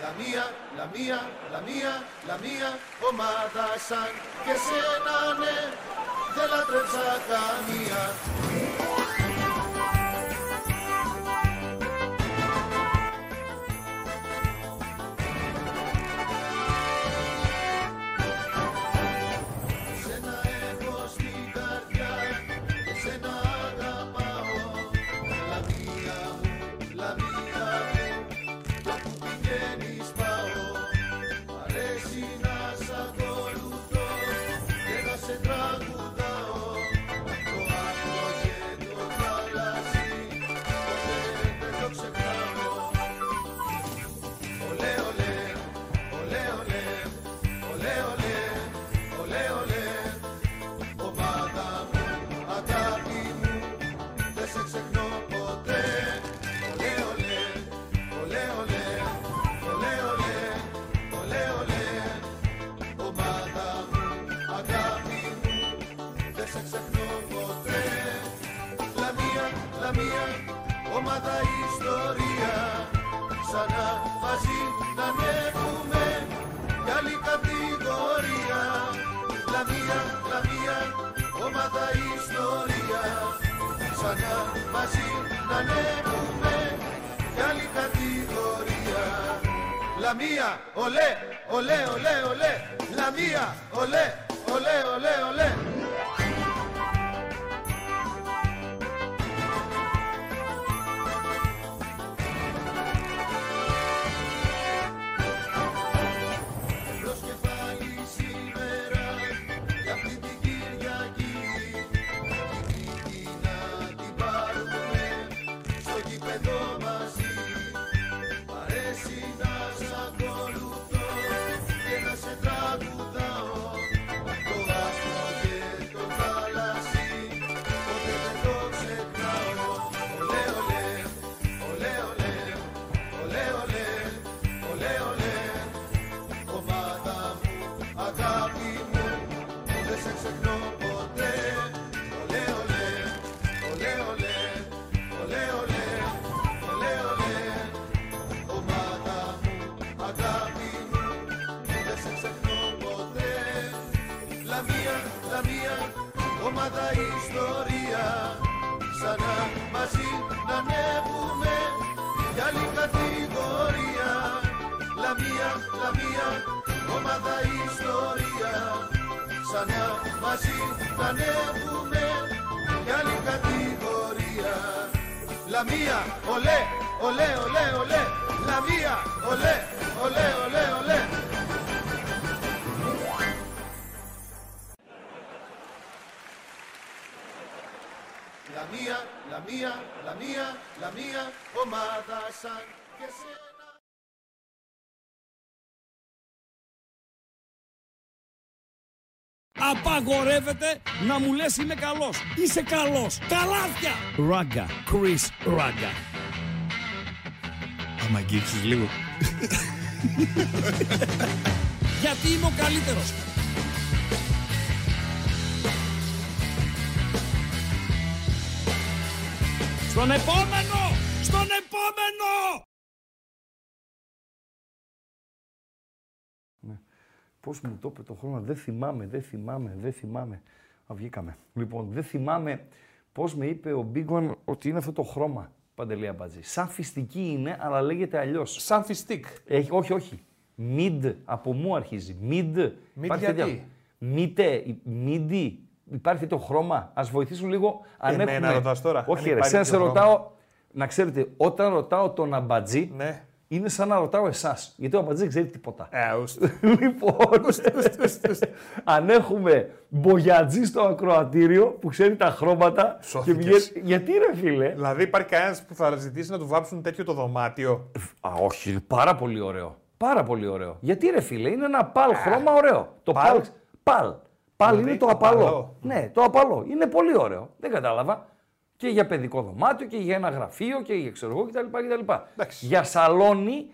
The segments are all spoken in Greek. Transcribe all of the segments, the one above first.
La mía, la mía, la mía, la mía, pomada san, que se enane de la trenza mía. Ομάδα ιστορία. Ξανά μαζί να ανέβουμε κι άλλη κατηγορία. Λαμία, λαμία, ομάδα ιστορία. Ξανά μαζί να ανέβουμε κι άλλη κατηγορία. Λαμία, ολέ, ολέ, ολέ, ολέ. Λαμία, ολέ, ολέ, ολέ, ολέ ομάδα ιστορία, ξανά μαζί να ανέβουμε για άλλη κατηγορία. Λαμία, λαμία, ομάδα ιστορία Ξανά μαζί να ανέβουμε για άλλη κατηγορία Λαμία, ολέ, ολέ, ολέ, ολέ Λαμία, ολέ, ολέ, ολέ, ολέ Λαμία, λαμία, λαμία, λαμία ομάδα σαν και σένα Απαγορεύεται να μου λες είμαι καλός. Είσαι καλός. Τα λάθια. Ράγκα. Chris Ράγκα. Άμα αγγίξεις λίγο. Γιατί είμαι ο καλύτερος. Στον επόμενο! Στον επόμενο! Πώς μου το είπε το χρόνο, δεν θυμάμαι, δεν θυμάμαι, δεν θυμάμαι. Α, βγήκαμε. Λοιπόν, δεν θυμάμαι πώς με είπε ο Μπίγκον ότι είναι αυτό το χρώμα. Παντελή Αμπατζή. Σαν φιστική είναι, αλλά λέγεται αλλιώς. Σαν φιστίκ. Έχει, όχι, όχι. Μιντ, από μου αρχίζει. Μιντ. Υπάρχει γιατί; τέτοια- Μίτε, μίντι. Υπάρχει το χρώμα. Α βοηθήσουν λίγο. Αν Εμένα έχουμε- ρωτάς τώρα, αν Όχι, ρε, υπάρχει εσένα σε τέτοιο ρωτάω. Να ξέρετε, όταν ρωτάω τον Αμπατζή, Ναι. είναι σαν να ρωτάω εσάς. Γιατί ο Αμπατζή δεν ξέρει τίποτα. Ε, ουστ. Λοιπόν, αν έχουμε μπογιατζή στο ακροατήριο που ξέρει τα χρώματα. Σώθηκες. πηγαίνει- Γιατί ρε φίλε; Δηλαδή υπάρχει κανένας που θα ζητήσει να του βάψουν τέτοιο το δωμάτιο; Α, όχι, είναι πάρα πολύ ωραίο. Πάρα πολύ ωραίο. Γιατί ρε φίλε, είναι ένα παλ χρώμα ωραίο. Το παλ. παλ. Παλ. Παλ Δηλαδή, είναι το απαλό. απαλό. Ναι, το απαλό. Είναι πολύ ωραίο. Δεν κατάλαβα. Και για παιδικό δωμάτιο και για ένα γραφείο και για ξέρω εγώ κτλ. κτλ. Εντάξει. Για σαλόνι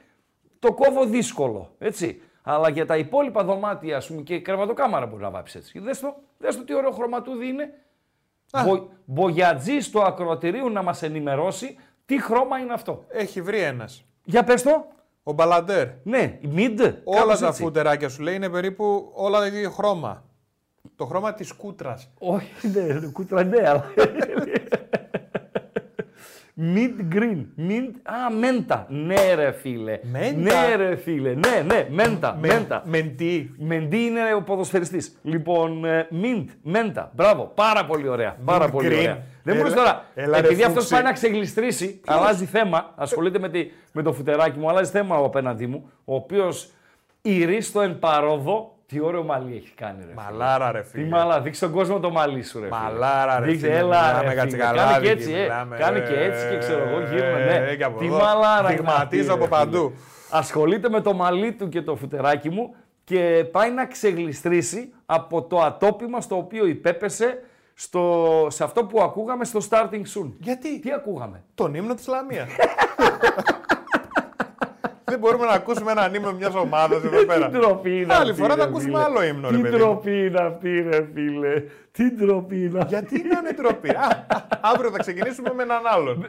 το κόβω δύσκολο. Έτσι. Αλλά για τα υπόλοιπα δωμάτια, ας πούμε, και κρεβατοκάμαρα μπορεί να βάψεις έτσι. Δες το, δες το τι ωραίο χρωματούδι είναι. Μπο, μπογιατζή στο ακροατηρίου να μας ενημερώσει τι χρώμα είναι αυτό. Έχει βρει ένας. Για πες το. Ο Μπαλαντέρ. Ναι, η mid. Όλα κάπως τα έτσι. φουτεράκια σου λέει είναι περίπου όλα το ίδιο χρώμα. Το χρώμα της κούτρας. Όχι, ναι, κούτρα ναι, αλλά. Mint green. Mint... Α, μέντα. Ναι, ρε φίλε. Μέντα. Ναι, ρε φίλε. Ναι, ναι, μέντα. μέντα. Μεντί. Μεντί είναι ο ποδοσφαιριστής. Λοιπόν, ε, Mint, μέντα. Μπράβο. Πάρα πολύ ωραία. Πάρα πολύ green. ωραία. Δεν Έλα- μπορεί τώρα. έλα, ρε, επειδή αυτός φούξη. πάει να ξεγλιστρήσει, αλλάζει θέμα. Ασχολείται με, τη, με το φουτεράκι μου, αλλάζει θέμα ο απέναντί μου. Ο οποίος ηρίστο εν παρόδο. Τι ωραίο μαλλί έχει κάνει, ρε. φίλε. Μαλάρα, ρε Τι φίλε. μαλά, δείξε τον κόσμο το μαλλί σου, ρε. φίλε. Μαλάρα, ρε Δείξε, φίλε, έλα, μιλάμε ρε, για φίλε. τσιγαράδι Κάνει και και έτσι, ε. μιλάμε, Κάνει και ε, έτσι και ξέρω εγώ, γύρουμε, ε, ναι. και από Τι εδώ. μαλάρα. Δειγματίζω είναι αυτή, από ρε, φίλε. παντού. Ασχολείται με το μαλλί του και το φουτεράκι μου και πάει να ξεγλιστρήσει από το ατόπιμα στο οποίο υπέπεσε στο, σε αυτό που ακούγαμε στο Starting Soon. Γιατί; Τι ακούγαμε; Τον ύμνο της Λαμίας. Δεν μπορούμε να ακούσουμε έναν ύμνο μιας ομάδας εδώ πέρα. Τι ντροπή είναι Άλλη αυτή, φορά ρε θα ακούσουμε φίλε. άλλο ύμνο, ρε Τι παιδί μου. ντροπή είναι αυτή, ρε φίλε. Τι ντροπή είναι αυτή. Γιατί να είναι ντροπή; Α, α, αύριο θα ξεκινήσουμε με έναν άλλον.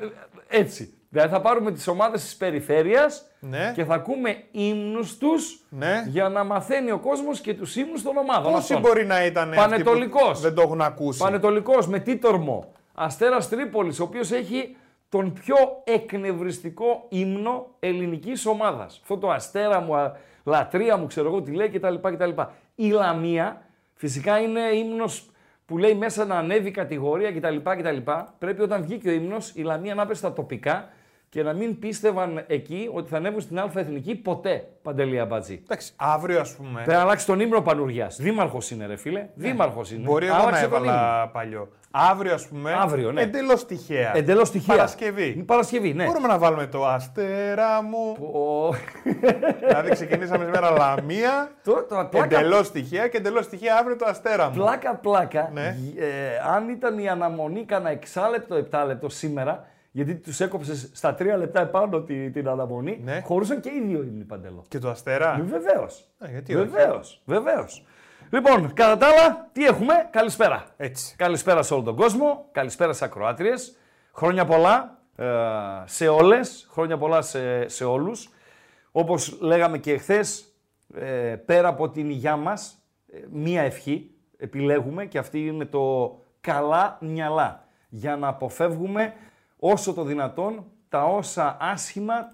Έτσι. Δηλαδή θα πάρουμε τις ομάδες της περιφέρειας Ναι. και θα ακούμε ύμνους τους Ναι. για να μαθαίνει ο κόσμος και τους ύμνους των ομάδων. Πόσοι αυτών. μπορεί να ήταν αυτοί που Πανετολικός. δεν το έχουν ακούσει; Πανετολικός με τίτορμο. Αστέρας Τρίπολης, ο οποίος έχει τον πιο εκνευριστικό ύμνο ελληνικής ομάδας. Αυτό το αστέρα μου, α, λατρεία μου, ξέρω εγώ τι λέει κτλ. κτλ. Η Λαμία φυσικά είναι ύμνος που λέει μέσα να ανέβει κατηγορία κτλ. κτλ. Πρέπει όταν βγήκε ο ύμνος η Λαμία να πέσει στα τοπικά και να μην πίστευαν εκεί ότι θα ανέβουν στην Α Εθνική ποτέ, Παντελή Αμπατζή. Εντάξει, αύριο ας πούμε. Πρέπει να αλλάξει τον ύμνο Πανουριά. Δήμαρχος είναι, ρε φίλε. Δήμαρχος είναι. Ναι. Μπορεί εγώ να Άλλαξε τον ύμνο. έβαλα παλιό. Αύριο, ας πούμε. Αύριο, ναι. Εντελώς τυχαία. Εντελώς τυχαία. Παρασκευή. Παρασκευή, ναι. Μπορούμε να βάλουμε το αστέρα μου. Ο... δηλαδή ξεκινήσαμε σήμερα Λαμία. το, το, πλάκα, Εντελώς τυχαία και εντελώς τυχαία αύριο το αστέρα μου. πλάκα, πλάκα. Ναι. Ε, αν ήταν η αναμονή κανένα εξάλεπτο, επτάλεπτο σήμερα, γιατί τους έκοψες στα τρία λεπτά επάνω τη, την αναμονή, Ναι. χωρούσαν και οι δύο ύμνοι παντελώ. Ε, Και το αστέρα. Βεβαίως. Ε, γιατί όχι. Βεβαίως. Βεβαίως. Λοιπόν, κατά τα άλλα, τι έχουμε, καλησπέρα. Έτσι. Καλησπέρα σε όλο τον κόσμο, καλησπέρα σε ακροάτριες. Χρόνια πολλά ε, σε όλες, χρόνια πολλά σε, σε όλους. Όπως λέγαμε και εχθές, ε, πέρα από την υγειά μας, ε, μία ευχή επιλέγουμε και αυτή είναι το καλά μυαλά για να αποφεύγουμε όσο το δυνατόν τα όσα άσχημα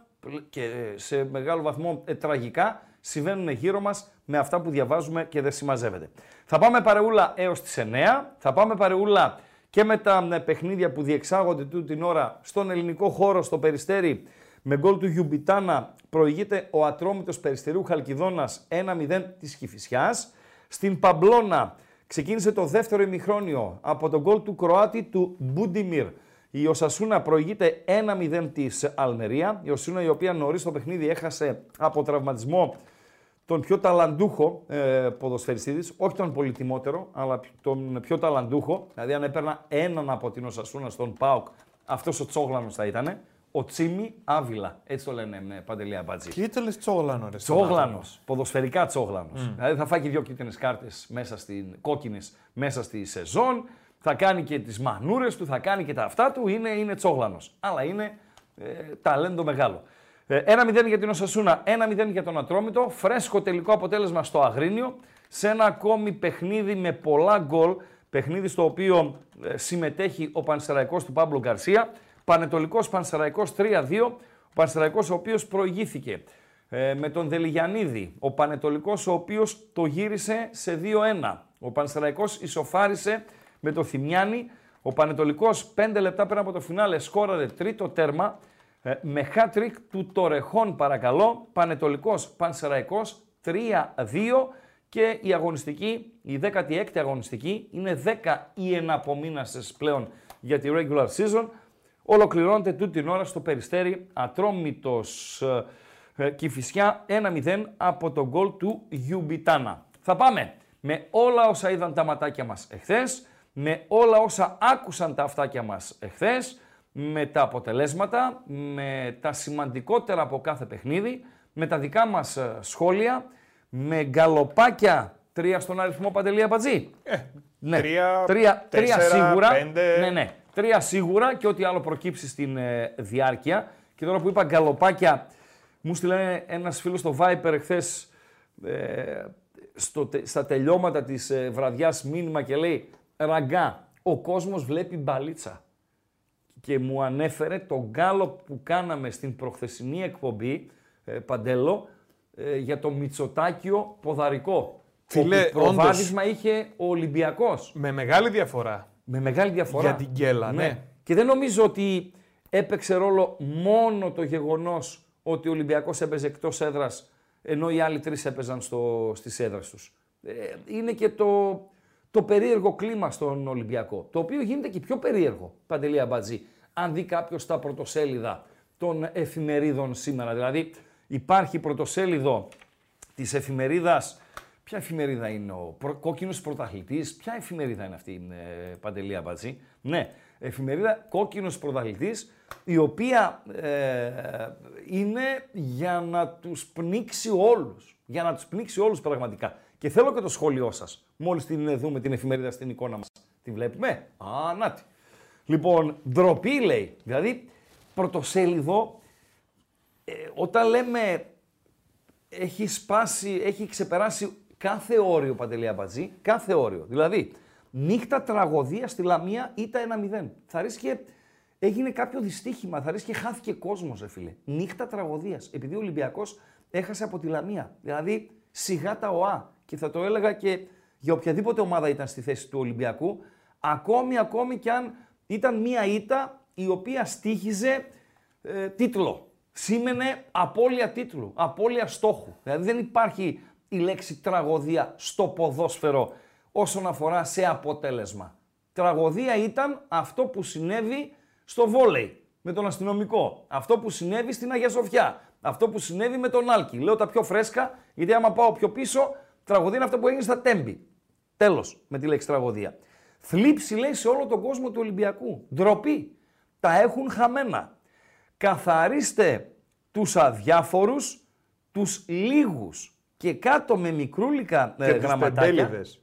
και ε, σε μεγάλο βαθμό ε, τραγικά συμβαίνουν γύρω μας με αυτά που διαβάζουμε και δεν συμμαζεύεται. Θα πάμε παρεούλα έως τις 9, θα πάμε παρεούλα και με τα ε, παιχνίδια που διεξάγονται τούτη την ώρα στον ελληνικό χώρο, στο Περιστέρι, με γκολ του Γιουμπιτάνα προηγείται ο ατρόμητος Περιστερίου Χαλκιδόνας 1-0 της Κηφισιάς. Στην Παμπλώνα ξεκίνησε το δεύτερο ημιχρόνιο από τον γκολ του Κροάτη του Μπούντιμιρ. Η Οσασούνα προηγείται 1-0 της Αλμερία. Η Οσασούνα η οποία νωρίς το παιχνίδι έχασε από τραυματισμό τον πιο ταλαντούχο ε, ποδοσφαιριστή της, όχι τον πολυτιμότερο, αλλά τον πιο ταλαντούχο. Δηλαδή, αν έπαιρνα έναν από την Οσασούνα στον ΠΑΟΚ, αυτός ο Τσόγλανος θα ήταν. Ο Τσίμι Άβυλα. Έτσι το λένε με παντελή αμπατζή. Και το λες τσόγλανο, ρε. Τσόγλανος. Ποδοσφαιρικά τσόγλανος. Δηλαδή θα φάει και δύο κίτρινες κάρτες μέσα στην κόκκινες μέσα στη σεζόν. Θα κάνει και τις μανούρες του, θα κάνει και τα αυτά του. Είναι, είναι τσόγλανος. Αλλά είναι ε, ταλέντο μεγάλο. Ε, 1-0 για την Οσασούνα, 1-0 για τον Ατρόμητο. Φρέσκο τελικό αποτέλεσμα στο Αγρίνιο. Σε ένα ακόμη παιχνίδι με πολλά γκολ. Παιχνίδι στο οποίο ε, συμμετέχει ο Πανσεραϊκός του Πάμπλο Γκαρσία. Πανετολικός Πανσεραϊκός 3-2. Ο Πανσεραϊκός ο οποίος προηγήθηκε ε, με τον Δελιγιανίδη. Ο Πανετολικός ο οποίος το γύρισε σε 2-1. Ο Πανσεραϊκός ισοφάρισε με το Θημιάνι. Ο Πανετολικός 5 λεπτά πριν από το φινάλε σκόραρε τρίτο τέρμα ε, με hat-trick του Τορεχών παρακαλώ. Πανετολικός Πανσεραϊκός 3-2 και η αγωνιστική, η 16η αγωνιστική, είναι 10 οι εναπομείναστες πλέον για τη regular season. Ολοκληρώνεται τούτη την ώρα στο Περιστέρι, ατρόμητος ε, ε, Κηφισιά 1-0 από τον γκολ του Γιουμπιτάνα. Θα πάμε με όλα όσα είδαν τα ματάκια μας εχθές, με όλα όσα άκουσαν τα αυτάκια μας εχθές, με τα αποτελέσματα, με τα σημαντικότερα από κάθε παιχνίδι, με τα δικά μας ε, σχόλια, με γκαλοπάκια τρία στον αριθμό Παντελία Πατζή. ναι, Ε, τρία, τρία, τρία τέσσερα, σίγουρα. πέντε. Ναι, ναι. Τρία σίγουρα και ό,τι άλλο προκύψει στην ε, διάρκεια. Και τώρα που είπα γκαλοπάκια, Μου στείλε ένας φίλος στο Viper εχθές ε, στο, τε- στα τελειώματα της ε, βραδιάς μήνυμα και λέει «Ραγκά, ο κόσμος βλέπει μπαλίτσα». Και μου ανέφερε τον γκάλο που κάναμε στην προχθεσινή εκπομπή, ε, Παντέλο, ε, για το Μητσοτάκιο ποδαρικό. Φίλε, όπου προβάδισμα είχε ο Ολυμπιακός. Με μεγάλη διαφορά. Με μεγάλη διαφορά. Για την γκέλα, ναι. Και δεν νομίζω ότι έπαιξε ρόλο μόνο το γεγονός ότι ο Ολυμπιακός έπαιζε εκτός έδρας ενώ οι άλλοι τρεις έπαιζαν στο, στις έδρες τους. Ε, είναι και το, το περίεργο κλίμα στον Ολυμπιακό, το οποίο γίνεται και πιο περίεργο, Παντελή Αμπατζή, αν δει κάποιος τα πρωτοσέλιδα των εφημερίδων σήμερα. Δηλαδή υπάρχει πρωτοσέλιδο της εφημερίδας Ποια εφημερίδα είναι ο προ... κόκκινος πρωταθλητής, ποια εφημερίδα είναι αυτή, ε, Παντελή Αμπατζή; Ναι, εφημερίδα κόκκινος πρωταθλητής, η οποία ε, είναι για να τους πνίξει όλους. Για να τους πνίξει όλους πραγματικά. Και θέλω και το σχόλιο σας. Μόλις την δούμε την εφημερίδα στην εικόνα μας. Τη βλέπουμε; Α, να τη. Λοιπόν, ντροπή λέει. Δηλαδή, πρωτοσέλιδο, ε, όταν λέμε έχει σπάσει, έχει ξεπεράσει κάθε όριο Παντελή Αμπατζή, κάθε όριο. Δηλαδή, νύχτα τραγωδία στη Λαμία ήταν 1-0. Θα ρίξει και έγινε κάποιο δυστύχημα, θα ρίξει και χάθηκε κόσμος, ρε φίλε. Νύχτα τραγωδίας. Επειδή ο Ολυμπιακός έχασε από τη Λαμία. Δηλαδή, σιγά τα ΟΑ. Και θα το έλεγα και για οποιαδήποτε ομάδα ήταν στη θέση του Ολυμπιακού, ακόμη, ακόμη κι αν ήταν μία ήττα η οποία στήχιζε ε, τίτλο. Σήμαινε απώλεια τίτλου, απώλεια στόχου. Δηλαδή δεν υπάρχει η λέξη τραγωδία στο ποδόσφαιρο όσον αφορά σε αποτέλεσμα. Τραγωδία ήταν αυτό που συνέβη στο βόλεϊ με τον αστυνομικό. Αυτό που συνέβη στην Αγία Σοφιά. Αυτό που συνέβη με τον Άλκη. Λέω τα πιο φρέσκα, γιατί άμα πάω πιο πίσω, τραγωδία είναι αυτό που έγινε στα Τέμπη. Τέλος με τη λέξη τραγωδία. Θλίψη λέει σε όλο τον κόσμο του Ολυμπιακού. Ντροπή. Τα έχουν χαμένα. Καθαρίστε τους αδιάφορους, τους λίγους και κάτω με μικρούλικα ε, Και τους γραμματάκια. τεμπέληδες.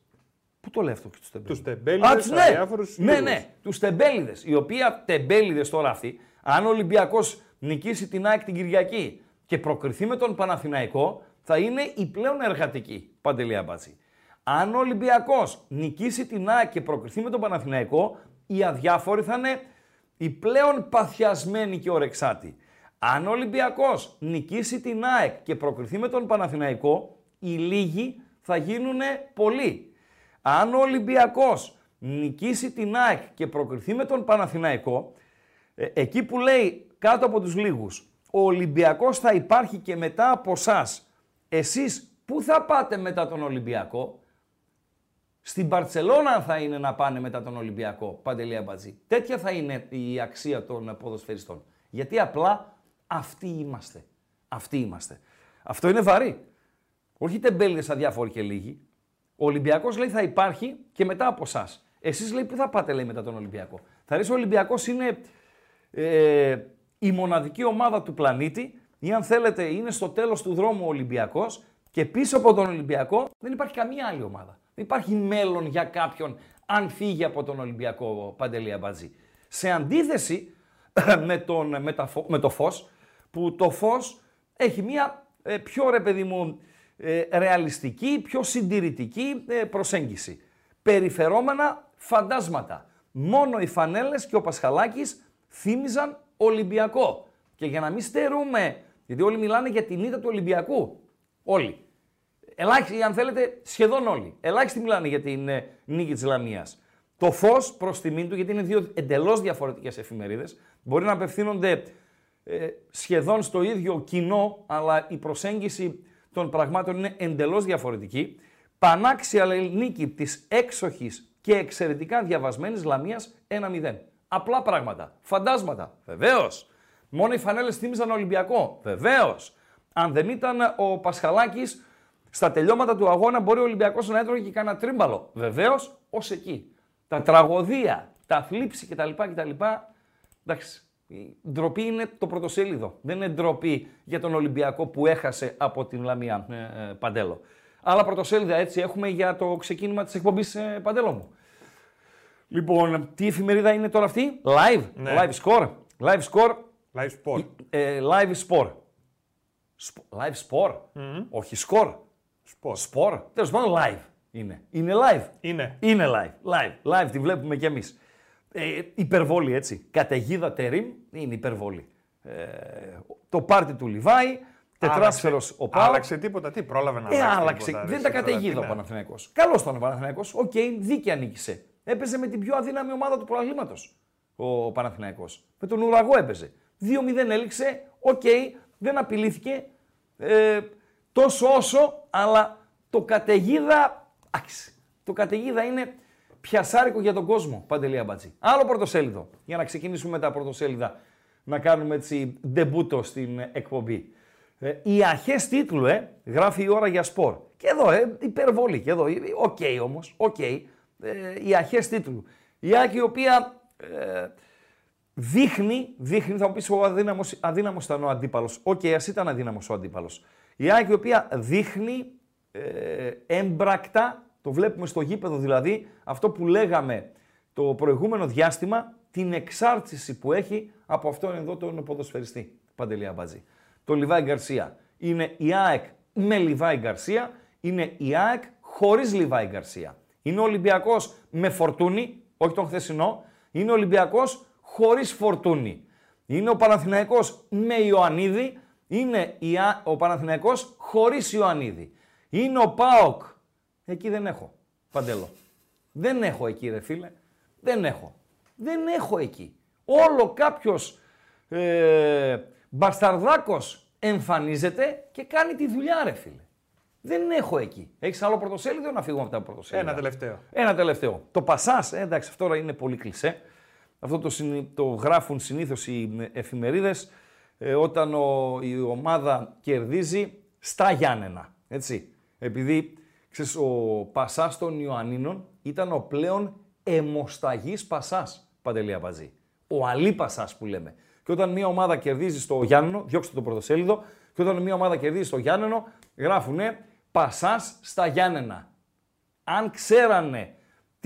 Πού το λέω αυτό και τους τεμπέληδες; Τους τεμπέληδες, Α, τους, ναι. αδιάφορους, ναι, λίγους. ναι, τους τεμπέληδες. Οι οποίοι τεμπέληδες τώρα αυτοί, αν ο Ολυμπιακός νικήσει την ΑΕΚ την Κυριακή και προκριθεί με τον Παναθηναϊκό, θα είναι η πλέον εργατική Παντελή Αμπάτση. Αν ο Ολυμπιακός νικήσει την ΑΕΚ και προκριθεί με τον Παναθηναϊκό, οι αδιάφοροι θα είναι οι πλέον παθιασμένοι και ορεξάτοι. Αν ο Ολυμπιακός νικήσει την ΑΕΚ και προκριθεί με τον Παναθηναϊκό, οι λίγοι θα γίνουν πολλοί. Αν ο Ολυμπιακός νικήσει την ΑΕΚ και προκριθεί με τον Παναθηναϊκό, ε, εκεί που λέει κάτω από τους λίγους, ο Ολυμπιακός θα υπάρχει και μετά από εσά. Εσείς πού θα πάτε μετά τον Ολυμπιακό, στην Παρσελώνα θα είναι να πάνε μετά τον Ολυμπιακό, Παντελή Αμπατζή. Τέτοια θα είναι η αξία των ποδοσφαιριστών. Γιατί απλά αυτοί είμαστε. Αυτοί είμαστε. Αυτό είναι βαρύ. Όχι τεμπέληδες αδιάφοροι και λίγοι. Ο Ολυμπιακός λέει θα υπάρχει και μετά από εσάς. Εσείς λέει πού θα πάτε λέει μετά τον Ολυμπιακό; Θα ρίξει ο Ολυμπιακός είναι ε, η μοναδική ομάδα του πλανήτη ή αν θέλετε είναι στο τέλος του δρόμου ο Ολυμπιακός και πίσω από τον Ολυμπιακό δεν υπάρχει καμία άλλη ομάδα. Δεν υπάρχει μέλλον για κάποιον αν φύγει από τον Ολυμπιακό Παντελή Αμπατζή. Σε αντίθεση με, τον, με, τα, φω- με το φως που το φως έχει μια ε, πιο ρε παιδί μου ε, ρεαλιστική, πιο συντηρητική ε, προσέγγιση. Περιφερόμενα φαντάσματα. Μόνο οι φανέλες και ο Πασχαλάκης θύμιζαν Ολυμπιακό. Και για να μην στερούμε, γιατί όλοι μιλάνε για την ήττα του Ολυμπιακού. Όλοι. Ελάχιστοι, αν θέλετε, σχεδόν όλοι. Ελάχιστοι μιλάνε για την ε, νίκη της Λαμίας. Το φως προς τιμήν του, γιατί είναι δύο εντελώς διαφορετικές εφημερίδες, μπορεί να απευθύνονται ε, σχεδόν στο ίδιο κοινό, αλλά η προσέγγιση των πραγμάτων είναι εντελώς διαφορετική. Πανάξια λέει, νίκη της έξοχης και εξαιρετικά διαβασμένης Λαμίας 1-0. Απλά πράγματα. Φαντάσματα. Βεβαίως. Μόνο οι φανέλες θύμιζαν Ολυμπιακό. Βεβαίως. Αν δεν ήταν ο Πασχαλάκης στα τελειώματα του αγώνα μπορεί ο Ολυμπιακός να έτρωγε και κανένα τρίμπαλο. Βεβαίως, ως εκεί. Τα τραγωδία, τα θλίψη κτλ. κτλ εντάξει, η ντροπή είναι το πρωτοσέλιδο. Δεν είναι ντροπή για τον Ολυμπιακό που έχασε από την Λαμία ε, ε, Παντέλο. Άλλα πρωτοσέλιδα έτσι έχουμε για το ξεκίνημα της εκπομπής ε, Παντέλο μου. Λοιπόν, τι εφημερίδα είναι τώρα αυτή, live, Ναι. live score, live score, Live Sport. ε, live sport. Σπο- Live sport; Όχι score. Σπορ. Sport. Τέλος πάντων, live είναι. Είναι live. Είναι. Είναι live. Live. Live τη βλέπουμε κι εμείς. Ε, υπερβολή έτσι. Καταιγίδα τερίμ είναι υπερβολή. Ε, το πάρτι του Λιβάη, τετράσφαιρος ο Πάο. Άλλαξε τίποτα, τι πρόλαβε να Ε, αλλάξει. άλλαξε. τίποτα, Δεν ρε, τα τώρα, καταιγίδα τι ο να- Παναθηναϊκός. Καλός ήταν ο Παναθηναϊκός. Οκ, δίκαια νίκησε. Έπαιζε με την πιο αδύναμη ομάδα του πρωταθλήματο ο Παναθηναϊκός. Με τον Ουραγό έπαιζε. 2-0 έληξε. Οκ, δεν απειλήθηκε. Ε, τόσο όσο, αλλά το καταιγίδα. Άξι. Το καταιγίδα είναι πιασάρικο για τον κόσμο. Παντελία Μπατζή. Άλλο πρωτοσέλιδο. Για να ξεκινήσουμε με τα πρωτοσέλιδα. Να κάνουμε έτσι ντεμπούτο στην εκπομπή. Ε, οι αρχές τίτλου, ε, γράφει η ώρα για σπορ. Και εδώ, ε, υπερβολή. Και εδώ, ε, οκ όμως, οκ. Ε, οι αρχές τίτλου. Η Άκη η οποία ε, δείχνει, δείχνει, θα μου πεις ο αδύναμος, αδύναμος ήταν ο αντίπαλος. Οκ, ας ήταν αδύναμος ο αντίπαλος. Η Άκη η οποία δείχνει ε, έμπρακτα, το βλέπουμε στο γήπεδο δηλαδή, αυτό που λέγαμε το προηγούμενο διάστημα, την εξάρτηση που έχει από αυτόν εδώ τον ποδοσφαιριστή, Παντελία Μπατζή. Το Λιβάη Γκαρσία. Είναι η ΑΕΚ με Λιβάη Γκαρσία, είναι η ΑΕΚ χωρίς Λιβάη Γκαρσία. Είναι ο Ολυμπιακός με φορτούνη, όχι τον χθεσινό, είναι ο Ολυμπιακός χωρίς φορτούνη. Είναι ο Παναθηναϊκός με Ιωαννίδη, είναι η Α- ο Παναθηναϊκός χωρίς Ιωαννίδη. Είναι ο ΠΑΟΚ. Εκεί δεν έχω, Παντέλο. Δεν έχω εκεί ρε φίλε. Δεν έχω. Δεν έχω εκεί. Όλο κάποιος ε, μπασταρδάκος εμφανίζεται και κάνει τη δουλειά ρε φίλε. Δεν έχω εκεί. Έχεις άλλο πρωτοσέλιδο να φύγουμε από τα πρωτοσέλιδα. Ένα τελευταίο. Ένα τελευταίο. Το Πασάς, ε, εντάξει, αυτό τώρα είναι πολύ κλισέ. Αυτό το, συνη- το γράφουν συνήθως οι εφημερίδες ε, όταν ο- η ομάδα κερδίζει στα Γιάννενα. Έτσι. Επειδή ξέρεις, ο Πασάς των Ιωαννίνων ήταν ο πλέον αιμοσταγής Πασάς, Παντελή Αμπατζή. Ο αλή Πασάς που λέμε. Και όταν μια ομάδα κερδίζει στο Γιάννενο, διώξτε το πρωτοσέλιδο, και όταν μια ομάδα κερδίζει στο Γιάννενο, γράφουνε Πασάς στα Γιάννενα αν ξέρανε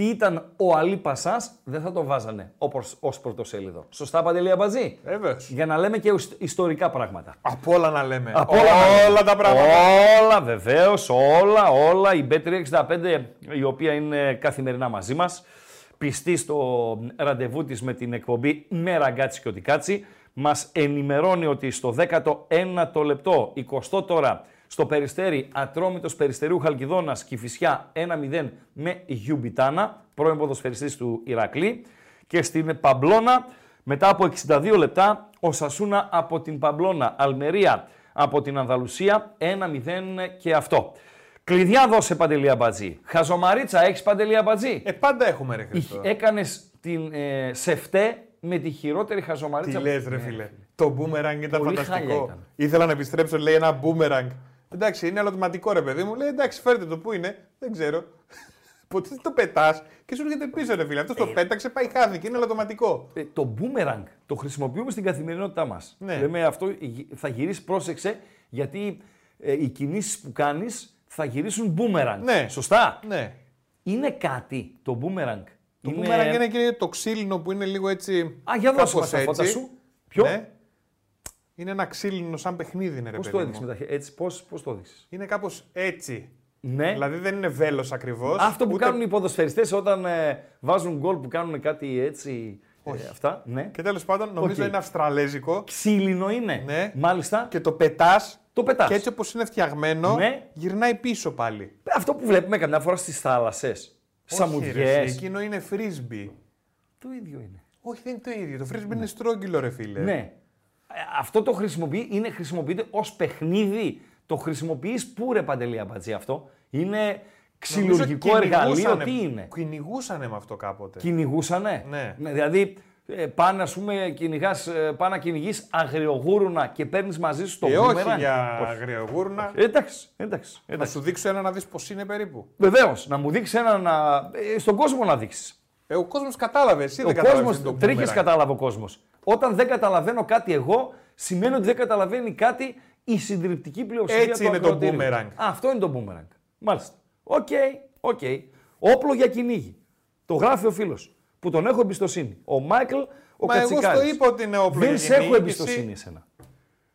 τι ήταν ο Αλή Πασάς, δεν θα το βάζανε όπως, ως πρωτοσέλιδο. Σωστά, Παντελή Αμπατζή; Βέβαιος. Για να λέμε και ουσ- ιστορικά πράγματα. Από όλα να λέμε. Από όλα να λέμε. τα πράγματα. Όλα, βεβαίως, όλα, όλα. Η Bet365, η οποία είναι καθημερινά μαζί μας, πιστή στο ραντεβού της με την εκπομπή με ραγκάτσι και ότι κάτσι, μας ενημερώνει ότι στο 19ο λεπτό, 20 τώρα, στο Περιστέρι, Ατρόμητος Περιστερίου Χαλκιδόνας, Κηφισιά 1-0 με Γιουμπιτάνα, πρώην ποδοσφαιριστής του Ηρακλή. Και στην Παμπλώνα, μετά από 62 λεπτά, ο Σασούνα από την Παμπλώνα, Αλμερία από την Ανδαλουσία, 1-0 και αυτό. Κλειδιά δώσε Παντελία Μπατζή. Χαζομαρίτσα, έχεις Παντελία Μπατζή; Ε, πάντα έχουμε ρε Χριστό. Έκανες την ε, σεφτέ με τη χειρότερη χαζομαρίτσα. Τι λες ρε φίλε. Το boomerang ήταν Πολύ χάλια φανταστικό. ήταν. Ήθελα να επιστρέψω, λέει ένα boomerang. Εντάξει, είναι αλλοτηματικό ρε παιδί μου. Λέει εντάξει, φέρτε το, πού είναι. Δεν ξέρω. Ποτέ το πετάς και σου έρχεται πίσω ρε φίλε. Αυτός το πέταξε, πάει χάθηκε, είναι αλλοτηματικό. Ε, το boomerang το χρησιμοποιούμε στην καθημερινότητά μας. Ναι. Λέμε αυτό γυ- θα γυρίσεις, πρόσεξε, γιατί ε, οι κινήσεις που κάνεις θα γυρίσουν boomerang. Ναι. Σωστά; Ναι. Είναι κάτι το boomerang. Το boomerang είναι και το ξύλινο που είναι λίγο έτσι. Α, για δώσε κάπως μας τα φώτα έτσι. σου. Ποιο; Ναι. Είναι ένα ξύλινο σαν παιχνίδι, είναι ρε Πώς παιδί το έδειξες μου. με τα χέρια, έτσι, πώς, πώς το έδειξες; Είναι κάπως έτσι. Ναι. Δηλαδή δεν είναι βέλος ακριβώς. Αυτό που κάνουν οι ποδοσφαιριστές όταν ε, βάζουν γκολ που κάνουν κάτι έτσι. ε, Όχι. αυτά. Ναι. Και τέλος πάντων νομίζω Οκ. είναι αυστραλέζικο. Ξύλινο είναι. Ναι. Μάλιστα. Και το πετάς. Το πετάς. Και έτσι όπως είναι φτιαγμένο, Ναι. γυρνάει πίσω πάλι. Αυτό που βλέπουμε καμιά φορά στις θάλασσες. Όχι, ρε, Σαμουδιές. Εκείνο είναι frisbee. Το ίδιο είναι. Όχι, δεν είναι το ίδιο. Το frisbee είναι στρόγγυλο, ρε φίλε. Ναι. Ε, Αυτό το χρησιμοποιεί, είναι, χρησιμοποιείται ως παιχνίδι. Το χρησιμοποιείς πού ρε Παντελή Αμπατζή αυτό. Είναι Νομίζω ξυλουργικό εργαλείο. κυνηγούσανε- Τι είναι; Κυνηγούσανε με αυτό κάποτε. Κυνηγούσανε; Ναι. δηλαδή ε, πάνε, ας πούμε, κυνηγάς, ε, πάνε να κυνηγείς αγριογούρουνα και παίρνεις μαζί σου το Και όχι boomerang. για Όχι. αγριογούρνα. Εντάξει, εντάξει. Να εντάξει. σου δείξω ένα να δεις πώ είναι περίπου. Βεβαίως, να μου δείξεις ένα να. ε, στον κόσμο να δείξεις. Ε, ο κόσμος κατάλαβε. Εσύ Ο δεν κατάλαβες κόσμο, το τρίχες boomerang. κατάλαβε ο κόσμος. Όταν δεν καταλαβαίνω κάτι εγώ, σημαίνει ότι δεν καταλαβαίνει κάτι η συντριπτική πλειοψηφία Έτσι του είναι το ακροατήριου. boomerang. Α, αυτό είναι το boomerang. Μάλιστα. Οκ, οκ. Όπλο για κυνήγι. Το γράφει ο φίλος. Που τον έχω εμπιστοσύνη. Ο Μάικλ, ο Μα εγώ Κατσικάρης. στο είπα ότι είναι όπλο Δεν για σε έχω κυνήγι και εμπιστοσύνη εσύ- εσένα.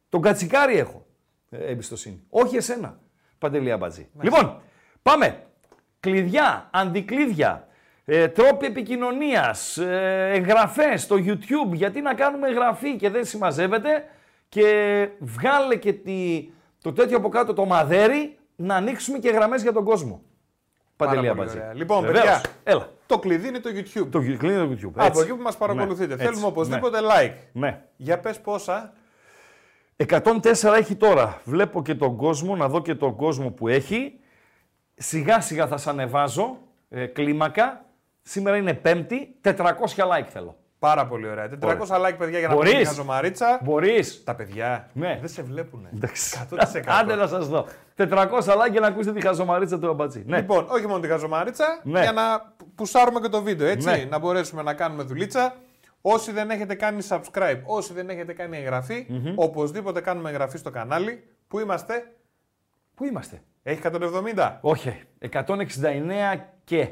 Τον Κατσικάρη έχω. ε, εμπιστοσύνη. Όχι εσένα, Παντελή Αμπατζή. Λοιπόν, πάμε. Κλειδιά, αντικλείδια, ε, τρόποι επικοινωνίας, ε, εγγραφές στο YouTube. Γιατί να κάνουμε εγγραφή και δεν συμμαζεύεται και βγάλε και τη, το τέτοιο από κάτω το μαδέρι να ανοίξουμε και γραμμές για τον κόσμο. Παντελή πολύ Αμπατζή. ωραία. Λοιπόν, Βεβαίως. παιδιά. Έλα. Το κλειδί είναι το YouTube. Το κλείνει το YouTube. Από Έτσι. εκεί που μας παρακολουθείτε. Ναι, έτσι. Θέλουμε οπωσδήποτε Ναι. like. Ναι. Για πες πόσα. 104 έχει τώρα. Βλέπω και τον κόσμο, να δω και τον κόσμο που έχει. Σιγά σιγά θα σας ανεβάζω ε, κλίμακα. Σήμερα είναι Πέμπτη. 400 like θέλω. Πάρα πολύ ωραία. 400 like, παιδιά, για να Μπορείς. πούμε τη χαζομαρίτσα. Μπορείς. Τα παιδιά Ναι. δεν σε βλέπουν. Εντάξει. 100%. Άντε να σας δω. 400 like για να ακούσετε τη χαζομαρίτσα του αμπατσί. Ναι. Λοιπόν, όχι μόνο τη χαζομαρίτσα, Ναι. για να πουσάρουμε και το βίντεο, έτσι. Ναι. Να μπορέσουμε να κάνουμε δουλίτσα. Όσοι δεν έχετε κάνει subscribe, όσοι δεν έχετε κάνει εγγραφή, οπωσδήποτε κάνουμε εγγραφή στο κανάλι. Πού είμαστε, Πού είμαστε; έχει 170. Όχι. 169 και.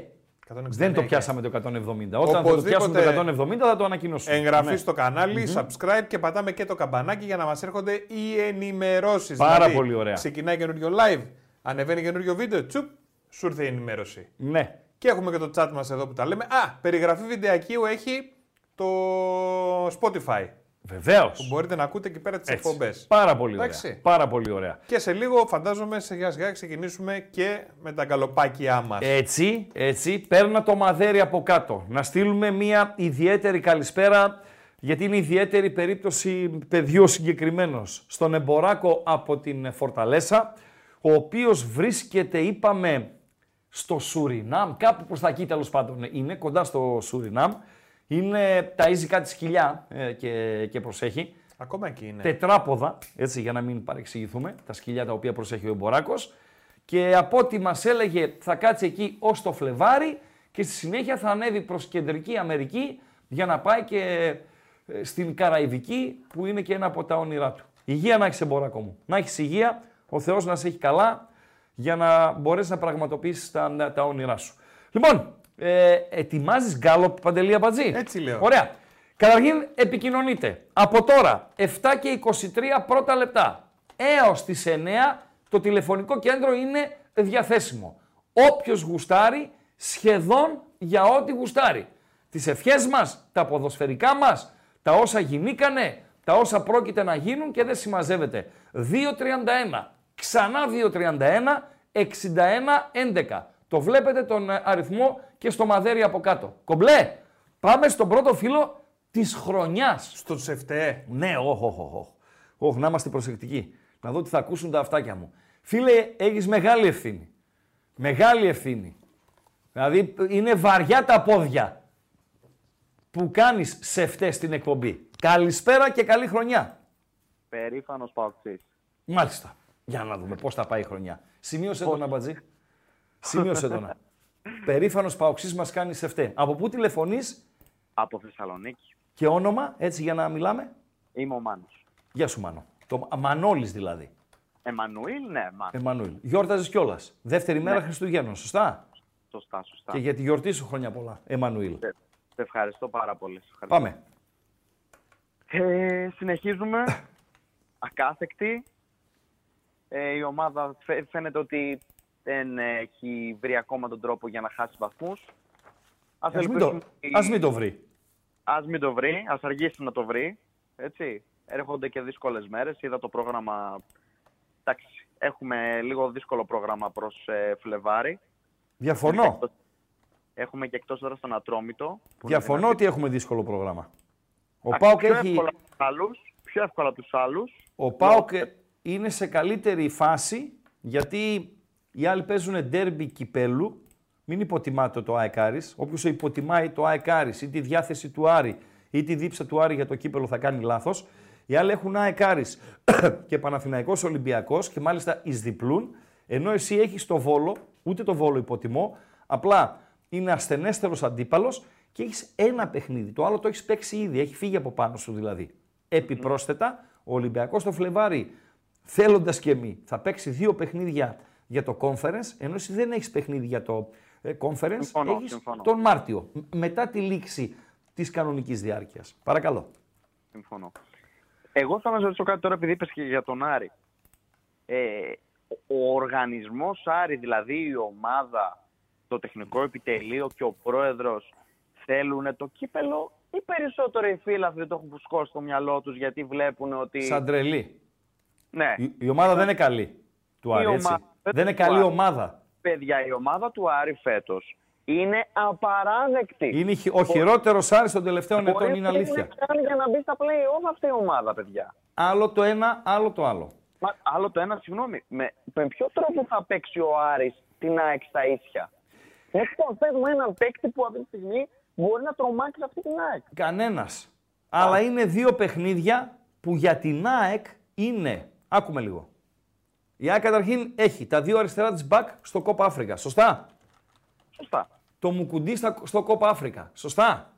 169 Δεν το και. πιάσαμε το 170. Όταν θα το πιάσουμε Οπωσδήποτε το 170 θα το ανακοινώσουμε. Εγγραφή Ναι. στο καναλι subscribe και πατάμε και το καμπανάκι για να μας έρχονται οι ενημερώσεις. Πάρα Δηλαδή, πολύ ωραία. Ξεκινάει καινούριο live, ανεβαίνει καινούριο βίντεο, τσουπ, σου ήρθε η ενημέρωση. Ναι. Και έχουμε και το chat μας εδώ που τα λέμε. Α, περιγραφή βιντεακίου έχει το Spotify. Βεβαίως. Που μπορείτε να ακούτε εκεί πέρα τις εκπομπές. Πάρα πολύ ωραία. Εντάξει. Πάρα πολύ ωραία. Και σε λίγο φαντάζομαι σιγά σιγά ξεκινήσουμε και με τα γκαλοπάκια μας. Έτσι, έτσι, παίρνα το μαδέρι από κάτω. Να στείλουμε μια ιδιαίτερη καλησπέρα, γιατί είναι ιδιαίτερη περίπτωση παιδιού συγκεκριμένος. Στον Εμποράκο από την Φορταλέσα, ο οποίος βρίσκεται, είπαμε, στο Σουρινάμ, κάπου προς τα εκεί τέλος πάντων είναι, κοντά στο Σουρινάμ. Είναι, ταΐζει κάτι σκυλιά ε, και, και προσέχει. Ακόμα εκεί είναι. Τετράποδα, έτσι για να μην παρεξηγηθούμε, τα σκυλιά τα οποία προσέχει ο Εμποράκος. Και από ό,τι μας έλεγε θα κάτσει εκεί ως το Φλεβάρι και στη συνέχεια θα ανέβει προς Κεντρική Αμερική για να πάει και ε, στην Καραϊβική που είναι και ένα από τα όνειρά του. Υγεία να έχεις Εμποράκο μου. Να έχεις υγεία, ο Θεός να σε έχει καλά για να μπορέσεις να πραγματοποιήσεις τα, τα όνειρά σου. Λοιπόν, ε, ετοιμάζεις γκάλοπ Παντελή Αμπατζή. Έτσι λέω. Ωραία. Καταρχήν επικοινωνείτε. Από τώρα 7 και 23 πρώτα λεπτά έως τις 9 το τηλεφωνικό κέντρο είναι διαθέσιμο. Όποιος γουστάρει σχεδόν για ό,τι γουστάρει. Τις ευχές μας, τα ποδοσφαιρικά μας, τα όσα γινήκανε, τα όσα πρόκειται να γίνουν και δεν συμμαζεύεται. 2.31, ξανά 2.31, 61-11. Το βλέπετε τον ε, αριθμό και στο μαδέρι από κάτω. Κομπλέ, πάμε στον πρώτο φίλο της χρονιάς. Στο Σεφτέ. Ναι, όχι, όχι, όχι. Όχι, να είμαστε προσεκτικοί. Να δω τι θα ακούσουν τα αυτάκια μου. Φίλε, έχεις μεγάλη ευθύνη. Μεγάλη ευθύνη. Δηλαδή, είναι βαριά τα πόδια που κάνεις σε φτές στην εκπομπή. Καλησπέρα και καλή χρονιά. Περήφανος Παοξής. Μάλιστα. Για να δούμε πώς θα πάει η χρονιά. Σημείωσε τον Αμπατζή. Σημείωσε τον. Περήφανος Παοξής μας κάνει σε φτέ. Από πού τηλεφωνείς; Από Θεσσαλονίκη. και όνομα, έτσι για να μιλάμε; Είμαι ο Μάνος. Γεια σου Μάνο. Το Μανώλης δηλαδή. Εμμανουήλ, ναι, Μάνο. Εμμανουήλ. Γιόρταζες κιόλας. Δεύτερη μέρα Χριστουγέννων, σωστά; Σωστά, σωστά. Και για τη γιορτή σου χρόνια πολλά, Εμμανουήλ. Σε- Σε ευχαριστώ πάρα πολύ. Σε ευχαριστώ. Πάμε. Ε, συνεχίζουμε. Ακάθεκτη. Ε, η ομάδα φαι- φαίνεται ότι δεν έχει βρει ακόμα τον τρόπο για να χάσει βαθμούς. Ας, Ας μην, το, ας μην το βρει. Ας μην το βρει, ας αργήσει να το βρει. Έτσι. Έρχονται και δύσκολες μέρες. Είδα το πρόγραμμα... Εντάξει, έχουμε λίγο δύσκολο πρόγραμμα προς ε, Φλεβάρι. Διαφωνώ. Έχουμε και εκτός τώρα στον Ατρόμητο. που είναι Διαφωνώ δυνατή. ότι έχουμε δύσκολο πρόγραμμα. Ο Εντάξει, Πάοκ, πιο έχει, εύκολα τους άλλους, πιο εύκολα τους άλλους. ο ΠΑΟΚ είναι σε καλύτερη φάση γιατί οι άλλοι παίζουν ντέρμπι κυπέλου. Μην υποτιμάτε το ΑΕΚ Άρης. Όποιος υποτιμάει το ΑΕΚ Άρης ή τη διάθεση του Άρη ή τη δίψα του Άρη για το κύπελο θα κάνει λάθος. Οι άλλοι έχουν ΑΕΚ Άρης και Παναθηναϊκός Ολυμπιακός και μάλιστα εις διπλούν. Ενώ εσύ έχεις το Βόλο, ούτε το Βόλο υποτιμώ, απλά είναι ασθενέστερος αντίπαλος και έχεις ένα παιχνίδι. Το άλλο το έχεις παίξει ήδη, έχει φύγει από πάνω σου δηλαδή. Επιπρόσθετα, ο Ολυμπιακός το Φλεβάρι, θέλοντας και μη, θα παίξει δύο παιχνίδια για το conference, ενώ εσύ δεν έχεις παιχνίδι για το ε, conference, Συμφωνώ, έχεις συμφωνώ. τον Μάρτιο, μ- μετά τη λήξη της κανονικής διάρκειας. Παρακαλώ. Συμφωνώ. Εγώ θα να σας ρωτήσω κάτι τώρα, επειδή είπες και για τον Άρη. ε, ο οργανισμός Άρη, δηλαδή η ομάδα, το τεχνικό επιτελείο και ο πρόεδρος θέλουν το κύπελο ή περισσότερο οι φίλαθλοι το έχουν φουσκώσει στο μυαλό τους γιατί βλέπουν ότι... Σαν τρελή. Ναι, Η, η ομάδα δεν είναι καλή. Του Άρη, Η έτσι. ομάδα δεν Δεν είναι του καλή Άρη. ομάδα. παιδιά, η ομάδα του Άρη φέτος είναι απαράδεκτη. Είναι η χει- ο χειρότερος Άρης των τελευταίων ετών, Μπορεί είναι να αλήθεια. κάνει για να μπει στα play-off αυτή η ομάδα, παιδιά. Άλλο το ένα, άλλο το άλλο. Μα, άλλο το ένα, συγγνώμη. Με, με ποιο τρόπο θα παίξει ο Άρης την ΑΕΚ στα ίσια; Λοιπόν, θέλουμε έναν παίκτη που αυτή τη στιγμή μπορεί να τρομάξει αυτή την ΑΕΚ. Κανένας. Αλλά είναι δύο παιχνίδια που για την ΑΕΚ είναι. Άκουμε λίγο. Η ΑΕΚ καταρχήν έχει τα δύο αριστερά της μπακ στο Κόπα Αφρικα. Σωστά; Σωστά. Το Μουκουντή στα- στο Κόπα Αφρικα. Σωστά;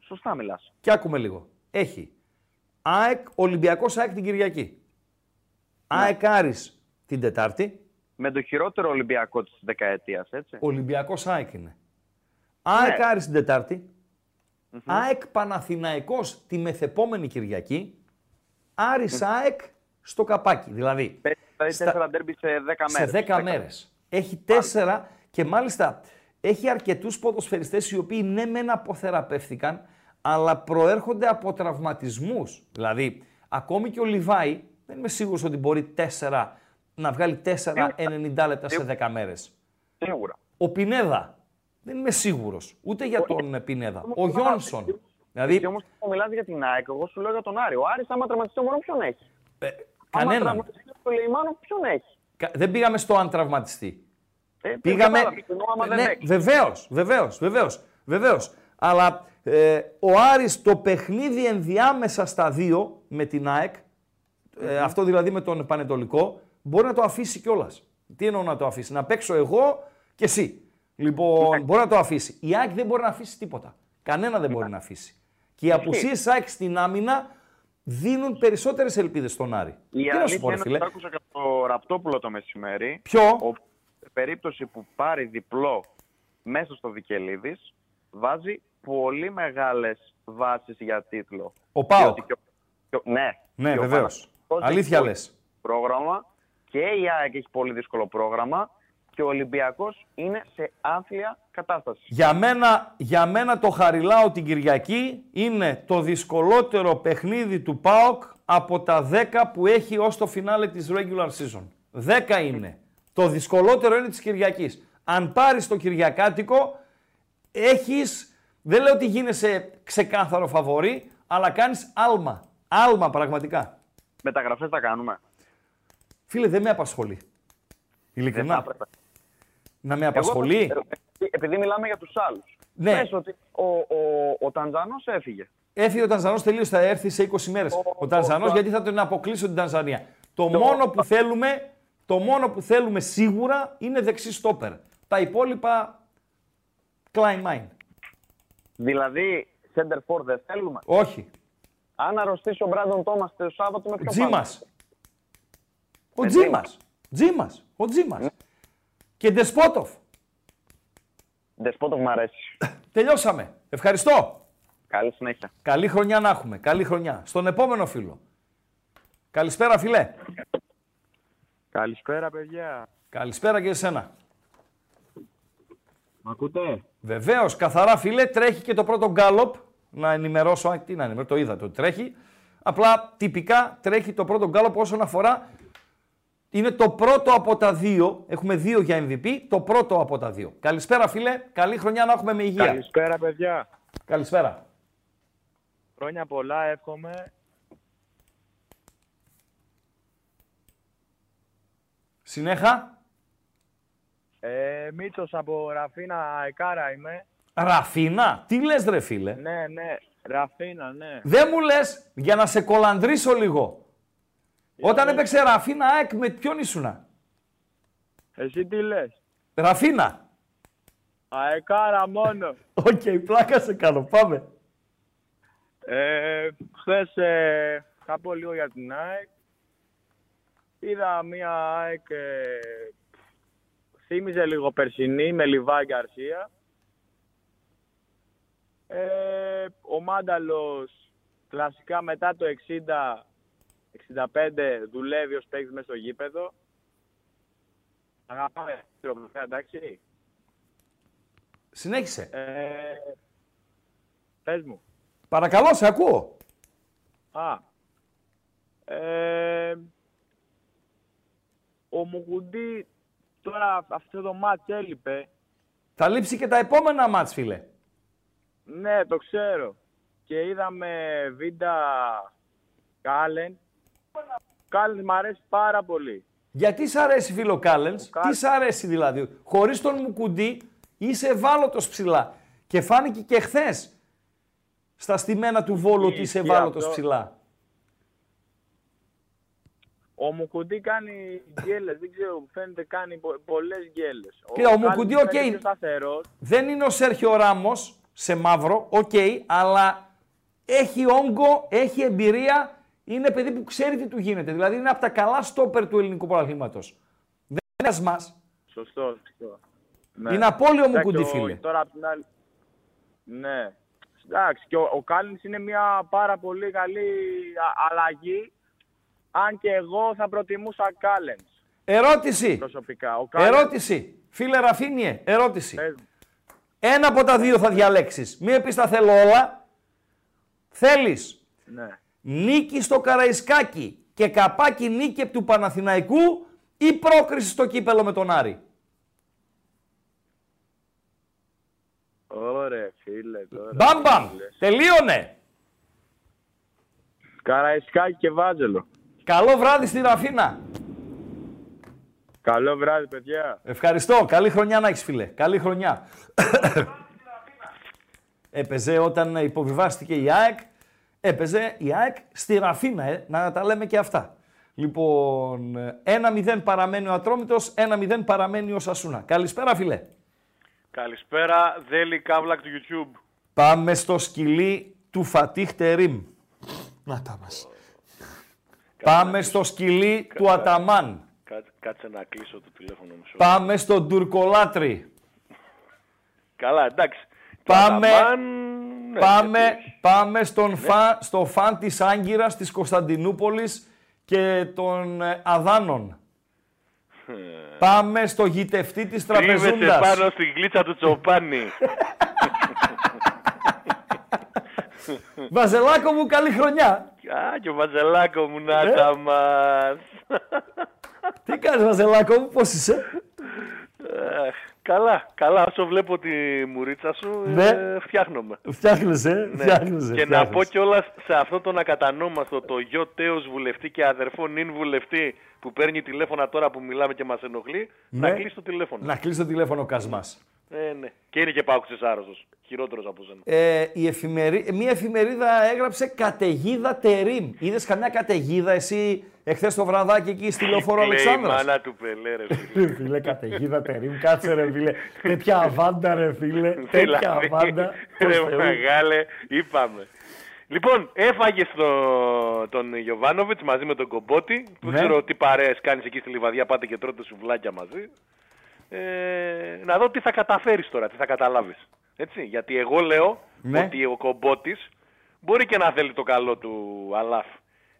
Σωστά μιλάς. Και άκουμε λίγο. Έχει ΑΕΚ, Ολυμπιακός ΑΕΚ την Κυριακή. ΑΕΚ Άρης την Τετάρτη. Με το χειρότερο Ολυμπιακό της δεκαετίας, έτσι. Ολυμπιακός ΑΕΚ είναι. ΑΕΚ Άρης την τεταρτη ΑΕΚ Παναθηναϊκός τη μεθεπόμενη Κυριακή. Άρης ΑΕΚ στο καπάκι. Δηλαδή, Παίζει δηλαδή στα- τέσσερα ντέρμπι σε 10 σε μέρες. 10 μέρες. Έχει τέσσερα και μάλιστα έχει αρκετούς ποδοσφαιριστές οι οποίοι ναι μεν αποθεραπεύθηκαν, αλλά προέρχονται από τραυματισμούς. Δηλαδή, ακόμη και ο Λιβάη, δεν είμαι σίγουρος ότι μπορεί τέσσερα, να βγάλει 4 90 λεπτά σε 10 μέρες. Σίγουρα. Ο Πινέδα, δεν είμαι σίγουρος, ούτε για τον ε, Πινέδα. Ο Όμως, Γιόνσον. Εσύ Δηλαδή, όμως που μιλάς για την ΑΕΚ, εγώ σου λέω για τον Άρη. Ο Άρης άμα τραυματιστεί μόνο ποιον έχει; ε, Άμα κανέναν. Τραυματιστεί ο Λεϊμάνο ποιον έχεις; Κα- Δεν πήγαμε στο αν τραυματιστεί. Ε, Πήγαμε. κατάλαβες, εννοώ άμα δεν ναι, παίξει. βεβαίως, βεβαίως, βεβαίως. Βεβαίως. Αλλά ε, ο Άρης το παιχνίδι ενδιάμεσα στα δύο με την ΑΕΚ, ε, αυτό δηλαδή με τον Πανετολικό, μπορεί να το αφήσει κιόλας. Τι εννοώ να το αφήσει, να παίξω εγώ και εσύ. Λοιπόν, μπορεί να το αφήσει. Η ΑΕΚ δεν μπορεί να αφήσει τίποτα. Κανένα δεν μπορεί να αφήσει. Και οι απουσίε ΑΕΚ στην άμυνα δίνουν περισσότερες ελπίδες στον Άρη. Η Τι να σου αλήθεια πω, ρε είναι φίλε; ότι άκουσα και το Ραπτόπουλο το μεσημέρι. Ποιο; Ο, σε περίπτωση που πάρει διπλό μέσα στο Βικελίδης, βάζει πολύ μεγάλες βάσεις για τίτλο. Ο ΠΑΟΚ. Διότι και ο- και ο- ναι. Ναι, Και ο βεβαίως. Παναθηναϊκός Αλήθεια έχει λες. Πρόγραμμα και η ΑΕΚ έχει πολύ δύσκολο πρόγραμμα και ο Ολυμπιακός είναι σε άθλια κατάσταση. Για μένα, για μένα το Χαριλάου την Κυριακή είναι το δυσκολότερο παιχνίδι του ΠΑΟΚ από τα 10 που έχει ως το φινάλε της regular season. 10 είναι. Το δυσκολότερο είναι της Κυριακής. Αν πάρεις το Κυριακάτικο, έχεις, δεν λέω ότι γίνεσαι ξεκάθαρο φαβορή, αλλά κάνεις άλμα. Άλμα πραγματικά. Μεταγραφές θα κάνουμε. Φίλε, δεν με απασχολεί. Δεν Ειλικρινά. Θα έπρεπε. Να με Εγώ, απασχολεί; ε, επειδή μιλάμε για τους άλλους. Ναι. Πες ότι ο, ο, ο Τανζάνος έφυγε. Έφυγε ο Τανζανός τελείω, θα έρθει σε 20 μέρες. Ο- Ο Τανζανός, ο- γιατί θα τον αποκλείσω την Τανζανία. Το, μόνο που θέλουμε, το μόνο που θέλουμε σίγουρα είναι δεξί στόπερ. Τα υπόλοιπα, Klein mine. Δηλαδή, center for δεν θέλουμε; Όχι. Αν αρρωστήσει ο Μπράντον Τόμας το Σάββατο με ποιο Τζίμας. πάμε. Ο Ε, Τζίμας. Τζίμας. Ο Τζίμας. Και Ντεσπότοφ. Δεσπότοφ μ' αρέσει. Τελειώσαμε. Ευχαριστώ. Καλή συνέχεια. Καλή χρονιά να έχουμε. Καλή χρονιά. Στον επόμενο φίλο. Καλησπέρα, φιλέ. Καλησπέρα, παιδιά. Καλησπέρα και εσένα. Μ' ακούτε; Βεβαίως, καθαρά φίλε, τρέχει και το πρώτο γκάλοπ. Να ενημερώσω, α, τι να ενημερώσω, το είδατε ότι τρέχει. Απλά τυπικά τρέχει το πρώτο γκάλοπ όσον αφορά. Είναι το πρώτο από τα δύο. Έχουμε δύο για MVP. Το πρώτο από τα δύο. Καλησπέρα, φίλε. Καλή χρονιά να έχουμε με υγεία. Καλησπέρα, παιδιά. Καλησπέρα. Χρόνια πολλά, εύχομαι. Συνέχα. Ε, Μίτσος από Ραφίνα Αεκάρα είμαι. Ραφίνα; Τι λες ρε φίλε; Ναι, ναι. Ραφίνα, ναι. Δεν μου λες για να σε κολαντρίσω λίγο. Όταν έπαιξε Ραφίνα ΑΕΚ με ποιον ήσουνα; Εσύ τι λες; Ραφίνα. Αεκάρα μόνο. Οκ, πλάκα σε κάνω. Πάμε. Ε, χθες ε, θα πω λίγο για την ΑΕΚ. Είδα μια ΑΕΚ, ε, θύμιζε λίγο περσινή με Λιβάη Γκαρσία. Ε, ο Μάνταλος κλασικά μετά το 60 65 δουλεύει ως παίκτης μέσα στο γήπεδο. Αγαπάμε την εντάξει. Συνέχισε. Ε, πες μου. Παρακαλώ, σε ακούω. Α. Ε, ο Μουκουντή τώρα αυτό το μάτς έλειπε. Θα λείψει και τα επόμενα μάτς, φίλε. Ναι, το ξέρω. Και είδαμε βίντα Κάλεν. Κάλεν μ' αρέσει πάρα πολύ. Γιατί σ' αρέσει, φίλο Κάλενς, Κα- τι σ' αρέσει δηλαδή; Χωρίς τον Μουκουντή είσαι ευάλωτος ψηλά. Και φάνηκε και χθες στα στημένα του Βόλου ότι είσαι Ισχύει ευάλωτος αυτό. ψηλά. Ο Μουκουντή κάνει γκέλες, δεν ξέρω, μου φαίνεται κάνει πο- πολλές γκέλες. Κοίτα, ο Κάλενς Μουκουντή, φαίνεται οκ. πιο σταθερός. Δεν είναι ο Σέρχιο Ράμος σε μαύρο, οκ, αλλά έχει όγκο, έχει εμπειρία, είναι παιδί που ξέρει τι του γίνεται. Δηλαδή είναι από τα καλά στόπερ του ελληνικού πρωταθλήματος. Δεν είναι ένας μας. Σωστό, σωστό. Ναι. Είναι απόλυτο Εντάξει, Μουκουντή, ο- φίλε. Τώρα απ' την άλλη... Ναι. Εντάξει, και ο, ο Κάλινς είναι μια πάρα πολύ καλή α- αλλαγή. Αν και εγώ θα προτιμούσα Κάλενς Ερώτηση. προσωπικά. Ο Κάλενς, Ερώτηση. Φίλε Ραφίνιε, ερώτηση. πες μου. Ένα από τα δύο θα διαλέξεις. Μην πεις τα θέλω όλα. Θέλεις Ναι. Νίκη στο Καραϊσκάκι και καπάκι νίκη επί του Παναθηναϊκού ή πρόκριση στο κύπελο με τον Άρη; Ωραία, φίλε. Τώρα. Μπαμπαμ. Λες. Τελείωνε. Καραϊσκάκη και Βάζελο. Καλό βράδυ στη Ραφίνα. Καλό βράδυ, παιδιά. Ευχαριστώ. Καλή χρονιά να έχεις φίλε. Καλή χρονιά. Έπαιζε όταν υποβιβάστηκε η ΑΕΚ. Έπαιζε η ΑΕΚ στη Ραφίνα, ε, να τα λέμε και αυτά. Λοιπόν, 1-0 παραμένει ο Ατρόμητος, 1-0 παραμένει ο Σασούνα. Καλησπέρα φίλε. Καλησπέρα, Δέλη Καύλακ του YouTube. Πάμε στο σκυλί του Φατίχ Τερίμ. Να τα μας. Πάμε στο σκυλί του Αταμάν. Κάτσε, κάτσε να κλείσω το τηλέφωνο μου. sorry. Πάμε στον Τουρκολάτρη. Καλά, εντάξει. Το Πάμε- Αταμάν, ναι, Πάμε, γιατί όχι. πάμε στον φα, στο φαν της Άγκυρας, της Κωνσταντινούπολης και των ε, Αδάνων. Πάμε στο γητευτή της Κρύβεσαι Τραπεζούντας. πάνω στην γλίτσα του Τσοπάνη. Βαζελάκο μου, καλή χρονιά. Α, και ο Βαζελάκο μου να Ε. τα μας. Τι κάνεις Βαζελάκο μου, πώς είσαι; Αχ, Καλά, καλά. Όσο βλέπω τη μουρίτσα σου, Ναι. ε, φτιάχνομαι. Φτιάχνεσαι, ε, Ναι. φτιάχνεσαι. Και να πω φτιάχνεσαι. κιόλας σε αυτό τον ακατανόμαστο, το γιο τέος βουλευτή και αδερφό νυν βουλευτή που παίρνει τηλέφωνα τώρα που μιλάμε και μας ενοχλεί, Ναι. να κλείσει το τηλέφωνο. Να κλείσει το τηλέφωνο ο Κασμάς. Ε, ναι. Και είναι και πάουξες άρρωστος. Χειρότερος από σένα. Ε, η εφημερί... Μια εφημερίδα έγραψε καταιγίδα τερίμ. Είδες καμιά καταιγίδα εσύ εχθές το βραδάκι εκεί στη λεωφόρο Λέει η Αλεξάνδρας; μάνα του Πελέ, ρε φίλε. Ρε φίλε, καταιγίδα τερίμ, κάτσε ρε φίλε. Τέτοια αβάντα ρε φίλε, τέτοια Δηλαδή, αβάντα. Ρε Προς Θεού. μεγάλε, είπαμε. Λοιπόν, έφαγε στο, τον Γιωβάνοβιτς μαζί με τον Κομπότη. Δεν Ναι. ξέρω τι παρέες κάνεις εκεί στη Λιβαδιά, πάτε και τρώτε σουβλάκια μαζί. Ε, να δω τι θα καταφέρεις τώρα, τι θα καταλάβεις. Έτσι, γιατί εγώ λέω Ναι. ότι ο Κομπότης μπορεί και να θέλει το καλό του Αλάφ.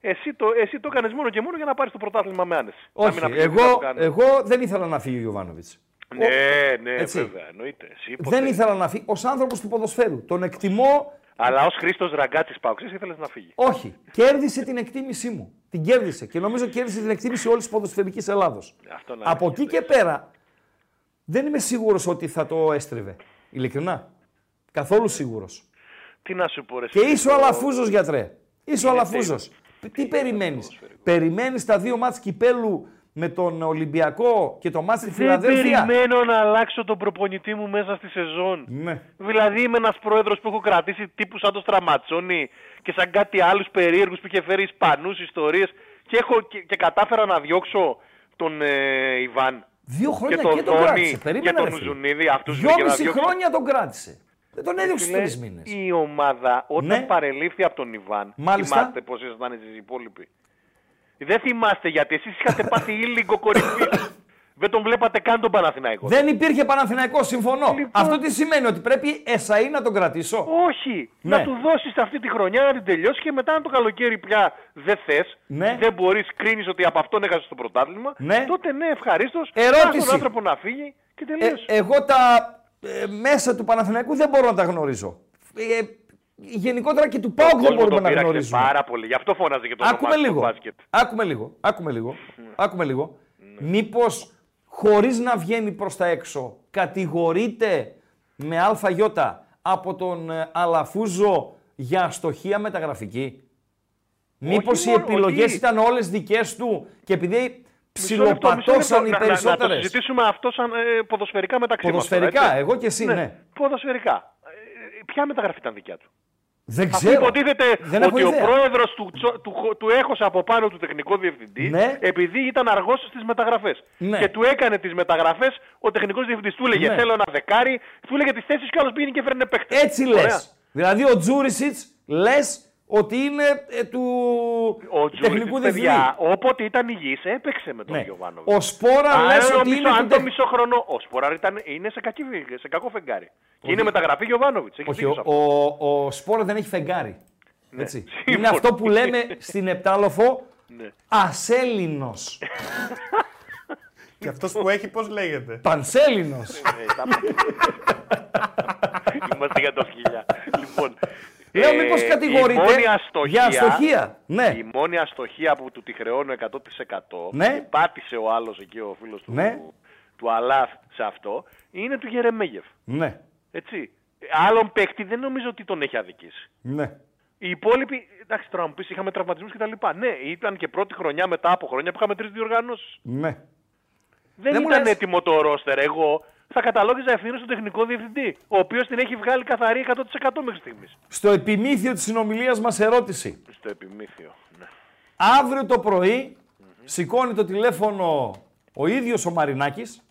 Εσύ το, εσύ το έκανες μόνο και μόνο για να πάρεις το πρωτάθλημα με άνεση. Να Όχι, μην αφήσεις να το εγώ, κάνεις. εγώ δεν ήθελα να φύγει ο Γιωβάνοβιτς. Ναι, ναι, Έτσι. βέβαια, εννοείται. Εσύ ποτέ. Δεν ήθελα να φύγει. Ως άνθρωπος του ποδοσφαίρου. Τον εκτιμώ Αλλά ως Χρήστος Ραγκάτσης Παοξής ήθελες να φύγει; Όχι. Κέρδισε την εκτίμησή μου. Την κέρδισε. Και νομίζω κέρδισε την εκτίμηση όλης της ποδοσφαιρικής Ελλάδος. Αυτό να Από είναι. εκεί και πέρα δεν είμαι σίγουρος ότι θα το έστριβε. Ειλικρινά. Καθόλου σίγουρος. Τι να σου πω ρε Και φίλε, είσαι ο το- Αλαφούζος, γιατρέ. Είσαι ο Είναι Αλαφούζος. Τι περιμένεις; Περιμένεις τα δύο μάτς κυπέλου με τον Ολυμπιακό και το μάτς στη Δεν Φιλαδέλφια; περιμένω να αλλάξω τον προπονητή μου μέσα στη σεζόν. Ναι. Δηλαδή είμαι ένας πρόεδρος που έχω κρατήσει τύπου σαν το Στραματσόνη και σαν κάτι άλλους περίεργους που είχε φέρει Ισπανούς ιστορίες και, έχω, και, και κατάφερα να διώξω τον ε, Ιβάν. Δύο χρόνια και και, τον τον Δόνη κράτησε. και Περίμενε. τον ρε φίλε. Ουζουνίδη. Αυτούς πήγε να Δυόμιση διώξει. χρόνια τον κράτησε. Δεν τον έδιωξε Φίλε, τρεις μήνες. Η ομάδα όταν Ναι. παρελήφθη από τον Ιβάν, Μάλιστα. θυμάστε πώς ήσασταν εσείς οι υπόλοιποι; Δεν θυμάστε γιατί εσείς είχατε πάθει ήλιγκο κορυφή. Δεν τον βλέπατε καν τον Παναθηναϊκό. Δεν υπήρχε Παναθηναϊκός, συμφωνώ. Λοιπόν. Αυτό τι σημαίνει, ότι πρέπει εσαί να τον κρατήσω; Όχι. Ναι. Να του δώσεις αυτή τη χρονιά να την τελειώσει και μετά αν το καλοκαίρι πια δεν θες, Ναι. δεν μπορείς, κρίνεις ότι από αυτόν έχασες το πρωτάθλημα. Ναι. Τότε ναι, ευχαρίστως. Ερώτηση. τον άνθρωπο να φύγει και Ε, τελείωσε. εγώ τα ε, μέσα του Παναθηναϊκού δεν μπορώ να τα γνωρίζω. Ε, γενικότερα και του ΠΑΟΚ δεν κόσμο μπορούμε τον να πείραξε γνωρίζουμε. πάρα πολύ. Γι' αυτό φώναζε και το Άκουμε όνομά του στο λίγο. μπάσκετ. Άκουμε λίγο. Άκουμε λίγο. Ναι. Άκουμε λίγο. Μήπως χωρίς να βγαίνει προς τα έξω κατηγορείται με ΑΙ από τον ε, Αλαφούζο για αστοχία μεταγραφική. Μήπως οι μόνο, επιλογές όχι. ήταν όλες δικές του και επειδή Μισό λεπτό, μισό λεπτό. ψιλοπατώσαν οι Να- να- Να, το περισσότερες. συζητήσουμε αυτό σαν ε, ποδοσφαιρικά μεταξύ μας τώρα, Ποδοσφαιρικά, έτσι. εγώ και εσύ, ναι. Ποδοσφαιρικά. Ε, ποια μεταγραφή ήταν δικιά του; Δεν Αφού ξέρω. υποτίθεται Δεν έχω ότι ο ιδέα. πρόεδρος του, τσο- του, χω- του έχωσε από πάνω του τεχνικό διευθυντή Ναι. επειδή ήταν αργός στις μεταγραφές. Ναι. Και του έκανε τις μεταγραφές ο τεχνικός διευθυντής. Του έλεγε Ναι. Θέλω ένα δεκάρι, του έλεγε τις θέσεις και άλλος πήγαινε και φέρνε παίχτε. Έτσι λες. Δηλαδή ο Τζούρισιτς λες ότι είναι ε, του Ο τεχνικού Τζούριτς, διευθυντή. παιδιά, όποτε ήταν υγιής έπαιξε με τον Ναι. Γιωβάνοβιτς. Ο Σπόρα Αν λες το ότι μισό- είναι αν του το τεχ- μισό χρόνο. Ο Σπόρα ήταν, είναι σε, κακή, σε κακό φεγγάρι. Και είναι μεταγραφή Γιωβάνοβιτς. Όχι, ο, ο, ο Σπόρα δεν έχει φεγγάρι. Έτσι. Ναι. σύμφωνοι. Είναι αυτό που λέμε στην Επτάλοφο Ναι. ασέλινος. Και αυτός που έχει, πώς λέγεται; Πανσέλινος. Είμαστε για το χιλιά. λοιπόν, Λέω μήπως ε, κατηγορείται η μόνη αστοχία, για αστοχία. Ναι. Η μόνη αστοχία που του τη χρεώνω 100% Ναι. και πάτησε ο άλλος εκεί ο φίλος του, Ναι. του Αλάθ σε αυτό, είναι του Γερεμέγεφ. Ναι. Έτσι. Άλλον παίκτη δεν νομίζω ότι τον έχει αδικήσει. Ναι. Οι υπόλοιποι, εντάξει τώρα μου πεις είχαμε τραυματισμούς κτλ. Ναι, ήταν και πρώτη χρονιά μετά από χρόνια που είχαμε τρεις διοργανώσεις. Ναι. Δεν, Δεν μου ήταν λες. έτοιμο το ρόστερ. Εγώ θα καταλόγιζα ευθύνη στον τεχνικό διευθυντή, ο οποίος την έχει βγάλει καθαρή 100% μέχρι στιγμής. Στο επιμήθειο της συνομιλίας μας ερώτηση. Στο επιμήθειο. Ναι. Αύριο το πρωί σηκώνει το τηλέφωνο ο ίδιος ο Μαρινάκης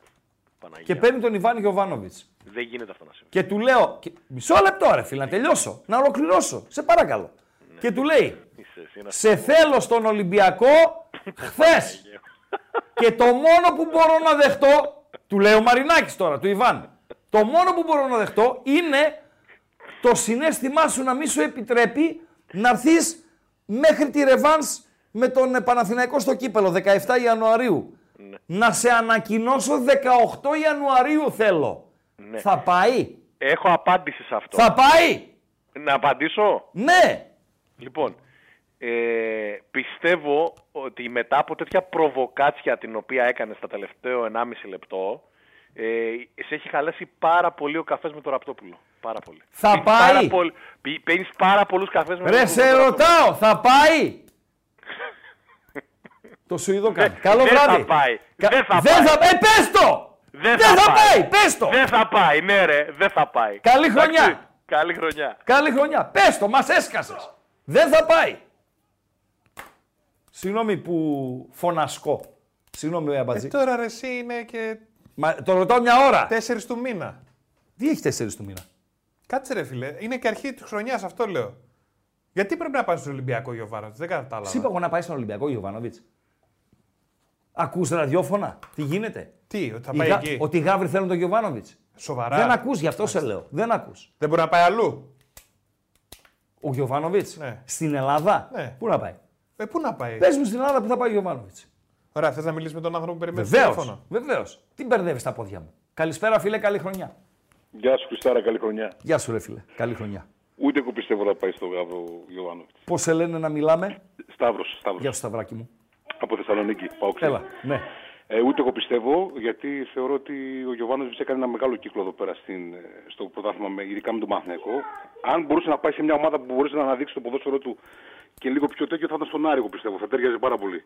Παναγία. και παίρνει τον Ιβάν Γιοβάνοβιτς. Δεν γίνεται αυτό να συμβεί. Και του λέω, και- μισό λεπτό ρε φίλε, να τελειώσω, να ολοκληρώσω, σε παρακαλώ. Και του λέει, Είσαι εσύ ένας σε θέλω στον Ολυμπιακό χθες. και το μόνο που μπορώ να δεχτώ, του λέει ο Μαρινάκης τώρα, του Ιβάν, το μόνο που μπορώ να δεχτώ είναι το συνέστημά σου να μην σου επιτρέπει να έρθεις μέχρι τη ρεβάνς με τον ε, Παναθηναϊκό στο κύπελο, 17 Ιανουαρίου. Να σε ανακοινώσω 18 Ιανουαρίου θέλω. Θα πάει; Έχω απάντηση σε αυτό. Θα πάει; Να απαντήσω; Ναι. Λοιπόν, ε, πιστεύω ότι μετά από τέτοια προβοκάτσια την οποία έκανε στα τελευταίο 1,5 λεπτό, ε, σε έχει χαλάσει πάρα πολύ ο καφές με το Ραπτόπουλο. Πάρα πολύ. Θα Πίνεις πάει. Πάρα πολύ, πι- πίνεις πάρα πολλούς καφές με Ρε τον σε Ραπτόπουλο. ρωτάω, θα πάει; το Σουηδό κάνει. Καλό δεν βράδυ. θα πάει. Κα- Δεν θα δεν πάει. θα Ε, πες το. Δεν, θα πάει. Πες το. Δεν θα πάει, ναι ρε, δεν θα πάει. Καλή χρονιά. Εντάξει, Καλή χρονιά. Καλή χρονιά. Πες το, μας έσκασες. Δεν θα πάει. Συγγνώμη που φωνασκώ. Συγγνώμη, Ε, Αμπατζή. τώρα ρε, εσύ είναι και Μα, το ρωτάω μια ώρα. 4 του μήνα. Τι έχει τέσσερις του μήνα; Κάτσε ρε φίλε, είναι και αρχή της χρονιάς, αυτό λέω. Γιατί πρέπει να πάει στον Ολυμπιακό Γιωβάρα, δεν κατάλαβα. Σ' είπα εγώ να πάει στον Ολυμπιακό Γιωβάνοβιτς. Ακούς ραδιόφωνα; Τι γίνεται; Τι, ότι θα Οι πάει Γα- εκεί; Ότι οι Γάβροι θέλουν τον Γιωβάνοβιτς; Σοβαρά. Δεν ακούς, γι' αυτό σε λέω. Δεν ακούς. Δεν μπορεί να πάει αλλού; Ο Γιωβάνοβιτς; Ναι. στην Ελλάδα; Ναι. Πού να πάει; Ε, πού να πάει; Πες μου στην Ελλάδα που θα πάει ο Γιωβάνοβιτς. Ωραία, θες να μιλήσεις με τον άνθρωπο που περιμένεις στο Βεβαίως. τηλέφωνο; Βεβαίως. Τι μπερδεύεις τα πόδια μου. Καλησπέρα, φίλε, καλή χρονιά. Γεια σου Χριστάρα, καλή χρονιά. Γεια σου, ρε φίλε. Καλή χρονιά. Ούτε εγώ πιστεύω να πάει στο Γάβρο Γιωβάνοβιτς. Πώς σε λένε να μιλάμε; Σταύρος, Σταύρος. Γεια σου, Σταυράκι μου. Από Θεσσαλονίκη. Πάω ξέρω. Έλα. Ναι. Ε, ούτε εγώ πιστεύω, γιατί θεωρώ ότι ο Γιωβάνοβιτς έκανε ένα μεγάλο κύκλο εδώ πέρα στην, ε, στο πρωτάθλημα, με- ειδικά με τον Μαθηναϊκό. Αν μπορούσε να πάει σε μια ομάδα που μπορούσε να αναδείξεις το ποδόσφαιρο του και λίγο πιο τέτοιο, θα ήταν στον Άρη, εγώ πιστεύω. Θα τέριαζε πάρα πολύ.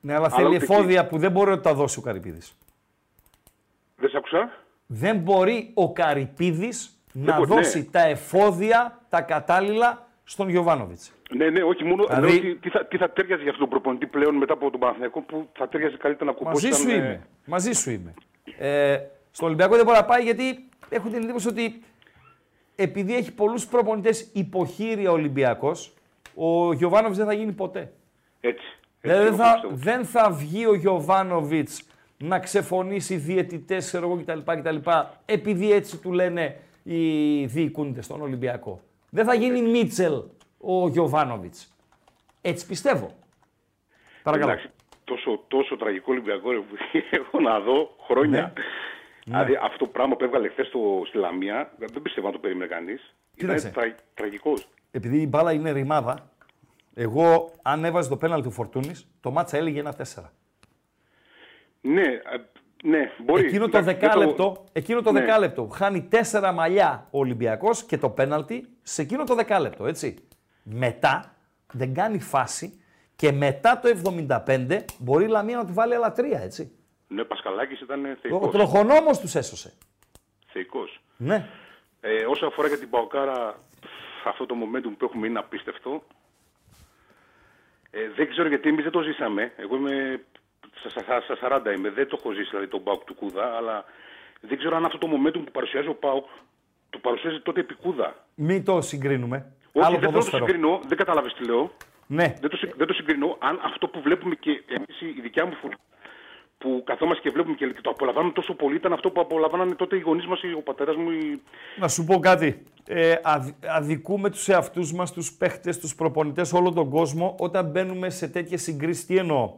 Ναι, αλλά θέλει ούτε εφόδια που δεν μπορεί να τα δώσει ο Καρυπίδης. Δεν σε άκουσα; Δεν μπορεί ο Καρυπίδης να μπορεί, ναι. δώσει τα εφόδια, τα κατάλληλα στον Γιωβάνοβιτς. Ναι, ναι, όχι μόνο. Δηλαδή- Λέω ότι τι θα, τι θα τέριαζε για αυτόν τον προπονητή πλέον μετά από τον Παναθηναϊκό που θα τέριαζε καλύτερα να κουμπώσει. Μαζί σου ήταν, ε, είμαι. Μαζί σου είμαι. Ε, στο Ολυμπιακό δεν μπορεί να πάει γιατί έχω την εντύπωση ότι επειδή έχει πολλούς προπονητές υποχείρια Ολυμπιακός, ο Γιωβάνοβιτς δεν θα γίνει ποτέ. Έτσι. έτσι Δηλαδή δεν εγώ θα, πιστεύω. δεν θα βγει ο Γιωβάνοβιτς να ξεφωνήσει διαιτητές, ξέρω εγώ κτλ, κτλ. Επειδή έτσι του λένε οι διοικούντες στον Ολυμπιακό. Δεν θα γίνει Μίτσελ ο Γιωβάνοβιτς. Έτσι πιστεύω. Παρακαλώ. Εντάξει, τόσο, τόσο τραγικό Ολυμπιακό ρε, που έχω να δω χρόνια. Ναι. Δηλαδή αυτό το πράγμα που έβγαλε χθες στη Λαμία, δεν πιστεύω να το περίμενε κανείς. Ήταν Κοίταξε. τρα, τραγικός. Επειδή η μπάλα είναι ρημάδα, εγώ αν έβαζε το πέναλ του Φορτούνης, το μάτσα έλεγε ένα 4. Ναι, ε, ναι, μπορεί. Εκείνο το Εντάξει, δεν δεκάλεπτο, εκείνο το Ναι. δεκάλεπτο χάνει τέσσερα μαλλιά ο Ολυμπιακός και το πέναλτι σε εκείνο το δεκάλεπτο, έτσι. Μετά δεν κάνει φάση και μετά το 75 μπορεί η Λαμία να του βάλει άλλα τρία, έτσι. Ναι, Πασκαλάκης ήταν Ο θεϊκός. τροχονόμος τους έσωσε. θεϊκός. Ναι. Ε, όσο αφορά για την Παοκάρα, αυτό το momentum που έχουμε είναι απίστευτο. Ε, δεν ξέρω γιατί εμείς δεν το ζήσαμε. Εγώ είμαι στα, στα, στα 40 είμαι, δεν το έχω ζήσει δηλαδή τον Πάοκ του Κούδα, αλλά δεν ξέρω αν αυτό το momentum που παρουσιάζει ο Πάοκ το παρουσιάζει τότε επί Κούδα. Μην το συγκρίνουμε. Όχι, Άλλο δεν θέλω να το ποδόσφαιρο. συγκρινώ, δεν κατάλαβες τι λέω. Ναι. Δεν το, συ- δεν το συγκρινώ αν αυτό που βλέπουμε και εμείς, η δικιά μου φουρνιά, που καθόμαστε και βλέπουμε και το απολαμβάνουμε τόσο πολύ, ήταν αυτό που απολαμβάνανε τότε οι γονείς μας, ο πατέρας μου, οι, Να σου πω κάτι. Ε, αδ- αδικούμε τους εαυτούς μας, τους παίχτες, τους προπονητές, όλο τον κόσμο, όταν μπαίνουμε σε τέτοιες συγκρίσεις. Τι εννοώ;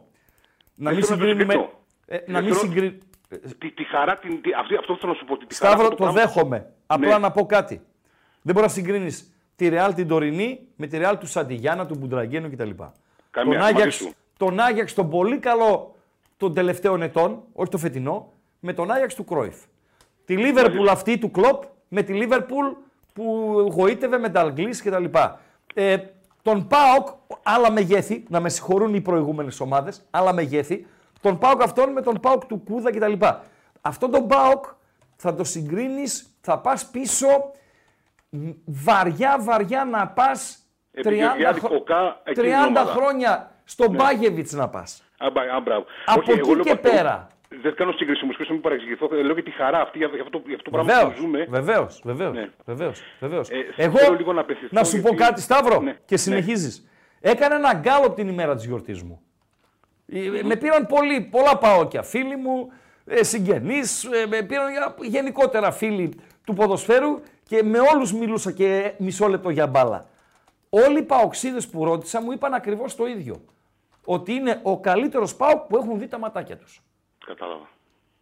Να Δεν μην θέλω να το συγκρίνουμε... συγκρίνω. Ε, να Δεν μην θέλω- συγκρίνουμε... τη, τη χαρά, την, τη, αυτή, αυτό θέλω να σου πω. Τη χαρά, Σταύρο, αυτό το πράγμα- δέχομαι. Απλά Ναι. να πω κάτι. Δεν μπορείς να συγκρίνεις τη Ρεάλ την τωρινή με τη Ρεάλ του Σαντιγιάννα, του Μπουντραγκένου κτλ. Καμία, τον, μαζί Άγιαξ, σου. τον Άγιαξ τον πολύ καλό των τελευταίων ετών, όχι το φετινό, με τον Άγιαξ του Κρόιφ. Τη Λίβερπουλ αυτή του Κλοπ με τη Λίβερπουλ που γοήτευε με τα Αγγλής κτλ. Ε, τον Πάοκ, άλλα μεγέθη, να με συγχωρούν οι προηγούμενες ομάδες, άλλα μεγέθη. Τον Πάοκ αυτόν με τον Πάοκ του Κούδα κτλ. Αυτόν τον Πάοκ θα το συγκρίνεις, θα πας πίσω μ, βαριά βαριά να πας 30, Επί Γεωργιάδη χρο- Κοκά, εκείνη 30 την ομάδα. χρόνια στον Μπάγεβιτς να πας. Α, μπα- α, μπράβο. Από Όχι, εγώ εκεί λέω και αυτό- πέρα. Δεν κάνω σύγκριση όμως, να μην παρεξηγηθώ. Λέω για τη χαρά αυτή, για αυτό, για αυτό το πράγμα Βεβαίως. που ζούμε. Βεβαίως. Βεβαίως. Ναι. Βεβαίως, βεβαίως. Ε, Εγώ θέλω λίγο να απευθυνθώ, να σου πω γιατί- κάτι, Σταύρο, Ναι, και ναι. συνεχίζεις. Έκανα ένα γκάλωπ την ημέρα της γιορτής μου. Ε, Με πήραν πολλοί, πολλά παόκια. Φίλοι μου, ε, συγγενείς, με πήραν για- γενικότερα φίλοι του ποδοσφαίρου και με όλους μιλούσα και μισό λεπτό για μπάλα. Όλοι οι παοξίδες που ρώτησα μου είπαν ακριβώς το ίδιο. Ότι είναι ο καλύτερος πάοκ που έχουν δει τα ματάκια τους. Κατάλαβα.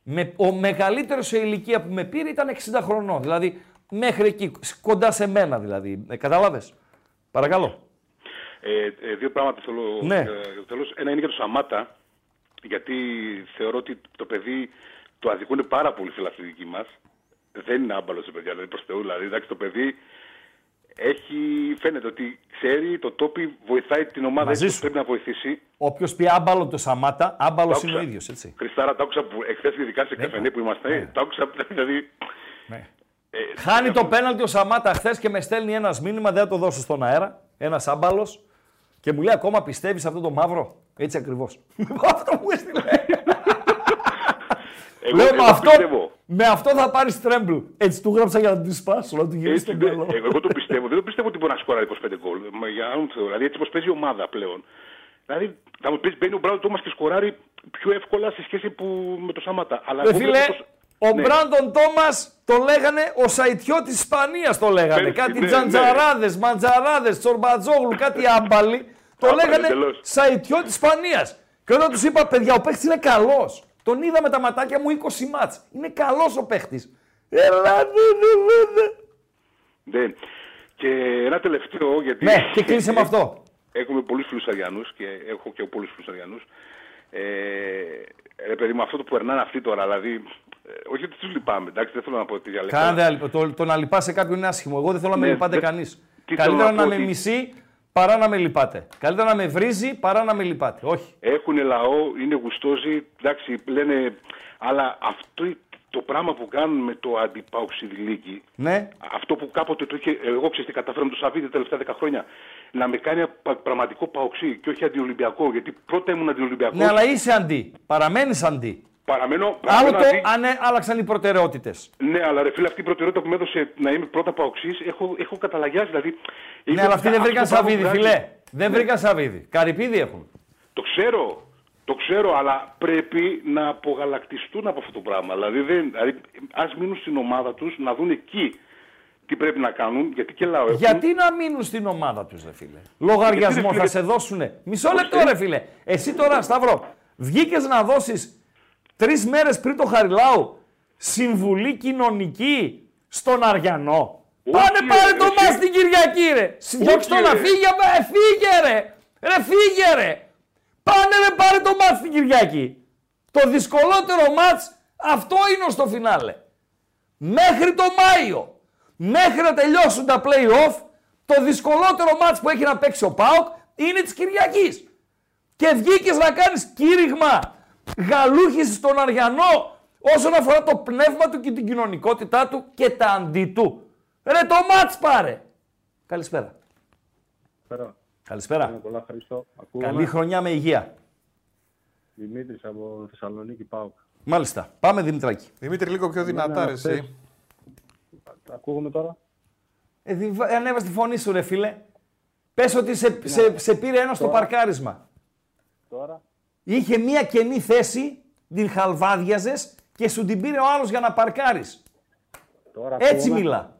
Με, ο μεγαλύτερος σε ηλικία που με πήρε ήταν 60 χρονών. Δηλαδή μέχρι εκεί, κοντά σε μένα δηλαδή. Ε, Κατάλαβες; Παρακαλώ. Ε, ε, δύο πράγματα θέλω, Ναι. ε, θέλω. Ένα είναι για το Σαμάτα, γιατί θεωρώ ότι το παιδί το αδικούν πάρα πολύ στην αθλητική μας. Δεν είναι άμπαλος το παιδί, δηλαδή προς Θεού. Δηλαδή, εντάξει, το παιδί έχει, φαίνεται ότι ξέρει το τόπι, βοηθάει την ομάδα Μαζί έτσι που σου. πρέπει να βοηθήσει. Όποιος πει άμπαλο το Σαμάτα, άμπαλος Το είναι ο άκουσα. ίδιος. Έτσι. Χριστάρα, το άκουσα που εχθές, ειδικά σε καφενέ που είμαστε, Ναι. το άκουσα, δηλαδή. Ναι. ε, Χάνει ε, το πέναλτι ο Σαμάτα χθες και με στέλνει ένας μήνυμα, δεν θα το δώσω στον αέρα. Ένας άμπαλος και μου λέει ακόμα πιστεύεις σε αυτό το μαύρο; Έτσι ακριβώς. αυτό μου έστειλε. Εγώ, Λέω εγώ με αυτό, πιστεύω. Με αυτό θα πάρεις τρέμπλ. Έτσι του γράψα για να του σπάσω, να του γυρίσει Έτσι, τον ναι, καλό. εγώ, εγώ το πιστεύω. Δεν το πιστεύω ότι μπορεί να σκοράρει 25 γκολ. Μα για άλλον Θεό. Δηλαδή έτσι όπως παίζει η ομάδα πλέον. Δηλαδή θα μου πεις μπαίνει ο Μπράουν Τόμα και σκοράρει πιο εύκολα σε σχέση που με το Σαμάτα. Αλλά Ρε εγώ φίλε, βλέπω το- ο Ναι. Μπράντον Τόμας το λέγανε ο Σαϊτιό της Ισπανίας το λέγανε. Πέρσι, κάτι ναι, τζαντζαράδες, μαντζαράδες, τσορμπατζόγλου, κάτι άμπαλοι. Το Άμπαλοι, λέγανε εντελώς. Σαϊτιό της Ισπανίας. Και όταν τους είπα, παιδιά, ο παίχτη είναι καλός. Τον είδα με τα ματάκια μου 20 μάτς. Είναι καλός ο παίχτης. Ελά, ναι, ναι, ναι, ναι. Ναι. Και ένα τελευταίο, γιατί. Ναι, και κλείσε με αυτό. Έχουμε πολλούς φίλου Αριανού και έχω και πολλούς φίλου Αριανού. Ε, ρε παιδί μου, αυτό το που περνάνε αυτοί τώρα, δηλαδή. ε, όχι ότι τους λυπάμαι, εντάξει, δεν θέλω να πω ότι διαλέξα. Κάντε άλλη- το, το να λυπάσαι κάποιον είναι άσχημο. Εγώ δεν θέλω να με Ναι, λυπάτε δεν- κανείς. τι θέλω Καλύτερα να να, πω με ότι- μισεί παρά να με λυπάτε. Καλύτερα να με βρίζει παρά να με λυπάτε. Όχι. Έχουν λαό, είναι γουστόζοι, εντάξει, λένε. Αλλά αυτό το πράγμα που κάνουν με το αντιπαοξιδηλίκι, Ναι. αυτό που κάποτε το είχε, εγώ ξέρω τι καταφέραμε το Σαββίδι τα τελευταία 10 χρόνια, να με κάνει πα- πραγματικό παοξί και όχι αντιολυμπιακό. Γιατί πρώτα ήμουν αντιολυμπιακός. Ναι, αλλά είσαι αντί. Παραμένεις αντί. Παραμένω. Άλλο παραμένω το αντί- αν ε, άλλαξαν οι προτεραιότητες. Ναι, αλλά ρε φίλε, αυτή η προτεραιότητα που με έδωσε να είμαι πρώτα παοξή, έχω, έχω καταλαγιάσει. Δηλαδή, Ναι, αλλά αυτοί δεν βρήκαν αυτό το πράγμα σαβίδι, που φιλέ. βγάζει- Δεν Ναι, βρήκαν σαβίδι. Καρυπίδι έχουν. Το ξέρω. Το ξέρω, αλλά πρέπει να απογαλακτιστούν από αυτό το πράγμα. Δηλαδή, δεν, δηλαδή ας μείνουν στην ομάδα τους, να δουν εκεί τι πρέπει να κάνουν, γιατί και λαό έχουν. Γιατί να μείνουν στην ομάδα τους, ρε φίλε; Λογαριασμό Γιατί, ρε, θα φίλε, σε δώσουνε. Μισό πώς, λεπτό, ε; ρε φίλε. Εσύ τώρα, Σταύρο, βγήκες να δώσεις τρεις μέρες πριν το Χαριλάου συμβουλή κοινωνική στον Αριανό. Όχι, Πάνε ρε, πάρε το εσύ. μας την Κυριακή, ρε. Διώξτε το ρε. να φύγε, ε, φύγε, ρε. Ρε, φύγε, ρε. Πάνε, ρε, πάρε το μάτς την Κυριακή. Το δυσκολότερο μάτς αυτό είναι στο φινάλε. Μέχρι το Μάιο, μέχρι να τελειώσουν τα play-off, το δυσκολότερο μάτς που έχει να παίξει ο ΠΑΟΚ είναι της Κυριακής. Και βγήκες να κάνεις κήρυγμα γαλούχηση στον Αριανό όσον αφορά το πνεύμα του και την κοινωνικότητά του και τα αντί του. Ρε το μάτς πάρε. Καλησπέρα. Πέρα. Καλησπέρα. Πολλά Χριστό. Ακούγομαι. Καλή χρονιά με υγεία. Δημήτρης από Θεσσαλονίκη ΠΑΟΚ. Μάλιστα. Πάμε Δημητράκη. Δημήτρη, λίγο πιο δυνατά, ρε, εσύ. Ακούγομαι τώρα; Ε, δι- ανέβα τη φωνή σου, ρε φίλε. Πες ότι σε, σε, σε πήρε ένα στο παρκάρισμα. Τώρα. Είχε μία κενή θέση, την χαλβάδιαζες και σου την πήρε ο άλλος για να παρκάρεις. τώρα Έτσι ακούγομαι. μιλά.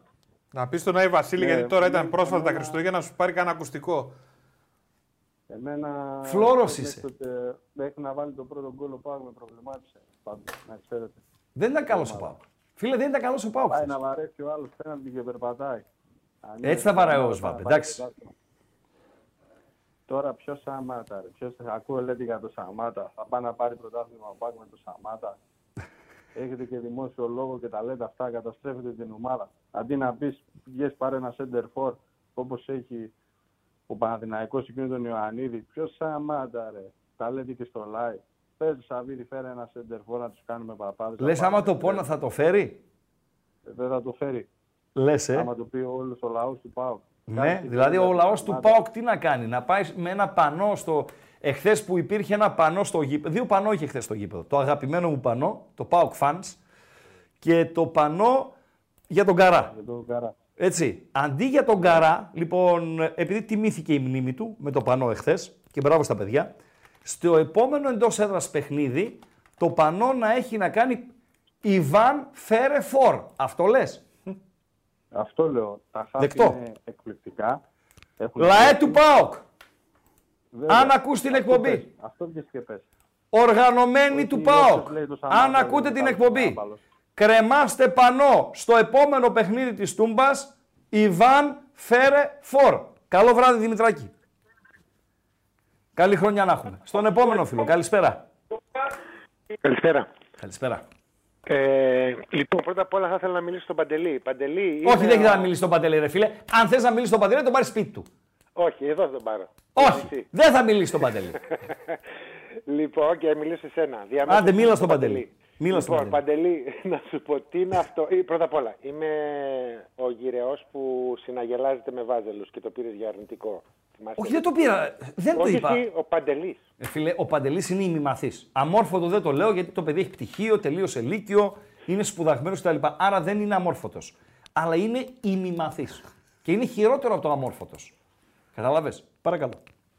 Να πεις στον Άι Βασίλη, Ναι, γιατί τώρα ήταν ναι, πρόσφατα τα ναι. Χριστούγεννα, να σου πάρει κανένα ακουστικό. Εμένα... Φλόρος μέχρι είσαι. τότε- Μέχρι να βάλει το πρώτο γκολ ο Πάοκ με προβλημάτισε. Πάντως, να ξέρετε. Δεν ήταν καλός ο Πάουκ. Φίλε, δεν ήταν καλός ο Πάουκ. Πάει να βαρέσει ο άλλος πέναντι και περπατάει. Αν Έτσι θα είναι, βαράει ο να Όσβαλντ, πάει εντάξει. Το δάχτυλο. Τώρα ποιος Σαμάτα, ρε. Ποιος... Ακούω λέτε για το Σαμάτα. Θα πάει να πάρει πρωτάθλημα ο Πάοκ με το Σαμάτα. Έχετε και δημόσιο λόγο και τα λέτε αυτά, καταστρέφετε την ομάδα. Αντί να πεις, βγες πάρε ένα center for όπως έχει ο Παναθηναϊκός εκείνο τον Ιωαννίδη. Ποιος Σαμάτα, ρε. Τα λέτε και στο live. Πες Σαββίδη, φέρε ένα center for να τους κάνουμε παπάδες. Λες να άμα πάμε. το πω να θα το φέρει; Ε, Δεν θα το φέρει. Λες, ε. Άμα το πει όλος ο λαός του ΠΑΟΚ. Ναι, Κάτι δηλαδή θέλει ο να λαός του Σαμάτα. ΠΑΟΚ τι να κάνει, να πάει με ένα πανό στο... Εχθές που υπήρχε ένα πανό στο γήπεδο, δύο πανό είχε χθες στο γήπεδο. Το αγαπημένο μου πανό, το ΠΑΟΚ Fans και το πανό για τον Καρά. Για τον Καρά. Έτσι, αντί για τον Καρά, λοιπόν, επειδή τιμήθηκε η μνήμη του με το πανό εχθές και μπράβο στα παιδιά, στο επόμενο εντός έδρας παιχνίδι, το πανό να έχει να κάνει Ιβάν Φέρε Φορ. Αυτό λες; Αυτό λέω. Τα χάφη Δεκτό. είναι εκπληκτικά. Έχουν Λαέ του ΠΑΟΚ. Βέβαια. Αν ακούς την Αυτό εκπομπή. πες. Αυτό βγες και πες. Οργανωμένοι Όχι, του όχι, ΠΑΟΚ. λέει το Σαμάτα, Αν δεν ακούτε είναι την καλός εκπομπή, άμπαλος. κρεμάστε πανό στο επόμενο παιχνίδι της Τούμπας, Ιβάν Φέρε Φορ. Καλό βράδυ Δημητράκη. Καλή χρονιά να έχουμε. Στον επόμενο φίλο. Καλησπέρα. Καλησπέρα. Καλησπέρα. Ε, λοιπόν, πρώτα απ' όλα θα ήθελα να μιλήσω στον Παντελή. Παντελή Όχι, είναι δεν έχετε ο- να μιλήσει στον Παντελή, ρε φίλε. Αν θες να μιλήσεις στον Παντελή, τον πάρεις σπίτι του. Όχι, εδώ θα τον πάρω. Όχι, Εσύ. δεν θα μιλήσεις στον Παντελή. Λοιπόν, και μιλήσω σε σένα. Διαμέσου Άντε, μίλα στον στον Παντελή. Μίλα στον Λοιπόν, Παντελή, να σου πω τι είναι αυτό. Ή, Πρώτα απ' όλα, είμαι ο γυρεός που συναγελάζεται με βάζελους και το πήρες για αρνητικό. Θυμάσαι; Όχι, δεν το πήρα. Δεν το Όχι είπα. εσύ, ο Παντελής. Ε, φίλε, ο Παντελής είναι ημιμαθής. Αμόρφωτο δεν το λέω γιατί το παιδί έχει πτυχίο, τελείωσε λύκειο, είναι σπουδαγμένος κτλ. Άρα δεν είναι αμόρφωτος. Αλλά είναι ημιμαθής. Και είναι χειρότερο από το αμόρφωτος. Κατάλαβε. Παρακαλώ.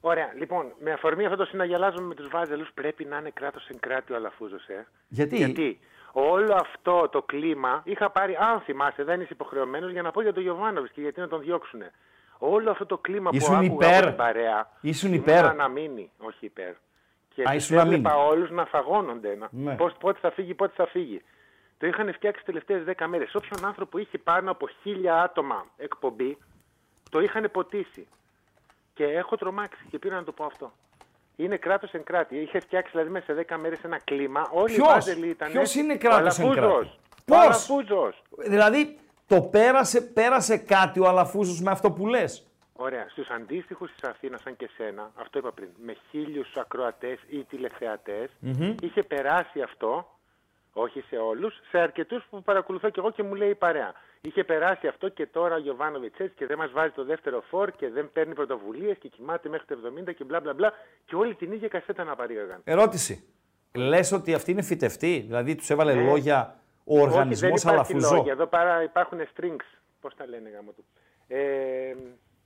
Ωραία, λοιπόν, με αφορμή αυτό το συναγελάζουμε με τους βάζελους πρέπει να είναι κράτος εν κράτη ο Αλαφούζος, ε. Γιατί; Γιατί όλο αυτό το κλίμα είχα πάρει, αν θυμάσαι, δεν είσαι υποχρεωμένος για να πω για τον Γιωβάνοβιτς και γιατί να τον διώξουνε. Όλο αυτό το κλίμα Ήσουν που άκουγα υπέρ. από την παρέα. Ήσουν ήμουν υπέρ. να μείνει, όχι υπέρ. Και Α, τους ήσουν να έβλεπα μείνει. όλους να φαγώνονται. Να... Ναι. Πώς, πότε θα φύγει, πότε θα φύγει. Το είχαν φτιάξει τις τελευταίες δέκα μέρες. Όποιον άνθρωπο είχε πάνω από χίλια άτομα εκπομπή, το είχαν ποτίσει. Και έχω τρομάξει και πήρα να το πω αυτό. Είναι κράτος εν κράτη. Είχε φτιάξει δηλαδή μέσα σε 10 μέρες ένα κλίμα. Όλοι Ποιος; οι βάζελοι ήταν. Ποιος είναι κράτος εν κράτη; Πώς; Πώς; Δηλαδή, το πέρασε, πέρασε κάτι ο Αλαφούζος με αυτό που λες; Ωραία. Στους αντίστοιχους της Αθήνας, σαν και σένα, αυτό είπα πριν, με χίλιους ακροατές ή τηλεθεατές, είχε περάσει αυτό, όχι σε όλους, σε αρκετούς που παρακολουθώ και εγώ και μου λέει η παρέα. Είχε περάσει αυτό και τώρα ο Γιωβάνοβιτς έτσι και δεν μας βάζει το δεύτερο φόρ και δεν παίρνει πρωτοβουλίες και κοιμάται μέχρι το 70 και μπλα μπλα μπλα. Και όλοι την ίδια κασέτα να παρήγαγαν. Ερώτηση. Λες ότι αυτή είναι φυτευτή, δηλαδή τους έβαλε Ναι. λόγια ο οργανισμός Όχι, δεν υπάρχει Αλαφούζο. λόγια. Εδώ παρά υπάρχουν strings. Πώς τα λένε γάμο του. Ε,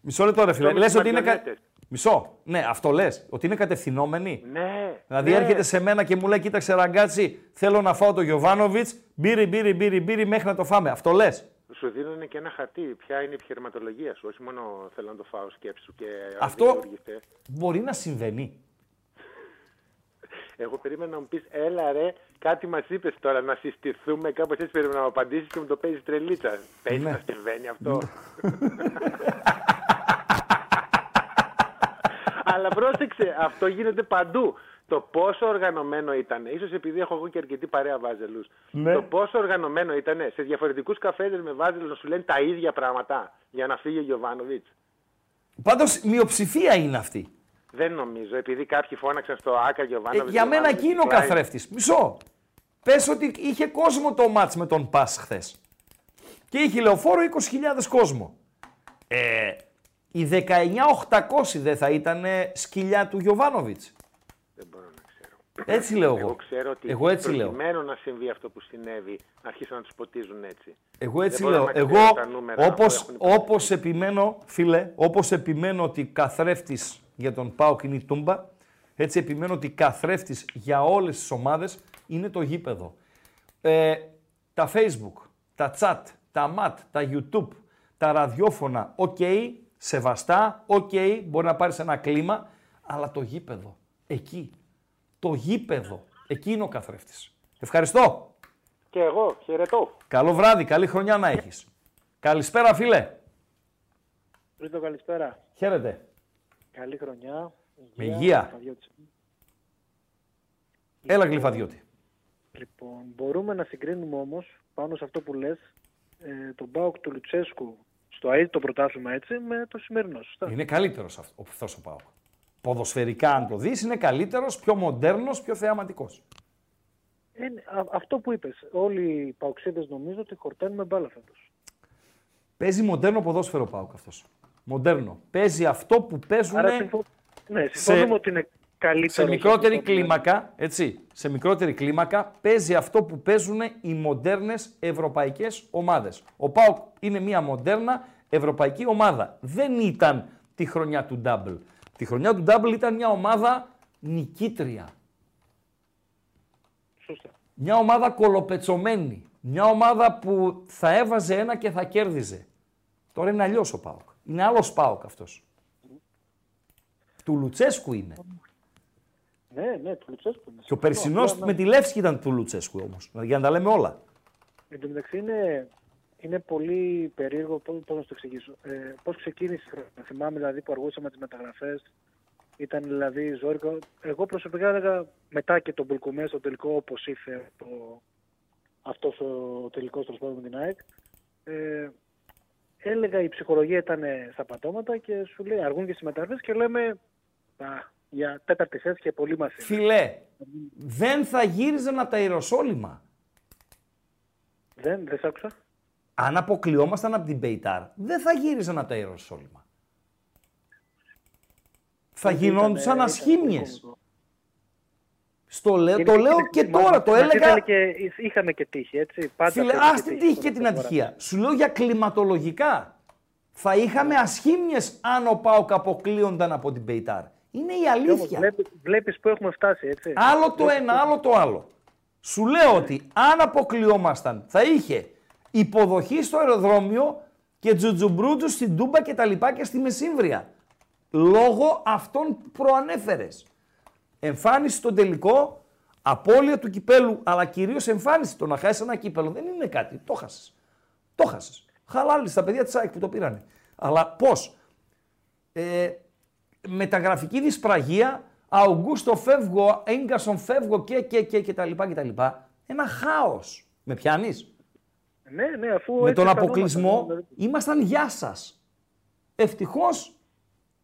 Μισό λεπτό, ρε φίλε. Αυτό με Λες τις ότι είναι. κα- μαριονέτες. Μισό. Ναι, αυτό λες. Ότι είναι κατευθυνόμενοι. Ναι. Δηλαδή ναι. έρχεται σε μένα και μου λέει: Κοίταξε, ραγκάτσι, θέλω να φάω το Γιωβάνοβιτς. Μπύρι, μπύρι, μπύρι, μπύρι μέχρι να το φάμε. Αυτό λες. Σου δίνουν και ένα χαρτί. Ποια είναι η επιχειρηματολογία σου. Όχι μόνο θέλω να το φάω σκέψου και Αυτό δημιουργηθέ. μπορεί να συμβαίνει. Εγώ περίμενα να μου πεις, έλα ρε, κάτι μας είπες τώρα να συστηθούμε. Κάπως έτσι περίμενα να μου απαντήσεις και μου το παίζεις τρελίτσα. Παίζει Ναι. να συμβαίνει αυτό. Αλλά πρόσεξε, αυτό γίνεται παντού. Το πόσο οργανωμένο ήταν, ίσως επειδή έχω εγώ και αρκετή παρέα βάζελους, Ναι. το πόσο οργανωμένο ήταν σε διαφορετικούς καφέδες με βάζελους να σου λένε τα ίδια πράγματα για να φύγει ο Γιωβάνοβιτς; Πάντως μειοψηφία είναι αυτή. Δεν νομίζω, επειδή κάποιοι φώναξαν στο Άκα Ε, Γιωβάνοβιτ. για μένα εκεί είναι ο καθρέφτης. Μισό. Πες ότι είχε κόσμο το μάτς με τον Πας χθες. Και είχε λεωφόρο 20.000 κόσμο. Ε, οι 19.800 δεν θα ήταν σκυλιά του Γιωβάνοβιτς. Δεν μπορώ να ξέρω. Έτσι λέω εγώ. Εγώ ξέρω ότι Εγώ έτσι λέω. προκειμένου να συμβεί αυτό που συνέβη, αρχίσαν να τους ποτίζουν έτσι. Εγώ έτσι Δεν μπορώ λέω. να Εγώ ξέρω τα νούμερα που όπως, έχουν υποθεί. όπως επιμένω, φίλε, όπως επιμένω ότι καθρέφτης για τον ΠΑΟΚ είναι η Τούμπα, έτσι επιμένω ότι καθρέφτης για όλες τις ομάδες είναι το γήπεδο. Ε, τα Facebook, τα chat, τα mat, τα YouTube, τα ραδιόφωνα, οκ, σεβαστά, οκ, μπορεί να πάρεις ένα κλίμα, αλλά το γήπεδο, εκεί, το γήπεδο, εκεί είναι ο καθρέφτης. Ευχαριστώ. Και εγώ, χαιρετώ. Καλό βράδυ, καλή χρονιά να έχεις. Καλησπέρα φίλε. Χρήστο, καλησπέρα. Χαίρετε. Καλή χρονιά. Με υγεία. Παδιώτης. Έλα γλυφαδιώτη. Λοιπόν, μπορούμε να συγκρίνουμε όμως πάνω σε αυτό που λες ε, τον Μπάουκ του Λουτσέσκου στο ΑΕΔ το πρωτάθλημα έτσι με το σημερινό. Σωστά; Είναι καλύτερος αυτό, αυτός ο Πάοκ. Ποδοσφαιρικά αν το δεις είναι καλύτερος, πιο μοντέρνος, πιο θεαματικός. Ε, α- αυτό που είπες, όλοι οι παοξίδες νομίζω ότι χορταίνουμε μπάλα φέτος. Παίζει μοντέρνο ποδόσφαιρο ο Πάοκ αυτός. Μοντέρνο. Παίζει αυτό που παίζουν Άρα συμφω... ναι, συμφωνούμε ότι είναι καλύτερο. σε μικρότερη κλίμακα, έτσι, σε μικρότερη κλίμακα παίζει αυτό που παίζουν οι μοντέρνες ευρωπαϊκές ομάδες. Ο ΠΑΟΚ είναι μια μοντέρνα ευρωπαϊκή ομάδα. Δεν ήταν τη χρονιά του Double. Τη χρονιά του Double ήταν μια ομάδα νικήτρια. Σωστά. Μια ομάδα κολοπετσωμένη. Μια ομάδα που θα έβαζε ένα και θα κέρδιζε. Τώρα είναι αλλιώς ο Πάοκ. Είναι άλλος Πάοκ αυτός. Του Λουτσέσκου είναι. Ναι, ναι, του Λουτσέσκου είναι. Και ο περσινός Απλά, με τη Λεύσκη ήταν του Λουτσέσκου όμως. Για να τα λέμε όλα. Εν τω μεταξύ είναι, είναι πολύ περίεργο πώς, πώς να σου το εξηγήσω. Ε, πώς ξεκίνησε η χρονιά. Θυμάμαι δηλαδή που αργούσαμε τις μεταγραφές. Ήταν δηλαδή ζώρικο. Εγώ προσωπικά έλεγα μετά και τον Μπουλκουμέ στο τελικό όπως ήρθε το, αυτός ο τελικός τέλος πάντων με την ΑΕΚ. Ε, έλεγα η ψυχολογία ήταν στα πατώματα και σου λέει αργούν και στις μεταγραφές και λέμε α, για τέταρτη θέση και πολύ μας είναι. Φιλέ, δεν θα γύριζαν από τα Ιεροσόλυμα. Δεν, δεν σ' άκουσα. Αν αποκλειόμασταν από την Πεϊτάρ, δεν θα γύριζαν από τα Ιεροσόλυμα. Θα Ήταν- γινόντουσαν ήταν ασχήμιες. κόμικο. Στο λέω, Και το είναι- λέω είναι- και μα- τώρα, το μας έλεγα. ήταν Και, είχαμε και τύχη, έτσι. Πάντα Φίλε, παίζει ας την τύχη και την πρώτη φορά. ατυχία. Σου λέω για κλιματολογικά. Θα είχαμε ασχήμιες αν ο Πάοκ αποκλείονταν από την Πεϊτάρ. Είναι η Και όμως αλήθεια. βλέπεις, βλέπεις που έχουμε φτάσει, έτσι. Άλλο το ένα, άλλο το άλλο. Σου λέω ότι αν αποκλειόμασταν θα είχε υποδοχή στο αεροδρόμιο και τζουτζουμπρούτζους στην Τούμπα και τα λοιπά και στη Μεσύμβρια. Λόγω αυτών που προανέφερες. Εμφάνιση στον τελικό, απώλεια του κυπέλου, αλλά κυρίως εμφάνιση. Το να χάσεις ένα κύπελο δεν είναι κάτι. Το χάσες. Το χάσες. Χαλάλι στα παιδιά της ΑΕΚ που το πήρανε. Αλλά πώς; Ε, μεταγραφική δυσπραγία, Αουγκούστο φεύγω, Έγκασον φεύγω και, και, και, και τα λοιπά και τα λοιπά. Ένα χάος. Με πιάνεις; Ναι, ναι, αφού Με έτσι τον αισθανόμασταν, αποκλεισμό δηλαδή. ήμασταν γεια σας. Ευτυχώς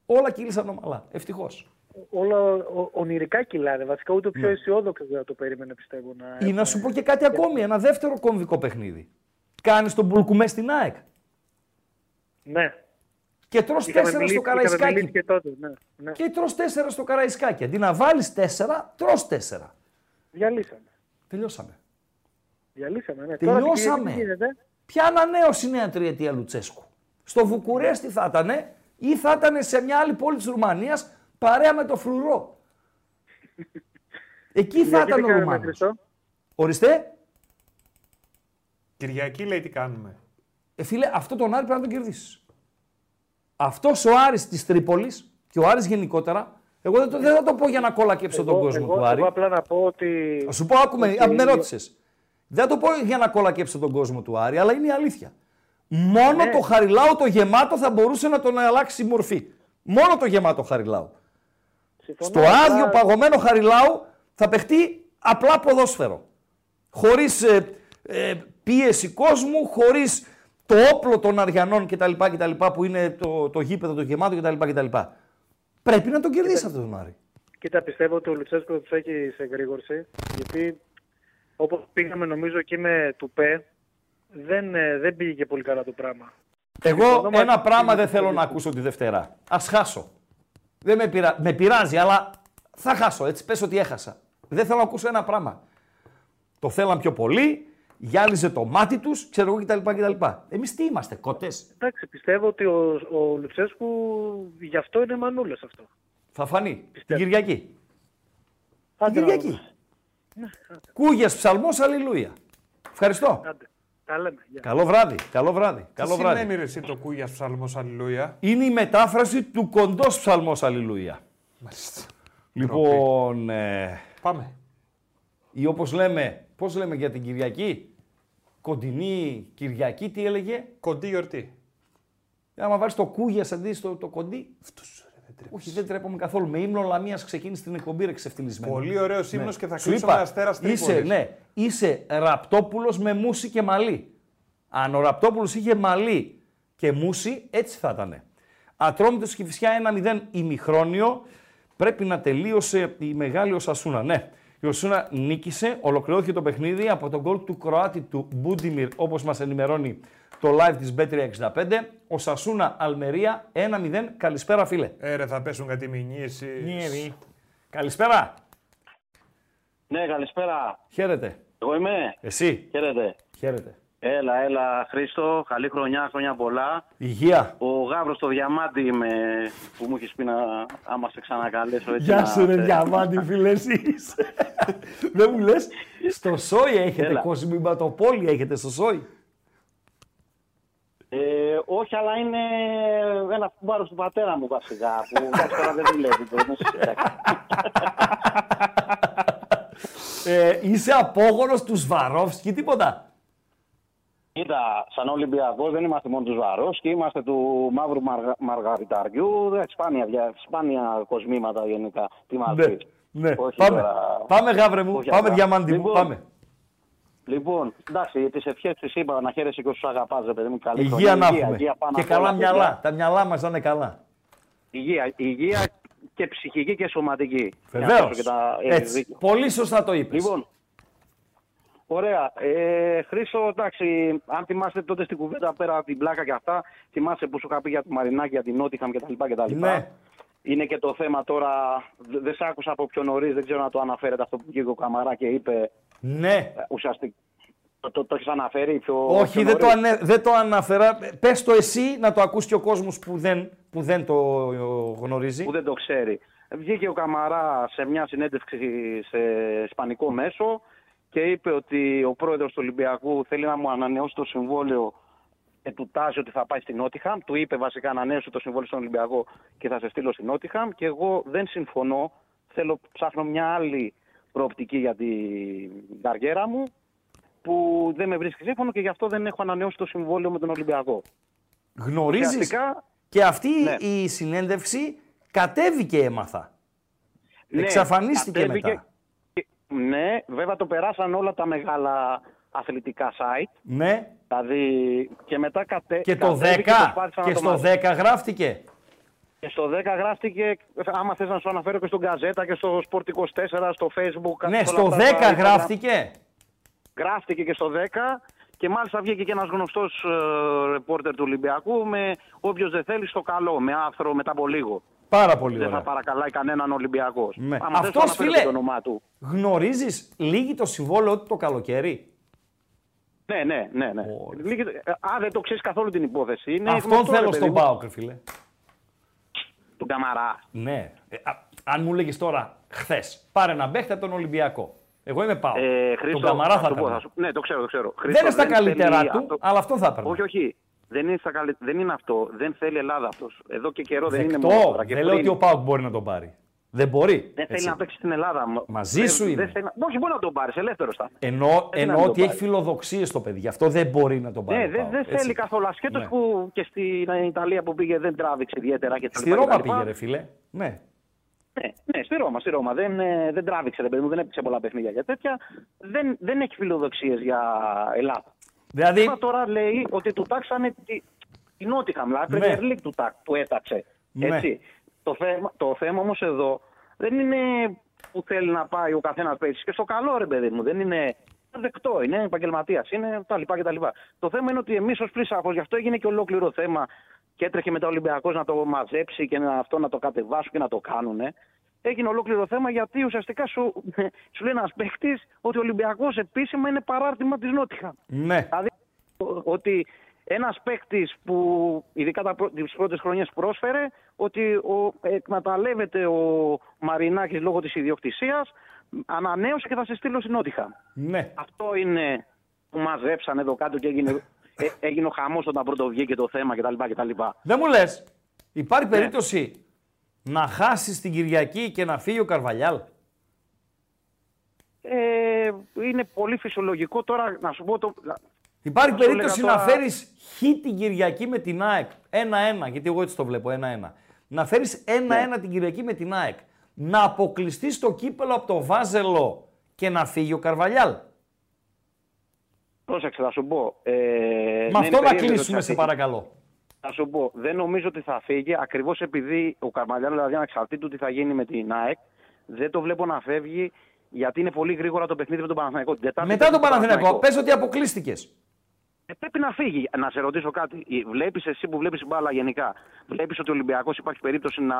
όλα κύλησαν ομαλά. Ευτυχώς. Όλα ο- ονειρικά κυλάνε. Βασικά ούτε ο πιο αισιόδοξος δεν θα το περίμενε, πιστεύω. Να Ναι. Ή να σου πω και κάτι ακόμη, ένα δεύτερο κομβικό παιχνίδι. Κάνεις τον Μπουλκουμέ στην ΑΕΚ Ναι. και τρως Είχαμε τέσσερα μιλήσει- στο είχαμε Καραϊσκάκι. μιλήσει και τότε, ναι. ναι. Και τρως τέσσερα στο Καραϊσκάκι. Αντί να βάλεις τέσσερα, τρως τέσσερα. Διαλύσαμε. Τελειώσαμε. Διαλύσαμε, ναι. Τώρα την Τελειώσαμε. Κυριακή τι γίνεται. Ποια ανανέωση νέα τριετία Λουτσέσκου. Στο Βουκουρέστι θα ήταν ή θα ήταν σε μια άλλη πόλη της Ρουμανίας παρέα με το φρουρό; Εκεί θα Γιατί ήταν τι ο κάνουμε, Ρουμάνος. Χριστό; Ορίστε. Κυριακή λέει τι κάνουμε. Ε, φίλε, αυτό τον Άρη πρέπει να τον κερδίσεις. Αυτός ο Άρης της Τρίπολης και ο Άρης γενικότερα, εγώ δεν, το, δεν θα το πω για να κολακέψω τον Εγώ, κόσμο εγώ, του Άρη. εγώ απλά να πω ότι... Θα σου πω, άκουμε, ότι okay. με είναι- ρώτησες. Δεν θα το πω για να κολακέψω τον κόσμο του Άρη, αλλά είναι η αλήθεια. Μόνο Ναι. το Χαριλάου το γεμάτο θα μπορούσε να τον αλλάξει η μορφή. Μόνο το γεμάτο Χαριλάου. συμφωνώ, Στο απλά- άδειο παγωμένο Χαριλάου θα παιχτεί απλά ποδόσφαιρο. Χωρίς ε, ε, πίεση κόσμου, χωρίς το όπλο των Αριανών κτλ. κτλ που είναι το, το γήπεδο το γεμάτο κτλ. κτλ. Πρέπει να τον κερδίσει αυτός τον Άρη. Κοίτα, πιστεύω ότι ο Λουτσέσκο τους έχει σε γρήγορση, γιατί όπως πήγαμε νομίζω εκεί με του ΠΕ, δεν, ε, δεν πήγε και πολύ καλά το πράγμα. Εγώ Συμφωνώ μαζί ένα σου. πράγμα δεν θέλω να ακούσω τη Δευτέρα. Α χάσω. Δεν με, πειρα... με πειράζει, αλλά θα χάσω. Έτσι, πες ότι έχασα. Δεν θέλω να ακούσω ένα πράγμα. Το θέλαν πιο πολύ, γυάλιζε το μάτι τους, ξέρω εγώ κτλ. κτλ. Εμείς τι είμαστε, κότες; Εντάξει, πιστεύω ότι ο, ο Λουτσέσκου γι' αυτό είναι μανούλας αυτό. Θα φανεί. Την Κυριακή. Την Άντε να Κυριακή. Κούγες ψαλμός, αλληλούια. Ευχαριστώ. Άντε, τα λέμε. Γεια. Καλό βράδυ. Καλό βράδυ. Καλό Τι βράδυ. σημαίνει ρε εσύ το κούγιας ψαλμός αλληλούια; Είναι η μετάφραση του κοντός ψαλμός, αλληλούια. Μάλιστα. Λοιπόν, ε, Πάμε. ή όπως λέμε, πώς λέμε για την Κυριακή, κοντινή Κυριακή, τι έλεγε; Κοντή γιορτή. Άμα βάλεις το κούγιας αντί στο το κοντί. Όχι, δεν τρέπομαι καθόλου. Με ύμνο Λαμίας ξεκίνησε την εκπομπή ρε ξεφτυλισμένη. Πολύ ωραίος ύμνος και θα Σου κλείσουμε είπα, Αστέρας Είσαι, Τρίπολης. ναι, είσαι ραπτόπουλος με μουσι και μαλλί. Αν ο ραπτόπουλος είχε μαλλί και μουσι, έτσι θα ήταν. Ατρόμητος και φυσικά 1-0 ημιχρόνιο. Πρέπει να τελείωσε η μεγάλη Οσασούνα. Ναι, η Οσασούνα νίκησε, ολοκληρώθηκε το παιχνίδι από τον γκολ του Κροάτη του Μπούντιμιρ, όπως μας ενημερώνει το live της Bet365. Οσασούνα Αλμερία 1-0. Καλησπέρα φίλε. Ε, ρε, θα πέσουν κάτι μηνύσεις. Καλησπέρα. Ναι, καλησπέρα. Χαίρετε. Εγώ είμαι. Εσύ. Χαίρετε. Χαίρετε. Έλα, έλα, Χρήστο. Καλή χρονιά, χρόνια πολλά. Υγεία. Ο Γάβρος το Διαμάντι είμαι, που μου έχεις πει να άμα σε ξανακαλέσω έτσι. Γεια να σου ρε σε- διαμάντη φίλε εσείς. Δεν μου λες, στο Σόι έχετε Έλα. κοσμηματοπόλη έχετε στο Σόι. Ε, όχι, αλλά είναι ένα κουμπάρο του πατέρα μου βασικά, που εντάξει, τώρα δεν δουλεύει. δεν είναι συντάξει. Ε, είσαι απόγονος του Σβαρόφσκι, τίποτα; Κοίτα, σαν Ολυμπιακός δεν είμαστε μόνο τους Βαρόσκι, είμαστε του μαύρου μαργα... μαργαριταριού. Εντάξει, Σπάνια, δια- σπάνια κοσμήματα γενικά. Τι μας Ναι, πεις. ναι. Όχι Πάμε. τώρα- Πάμε γάβρε μου, όχι πάμε αυτά. διαμάντη μου, Λοιπόν, πάμε. Λοιπόν, εντάξει, τις ευχές τη είπα να χαίρεσαι και όσους αγαπάς, ρε παιδί μου. Καλή Υγεία χρονιά, να υγεία, έχουμε. υγεία πάνω Και απ' όλα, καλά παιδιά. μυαλά. Τα μυαλά μας να είναι καλά. Υγεία, υγεία και ψυχική και σωματική. Για να Βεβαίως. δώσω και τα- έχεις Έτσι. δίκιο. Πολύ σωστά το είπες. Λοιπόν, ωραία. Ε, Χρήστο, εντάξει, αν θυμάστε τότε στην κουβέντα πέρα από την πλάκα και αυτά, θυμάσαι που σου είχα πει για το Μαρινάκι, για την Νότιχαμ κτλ. κτλ. Ναι. Είναι και το θέμα τώρα, δε- δεν σ' άκουσα από πιο νωρίς, δεν ξέρω να το αναφέρετε αυτό που βγήκε ο Καμαρά και είπε Ναι. ουσιαστικά. Το, το, το έχεις αναφέρει πιο. Όχι, πιο δεν το, νωρίς; ανε... δεν το αναφέρα. Πες το εσύ να το ακούσει και ο κόσμος που δεν, που δεν το γνωρίζει. που δεν το ξέρει. Βγήκε ο Καμαρά σε μια συνέντευξη σε ισπανικό μέσο και είπε ότι ο πρόεδρος του Ολυμπιακού θέλει να μου ανανεώσει το συμβόλαιο και του τάζει ότι θα πάει στην Νότιχαμ. Του είπε βασικά ανανέωσε το συμβόλαιο στον Ολυμπιακό και θα σε στείλω στην Νότιχαμ. Και εγώ δεν συμφωνώ. Θέλω, ψάχνω μια άλλη προοπτική για την καριέρα μου που δεν με βρίσκει σύμφωνο και γι' αυτό δεν έχω ανανεώσει το συμβόλαιο με τον Ολυμπιακό. Γνωρίζεις; Ουσιαστικά, και αυτή Ναι. η συνέντευξη κατέβηκε έμαθα. Ναι, Εξαφανίστηκε κατέβηκε- μετά. Ναι, βέβαια το περάσαν όλα τα μεγάλα αθλητικά site. Ναι. Δηλαδή και μετά κατε... Και το 10 κατέβηκε και, προσπάθησαν να το στο μάθουν. 10 γράφτηκε. Και στο 10 γράφτηκε, άμα θες να σου αναφέρω και στον Γκαζέτα και στο Sport 24, στο Facebook. Ναι, σε στο όλα 10 αυτά τα Instagram. γράφτηκε. Γράφτηκε και στο 10 και μάλιστα βγήκε και ένας γνωστός ε, ρεπόρτερ του Ολυμπιακού με όποιος δεν θέλει στο καλό, με άρθρο μετά από λίγο. Πάρα πολύ Δεν θα ωραία. παρακαλάει κανέναν Ολυμπιακός. Ναι. Άμα θες, Αυτός, το αναφέρω φίλε, και το όνομά του. Γνωρίζεις λίγη το συμβόλαιο του το καλοκαίρι; Ναι, ναι, ναι. ναι. Λίγη- ε, Α, δεν το ξέρεις καθόλου την υπόθεση. Είναι Αυτόν γνωστό, ρε θέλω παιδί στον μου. Πάοκ, ρε φίλε. Τον Καμαρά. Ναι. Ε, α, αν μου λέγε τώρα χθες, πάρε ένα παίχτη από τον Ολυμπιακό. Εγώ είμαι πάω. Ε, Χρήστο, τον Καμαρά θα σου πω, έκανα. σου- Ναι, το ξέρω, το ξέρω. Δεν είναι στα καλύτερά θέλει του, αυτό- αλλά αυτό θα έπαιρνε. Όχι, όχι. Δεν είναι, στα καλύ- δεν είναι αυτό. Δεν θέλει Ελλάδα αυτός. Εδώ και καιρό δεν είναι μόνο Δεκτό. τώρα. Και Δεν λέω πριν. ότι ο Πάουκ μπορεί να τον πάρει. Δεν μπορεί. Δεν θέλει έτσι. να παίξει στην Ελλάδα. Μ- Μαζί δεν- σου δεν είναι. θέλει να- Όχι, μπορεί να τον πάρεις, ελεύθερο θα. είναι. Ενώ, θέλει να ενώ μην τον ότι έχει πάρεις. φιλοδοξίες το παιδί. Γι' αυτό δεν μπορεί να τον πάρει. Ναι, ο δεν, ΠΑΟΚ, δεν έτσι. θέλει καθόλου. Ασχέτως Ναι. που και στην Ιταλία που πήγε δεν τράβηξε ιδιαίτερα και τα Στη λοιπά και τα Ρώμα λοιπά. πήγε, ρε φίλε. Ναι. Ναι, ναι, στη Ρώμα, στη Ρώμα. Δεν, ε, δεν τράβηξε, ρε παιδί μου, δεν έπαιξε πολλά παιχνίδια για τέτοια. Δεν, δεν έχει φιλοδοξίες για Ελλάδα. Δηλαδή- Τώρα, τώρα λέει ότι του τάξανε τη, την Νότιχαμ, δηλαδή Ναι. Premier League του, τάκ, του έταξε. Ναι. Έτσι. Το θέμα, το θέμα όμως εδώ δεν είναι που θέλει να πάει ο καθένας παίξει και στο καλό, ρε παιδί μου. Δεν είναι δεκτό, είναι επαγγελματίας, είναι τα λοιπά και τα λοιπά. Το θέμα είναι ότι εμείς ως Πρίσαφο, γι' αυτό έγινε και ολόκληρο θέμα και έτρεχε μετά ο Ολυμπιακός να το μαζέψει και να, αυτό να το κατεβάσουν και να το κάνουν. Έγινε ολόκληρο θέμα γιατί ουσιαστικά σου, σου λέει ένας παίχτη ότι ο Ολυμπιακός επίσημα είναι παράρτημα της Νότιχα. Ναι. Δηλαδή ο- ότι ένας παίκτης που ειδικά τα πρω- τις πρώτες χρονιές πρόσφερε ότι ο, εκμεταλλεύεται ο Μαρινάκης λόγω της ιδιοκτησίας ανανέωσε και θα σε στείλω στην Νότιχα. Ναι. Αυτό είναι που μαζέψαν εδώ κάτω και έγινε, ε, έγινε ο χαμός όταν πρώτο βγήκε το θέμα κτλ. κτλ. Δεν μου λες. Ναι. Υπάρχει περίπτωση να χάσει την Κυριακή και να φύγει ο Καρβαλιάλ; Ε, είναι πολύ φυσιολογικό τώρα να σου πω το... Υπάρχει θα σου περίπτωση έλεγα να τώρα- φέρει χ την Κυριακή με την ΑΕΚ. 1-1, γιατί εγώ έτσι το βλέπω. 1-1. Να φέρεις 1-1 Ναι. την Κυριακή με την ΑΕΚ. Να αποκλειστείς το κύπελο από το Βάζελο και να φύγει ο Καρβαλιάλ. Πρόσεξε, θα σου πω. Ε, Με ναι, αυτό είναι να περίεργο κλείσουμε, ότι σε θα φύγει. παρακαλώ. Θα σου πω, δεν νομίζω ότι θα φύγει ακριβώς επειδή ο Καρμαλιάν, δηλαδή ανεξαρτήτου τι θα γίνει με την ΑΕΚ, δεν το βλέπω να φεύγει γιατί είναι πολύ γρήγορα το παιχνίδι με τον Παναθηναϊκό. Την Τετάρτη Μετά παίζει τον με Παναθηναϊκό, πες ότι αποκλείστηκες. Ε, πρέπει να φύγει. Να σε ρωτήσω κάτι. Βλέπεις εσύ που βλέπεις μπάλα γενικά, βλέπεις ότι ο Ολυμπιακός υπάρχει περίπτωση να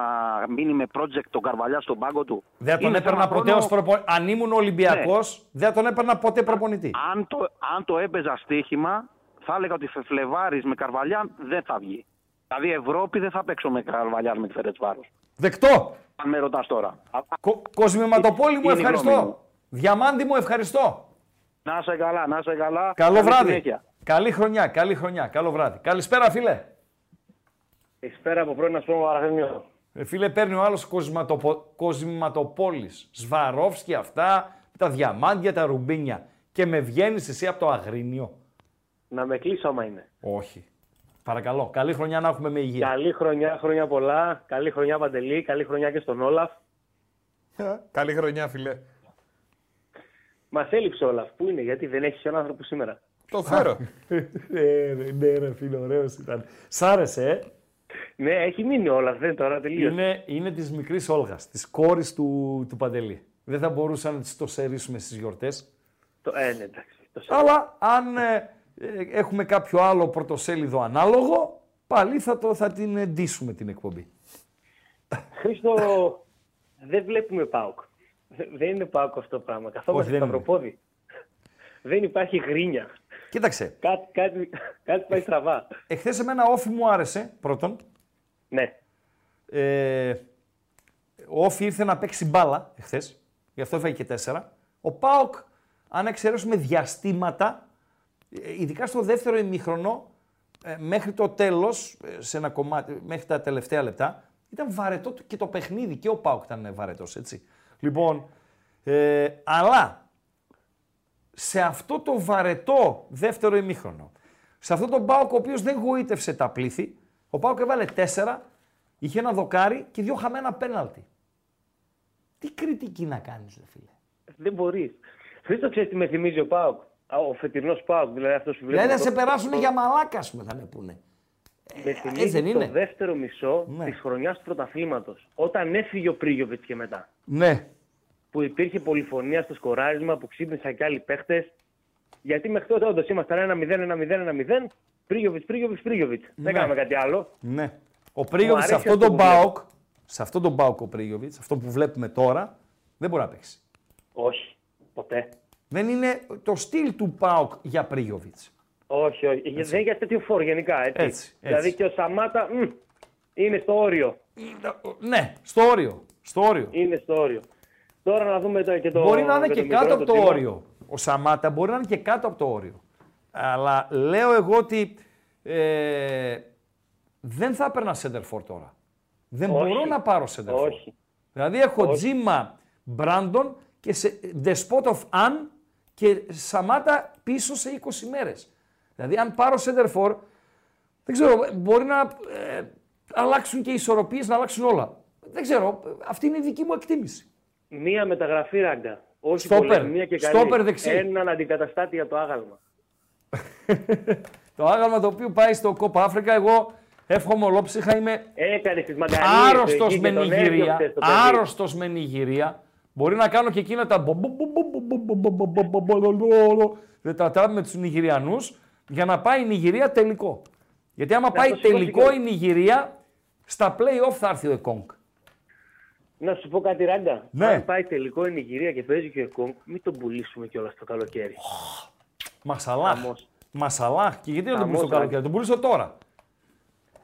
μείνει με project τον Καρβαλιά στον πάγκο του; Δεν τον Είναι έπαιρνα θέμα ποτέ χρόνου- ω προπονητή. Αν ήμουν Ολυμπιακός, δεν τον έπαιρνα ποτέ προπονητή. Αν το, αν το έπαιζα στοίχημα, θα έλεγα ότι Φλεβάρης με Καρβαλιά δεν θα βγει. Δηλαδή Ευρώπη δεν θα παίξω με Καρβαλιάς με τη Φερέτ Βάρος. Δεκτό. Αν με ρωτάς τώρα. Κο- Κοσμηματοπόλη μου, Είναι η γνώμη ευχαριστώ. μου. Διαμάντη μου, ευχαριστώ. Να είσαι καλά, να είσαι καλά. Καλό Καλή βράδυ. συνέχεια. Καλή χρονιά, καλή χρονιά. Καλό βράδυ. Καλησπέρα, φίλε. Καλησπέρα από πρώην Ασπρόμο Παραθένιο. Ε, φίλε, παίρνει ο άλλος κοσματοπο... Κοσματοπόλης. Σβαρόφσκι αυτά, τα διαμάντια, τα ρουμπίνια. Και με βγαίνεις εσύ από το αγρίνιο. Να με κλείσω άμα είναι. Όχι. Παρακαλώ. Καλή χρονιά να έχουμε με υγεία. Καλή χρονιά, χρόνια πολλά. Καλή χρονιά Παντελή, καλή χρονιά και στον Όλαφ. Καλή χρονιά, φιλέ. Μας έλειψε ο Όλαφ. Πού είναι, γιατί δεν έχεις έναν άνθρωπο σήμερα. Το φέρω. ναι, ρε, ναι, ρε, φίλε, ωραίος ήταν. Σ' άρεσε, ε; Ναι, έχει μείνει ο Όλαφ, δεν τώρα τελείωσε. Είναι, είναι της μικρής Όλγας, της κόρης του, του Παντελή. Δεν θα μπορούσαν να της το σερίσουμε στις γιορτές. Το, ε, ναι, εντάξει. Το σε- Αλλά αν ε, ε, έχουμε κάποιο άλλο πρωτοσέλιδο ανάλογο, πάλι θα, το, θα την εντύσουμε την εκπομπή. Χρήστο, δεν βλέπουμε ΠΑΟΚ. Δεν είναι ΠΑΟΚ αυτό το πράγμα. Όχι, Καθόμαστε δεν είναι. σταυροπόδι. Δεν υπάρχει γρίνια. Κοίταξε, Κάτι, κάτι, κάτι πάει στραβά. εχθές εμένα όφη μου άρεσε, πρώτον. Ναι. Ε, ο Όφη ήρθε να παίξει μπάλα εχθές, γι' αυτό έφαγε και τέσσερα. Ο Πάοκ, αν εξαιρέσουμε διαστήματα, ε, ειδικά στο δεύτερο ημίχρονο, ε, μέχρι το τέλος, ε, σε ένα κομμάτι, μέχρι τα τελευταία λεπτά, ήταν βαρετό το- και το παιχνίδι και ο Πάοκ ήταν βαρετός, έτσι. Λοιπόν, ε, αλλά σε αυτό το βαρετό δεύτερο ημίχρονο, σε αυτό τον Πάοκ ο οποίος δεν γοήτευσε τα πλήθη, ο Πάοκ έβαλε τέσσερα, είχε ένα δοκάρι και δύο χαμένα πέναλτι. Τι κριτική να κάνεις, ρε φίλε; Δεν μπορείς. Χρήστο, ξέρεις τι με θυμίζει ο ΠΑΟΚ. Α, Ο φετινός ΠΑΟΚ, δηλαδή αυτός που βλέπουμε. Δηλαδή να σε εδώ. περάσουν για μαλάκα, ας πούμε, θα με πούνε. Με έτσι θυμίζει δεν είναι; το δεύτερο μισό Ναι. της χρονιάς του πρωταθλήματος. Όταν έφυγε ο Πρίγιοβιτς και μετά. Ναι. Που υπήρχε πολυφωνία στο σκοράρισμα, που ξύπνησαν και άλλοι παίχτες. Γιατί μέχρι τότε όντως ήμασταν 1-0, 1-0, 1-0. Πρίγιοβιτς, Πρίγιοβιτς, Πρίγιοβιτς. Ναι. Δεν κάναμε κάτι άλλο. Ναι. Ο Μου Πρίγιοβιτ σε αρέσει αυτόν αυτό τον που βλέπω. Μπάουκ, σε αυτόν τον Μπάουκ ο Πρίγιοβιτς, αυτό που βλέπουμε τώρα, δεν μπορεί να παίξει. Όχι. Ποτέ. Δεν είναι το στυλ του Πάουκ για Πρίγιοβιτς. Όχι, όχι. Δεν είναι για τέτοιο φόρ γενικά. Έτσι. Έτσι, έτσι. Δηλαδή και ο Σαμάτα μ, είναι στο όριο. Ναι, στο όριο. Στο όριο. Είναι στο όριο. Τώρα να δούμε το, και το. μπορεί να είναι με και μικρό, κάτω από το Τζίμο. όριο. Ο Σαμάτα μπορεί να είναι και κάτω από το όριο. Αλλά λέω εγώ ότι ε, δεν θα έπαιρνα center for τώρα. Δεν Όχι. μπορώ να πάρω center for. Όχι. Δηλαδή έχω Όχι. Τζίμα Μπράντον και σε, The Spot of An και Σαμάτα πίσω σε 20 μέρες. Δηλαδή αν πάρω center for, δεν ξέρω, μπορεί να ε, αλλάξουν και οι ισορροπίες, να αλλάξουν όλα. Δεν ξέρω, αυτή είναι η δική μου εκτίμηση. Μία μεταγραφή ράγκα. Όχι Στόπερ. πολλές, μία και καλή. Στόπερ δεξί. Έναν αντικαταστάτη για το άγαλμα. Το άγαλμα το οποίο πάει στο Κόπα Αφρικα, εγώ εύχομαι ολόψυχα είμαι Έκανε τι μαγκαρίε. άρρωστος με Νιγηρία. Άρρωστος με Νιγηρία. Μπορεί να κάνω και εκείνα τα δεν τα τράπ με τους Νιγηριανούς για να πάει η Νιγηρία τελικό. Γιατί άμα Να πάει το σηκώσει τελικό κιόλας. η Νιγηρία, στα play-off θα έρθει ο Εκόνγκ. Να σου πω κάτι ράγκα. Ναι. Αν πάει τελικό η Νιγηρία και παίζει και ο Εκόνγκ, μην τον πουλήσουμε κιόλας το καλοκαίρι. Μασαλάχ. Χαμός. Μασαλάχ. Και γιατί να τον Χαμός, πουλήσω το καλοκαίρι, τον πουλήσω τώρα.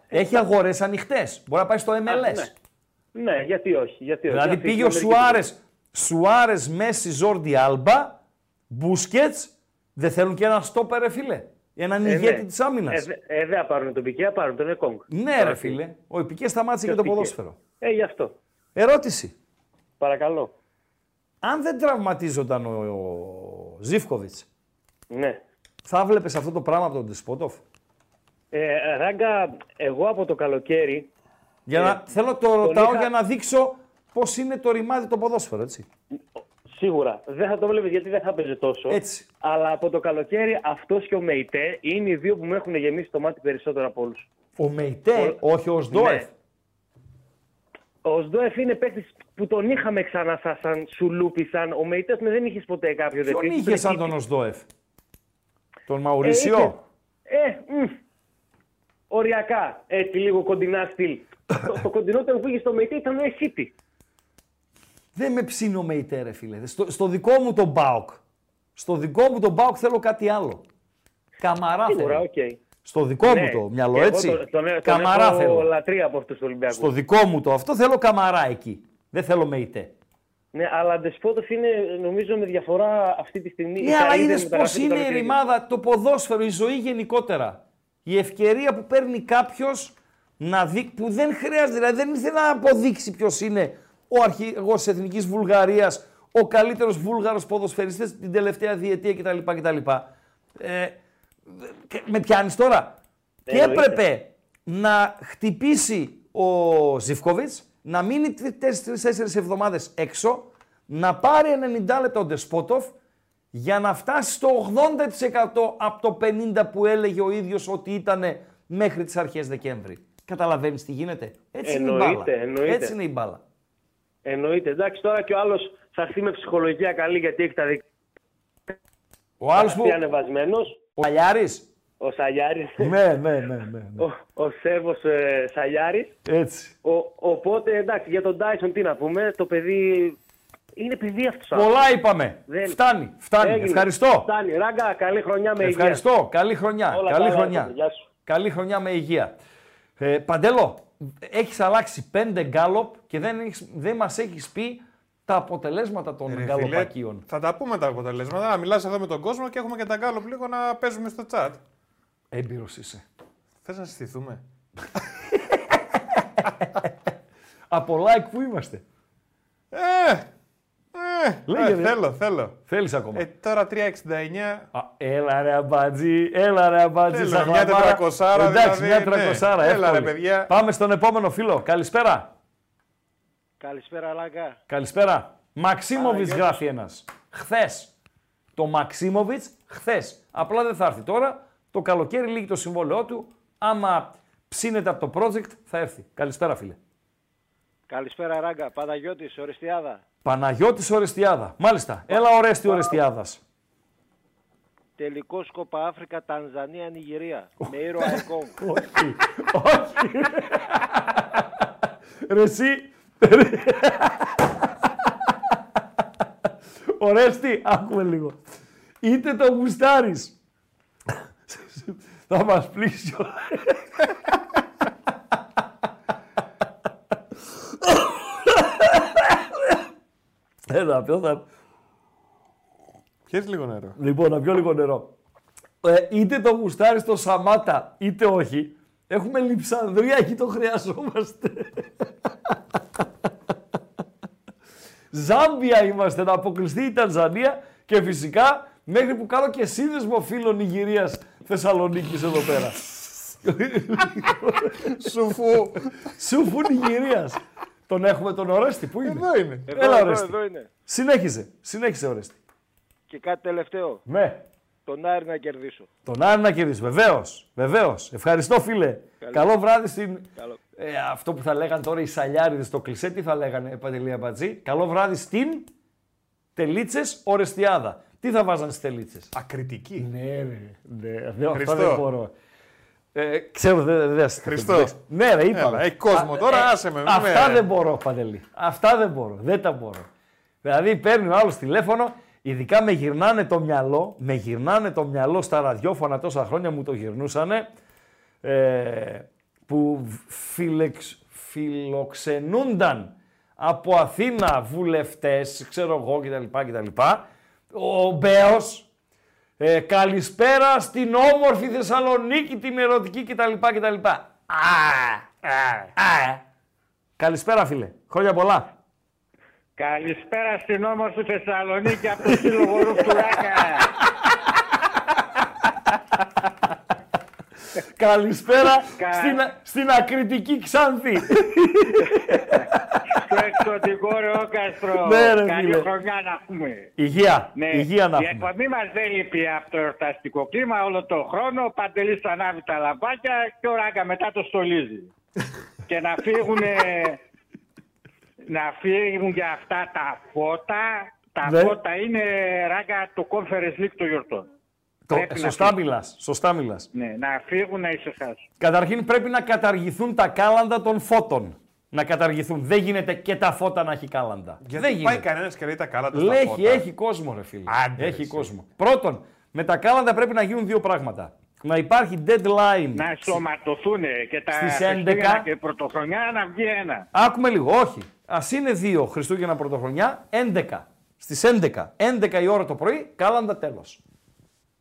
Έχει αγορές ανοιχτές. Μπορεί να πάει στο MLS. ναι. Ναι, γιατί όχι. Γιατί όχι. Δηλαδή Αυτή πήγε είναι ο μερική Σουάρες, Σουάρες, Μέση, Ζόρντι, Άλμπα, Μπούσκετς, δεν θέλουν και ένα στόπερ, ρε φίλε. Έναν Ε, ηγέτη ναι. της άμυνας. Ε, δε- ε, δεν θα πάρουν τον Πικέ, θα πάρουν τον Εκόνγκ. ναι, Τώρα ρε τι. φίλε. Ο Επικέ σταμάτησε και Ποιος το Πικέ; ποδόσφαιρο. Ε, γι' αυτό. Ερώτηση. Παρακαλώ. Αν δεν τραυματίζονταν ο, ο Ζήφκοβιτς, Ναι. θα βλέπεις αυτό το πράγμα από τον Τεσπότοφ; Ε, ράγκα, εγώ από το καλοκαίρι. Για ε, να, θέλω το τον ρωτάω είχα- για να δείξω πώς είναι το ρημάδι το ποδόσφαιρο, έτσι. Σίγουρα. Δεν θα το βλέπεις γιατί δεν θα παίζει τόσο. Έτσι. Αλλά από το καλοκαίρι αυτός και ο Μεϊτέ είναι οι δύο που μου έχουν γεμίσει το μάτι περισσότερο από όλους. Ο Μεϊτέ, όχι ο Σντόεφ. Ναι. Ο Σντόεφ είναι παίκτης που τον είχαμε ξανά σαν, σαν σουλούπι, σαν ο Μεϊτέ δεν είχες ποτέ κάποιο Ποιον δεξί. είχε σαν τον Οσδόεφ. Τον Μαουρίσιο; Ε, μ, οριακά, έτσι λίγο κοντινά στυλ. το, το κοντινότερο που είχε στο Μεϊτέ ήταν ο Εσίτη. Δεν με ψήνει ο Μεϊτέ, ρε φίλε. Στο, στο δικό μου τον Μπάουκ. Στο δικό μου τον Μπάουκ θέλω κάτι άλλο. Καμαρά Σίγουρα, θέλω. οκ. Στο δικό μου Ναι, το μυαλό, και εγώ έτσι. τον- τον- τον καμαρά έχω θέλω. λατρεία από αυτούς τους Ολυμπιακούς. Στο δικό μου το αυτό θέλω καμαρά εκεί. Δεν θέλω Μεϊτέ. Ναι, αλλά Ντεσπόντοφ είναι νομίζω με διαφορά αυτή τη στιγμή. η Ναι, αλλά καλύτερη είδες πώς μεταγραφή του είναι η καλοκαιριού. ρημάδα, το ποδόσφαιρο, η ζωή γενικότερα. Η ευκαιρία που παίρνει κάποιος να δει, που δεν χρειάζεται, δηλαδή δεν ήθελε να αποδείξει ποιος είναι ο αρχηγός της Εθνικής Βουλγαρίας, ο καλύτερος Βούλγαρος ποδοσφαιριστής την τελευταία διετία κτλ. κτλ. Ε, και με πιάνεις τώρα. Και Εννοείται. έπρεπε να χτυπήσει ο Ζιφκόβιτς, να μείνει 4-4 εβδομάδες έξω, να πάρει 90 λεπτά ο Ντεσπότοφ για να φτάσει στο 80% από το 50% που έλεγε ο ίδιος ότι ήταν μέχρι τις αρχές Δεκέμβρη. Καταλαβαίνεις τι γίνεται. Έτσι είναι η μπάλα. Εννοείται, εννοείται. Έτσι είναι η μπάλα. Εννοείται. Εντάξει, τώρα και ο άλλος θα έρθει με ψυχολογία καλή γιατί έχει τα δικά Ο άλλος που... του. Ανεβασμένο. Ο Αλιάρης. Ο Σαλιάρης. ναι, ναι, ναι, ναι. ναι. Ο, ο Σέρβο ε, Σαλιάρης. Έτσι. οπότε εντάξει, για τον Τάισον τι να πούμε. Το παιδί. Είναι παιδί αυτός. Πολλά είπαμε. Δεν- Φτάνει, φτάνει. Έγινε. Ευχαριστώ. Φτάνει. Ράγκα, καλή χρονιά με υγεία. Ευχαριστώ. Καλή χρονιά. Όλα Καλή καλά, χρονιά. Εύη. Γεια σου. Καλή χρονιά με υγεία. Ε, Παντέλο, έχεις αλλάξει πέντε γκάλοπ και δεν, έχεις, δεν μας έχεις πει τα αποτελέσματα των Ρε γκαλοπακίων. φίλε, θα τα πούμε τα αποτελέσματα. Να μιλάς εδώ με τον κόσμο και έχουμε και τα γκάλωπ λίγο να παίζουμε στο chat. Έμπειρος είσαι. Θες να συστηθούμε; Από like που είμαστε. Ε, ε, Λέγε, ε, ρε. θέλω, θέλω. Θέλεις ακόμα; Ε, τώρα 3,69. Α, έλα ρε αμπατζή, έλα ρε αμπατζή. Θέλω, σαν μια χλαμάρα. τετρακοσάρα Εντάξει, δηλαδή, μια ναι. τρακοσάρα. Έλα, ρε, εύκολη. παιδιά. Πάμε στον επόμενο φίλο. Καλησπέρα. Καλησπέρα, Λάγκα. Καλησπέρα. Μαξίμοβιτς Παναγιώτης. γράφει ένας. Χθες. Το Μαξίμοβιτς χθες. Απλά δεν θα έρθει τώρα. Το καλοκαίρι λύγει το συμβόλαιό του. Άμα ψήνεται από το project θα έρθει. Καλησπέρα, φίλε. Καλησπέρα, Ράγκα. Παναγιώτης, Οριστιάδα. Παναγιώτης Ορεστιάδα. Μάλιστα. Έλα, Ορέστη Ορεστιάδας. Τελικό Κόπα Αφρικα, Τανζανία, Νιγηρία. Με ήρωα Εκόνγκ. όχι. όχι. Ρε εσύ. Ορέστη, άκουμε λίγο. Είτε το γουστάρι Θα μας πλήσει όλα. Ένα πιο θα... Λίγο νερό. Λοιπόν, να πιω λίγο νερό. Ε, είτε το γουστάρι στο Σαμάτα, είτε όχι. Έχουμε λιψανδρία εκεί, το χρειαζόμαστε. Ζάμπια είμαστε, να αποκλειστεί η Τανζανία και φυσικά μέχρι που κάνω και σύνδεσμο φίλων Νιγηρίας Θεσσαλονίκης εδώ πέρα. Σουφού. Σουφού Νιγηρίας. Τον έχουμε τον Ορέστη, πού είναι; Εδώ είναι. Εδώ, Έλα, εδώ, Ορέστη. εδώ είναι. Συνέχισε, συνέχισε Ορέστη. Και κάτι τελευταίο. Ναι. Τον Άρη να κερδίσω. Τον Άρη να κερδίσει. Βεβαίως. Βεβαίως. Ευχαριστώ, φίλε. Καλό. Καλό βράδυ στην. Καλό. Ε, αυτό που θα λέγανε τώρα οι σαλιάριδες στο κλισέ, τι θα λέγανε, Παντελή Αμπατζή. Καλό βράδυ στην Τελίτσες Ορεστιάδα. Τι θα βάζανε στις τελίτσες; Ακριτική. Ναι, ρε. Ναι, δε, αυτό Χριστό. δεν μπορώ. Ε, ξέρω, δεν δε, Χριστό. Ναι, ρε, είπαμε. Έλα, έχει κόσμο τώρα, άσε με, μην Αυτά με- δεν μπορώ, Παντελή. Αυτά δεν μπορώ. Δεν τα μπορώ. Δηλαδή παίρνει ο άλλος τηλέφωνο, ειδικά με γυρνάνε το μυαλό, με γυρνάνε το μυαλό στα ραδιόφωνα τόσα χρόνια μου το γυρνούσανε, ε, που φιλεξ, φιλοξενούνταν από Αθήνα βουλευτές, ξέρω εγώ κτλ. κτλ. Ο Μπέος, ε, καλησπέρα στην όμορφη Θεσσαλονίκη, την ερωτική κτλ. κτλ. Α, α, α. Καλησπέρα φίλε. Χρόνια πολλά. Καλησπέρα στην όμορφη Θεσσαλονίκη από το Σύλλογο Ρουφτουράκα. Καλησπέρα Κα- στην, στην ακριτική Ξάνθη. Στο εξωτικό Ρεόκαστρο. Ναι, ρε, Καλή φίλε. χρονιά να πούμε. Υγεία. Ναι, Υγεία να η έχουμε. εκπομπή μας δεν λείπει από το εορταστικό κλίμα όλο τον χρόνο. Ο Παντελής θα ανάβει τα λαμπάκια και ο Ράγκα μετά το στολίζει. και να φύγουν να φύγουν για αυτά τα φώτα. Τα Ναι. φώτα είναι Ράγκα το Conference League των γιορτών. Το, Πρέπει να σωστά φύγουν. μιλάς. Σωστά μιλάς. Ναι, να φύγουν να ησυχάσουν. Καταρχήν πρέπει να καταργηθούν τα κάλαντα των φώτων. Να καταργηθούν. Δεν γίνεται και τα φώτα να έχει κάλαντα. Γιατί Δεν πάει γίνεται. κανένας και λέει τα κάλαντα στα Λέει, φώτα. έχει κόσμο, ρε φίλε. Άντε, έχει εσύ. κόσμο. Πρώτον, με τα κάλαντα πρέπει να γίνουν δύο πράγματα. Να υπάρχει deadline. Να σωματωθούν και τα Στις Χριστούγεννα 11. και Πρωτοχρονιά να βγει ένα. Άκουμε λίγο, όχι. Α είναι δύο Χριστούγεννα Πρωτοχρονιά, 11. Στις 11. 11 η ώρα το πρωί, κάλαντα τέλος.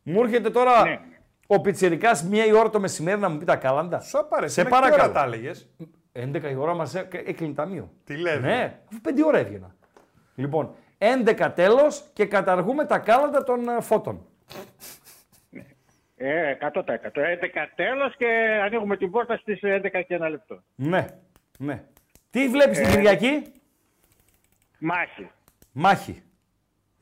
Μου έρχεται τώρα Ναι. ο πιτσιρικάς μία η ώρα το μεσημέρι να μου πει τα κάλαντα. Σου πάρε. Σε Με τι ώρα παρακαλώ. τα έλεγες; 11 η ώρα μας έκλεινε ταμείο. Τι λέει. Ναι, αφού 5 ώρα έβγαινα. Λοιπόν, 11 τέλος και καταργούμε τα κάλαντα των ε, φώτων. Ε, 100%. 11 τέλος και ανοίγουμε την πόρτα στις 11 και ένα λεπτό. Ναι, ναι. Τι βλέπεις την Ε, Κυριακή, Μάχη. Μάχη.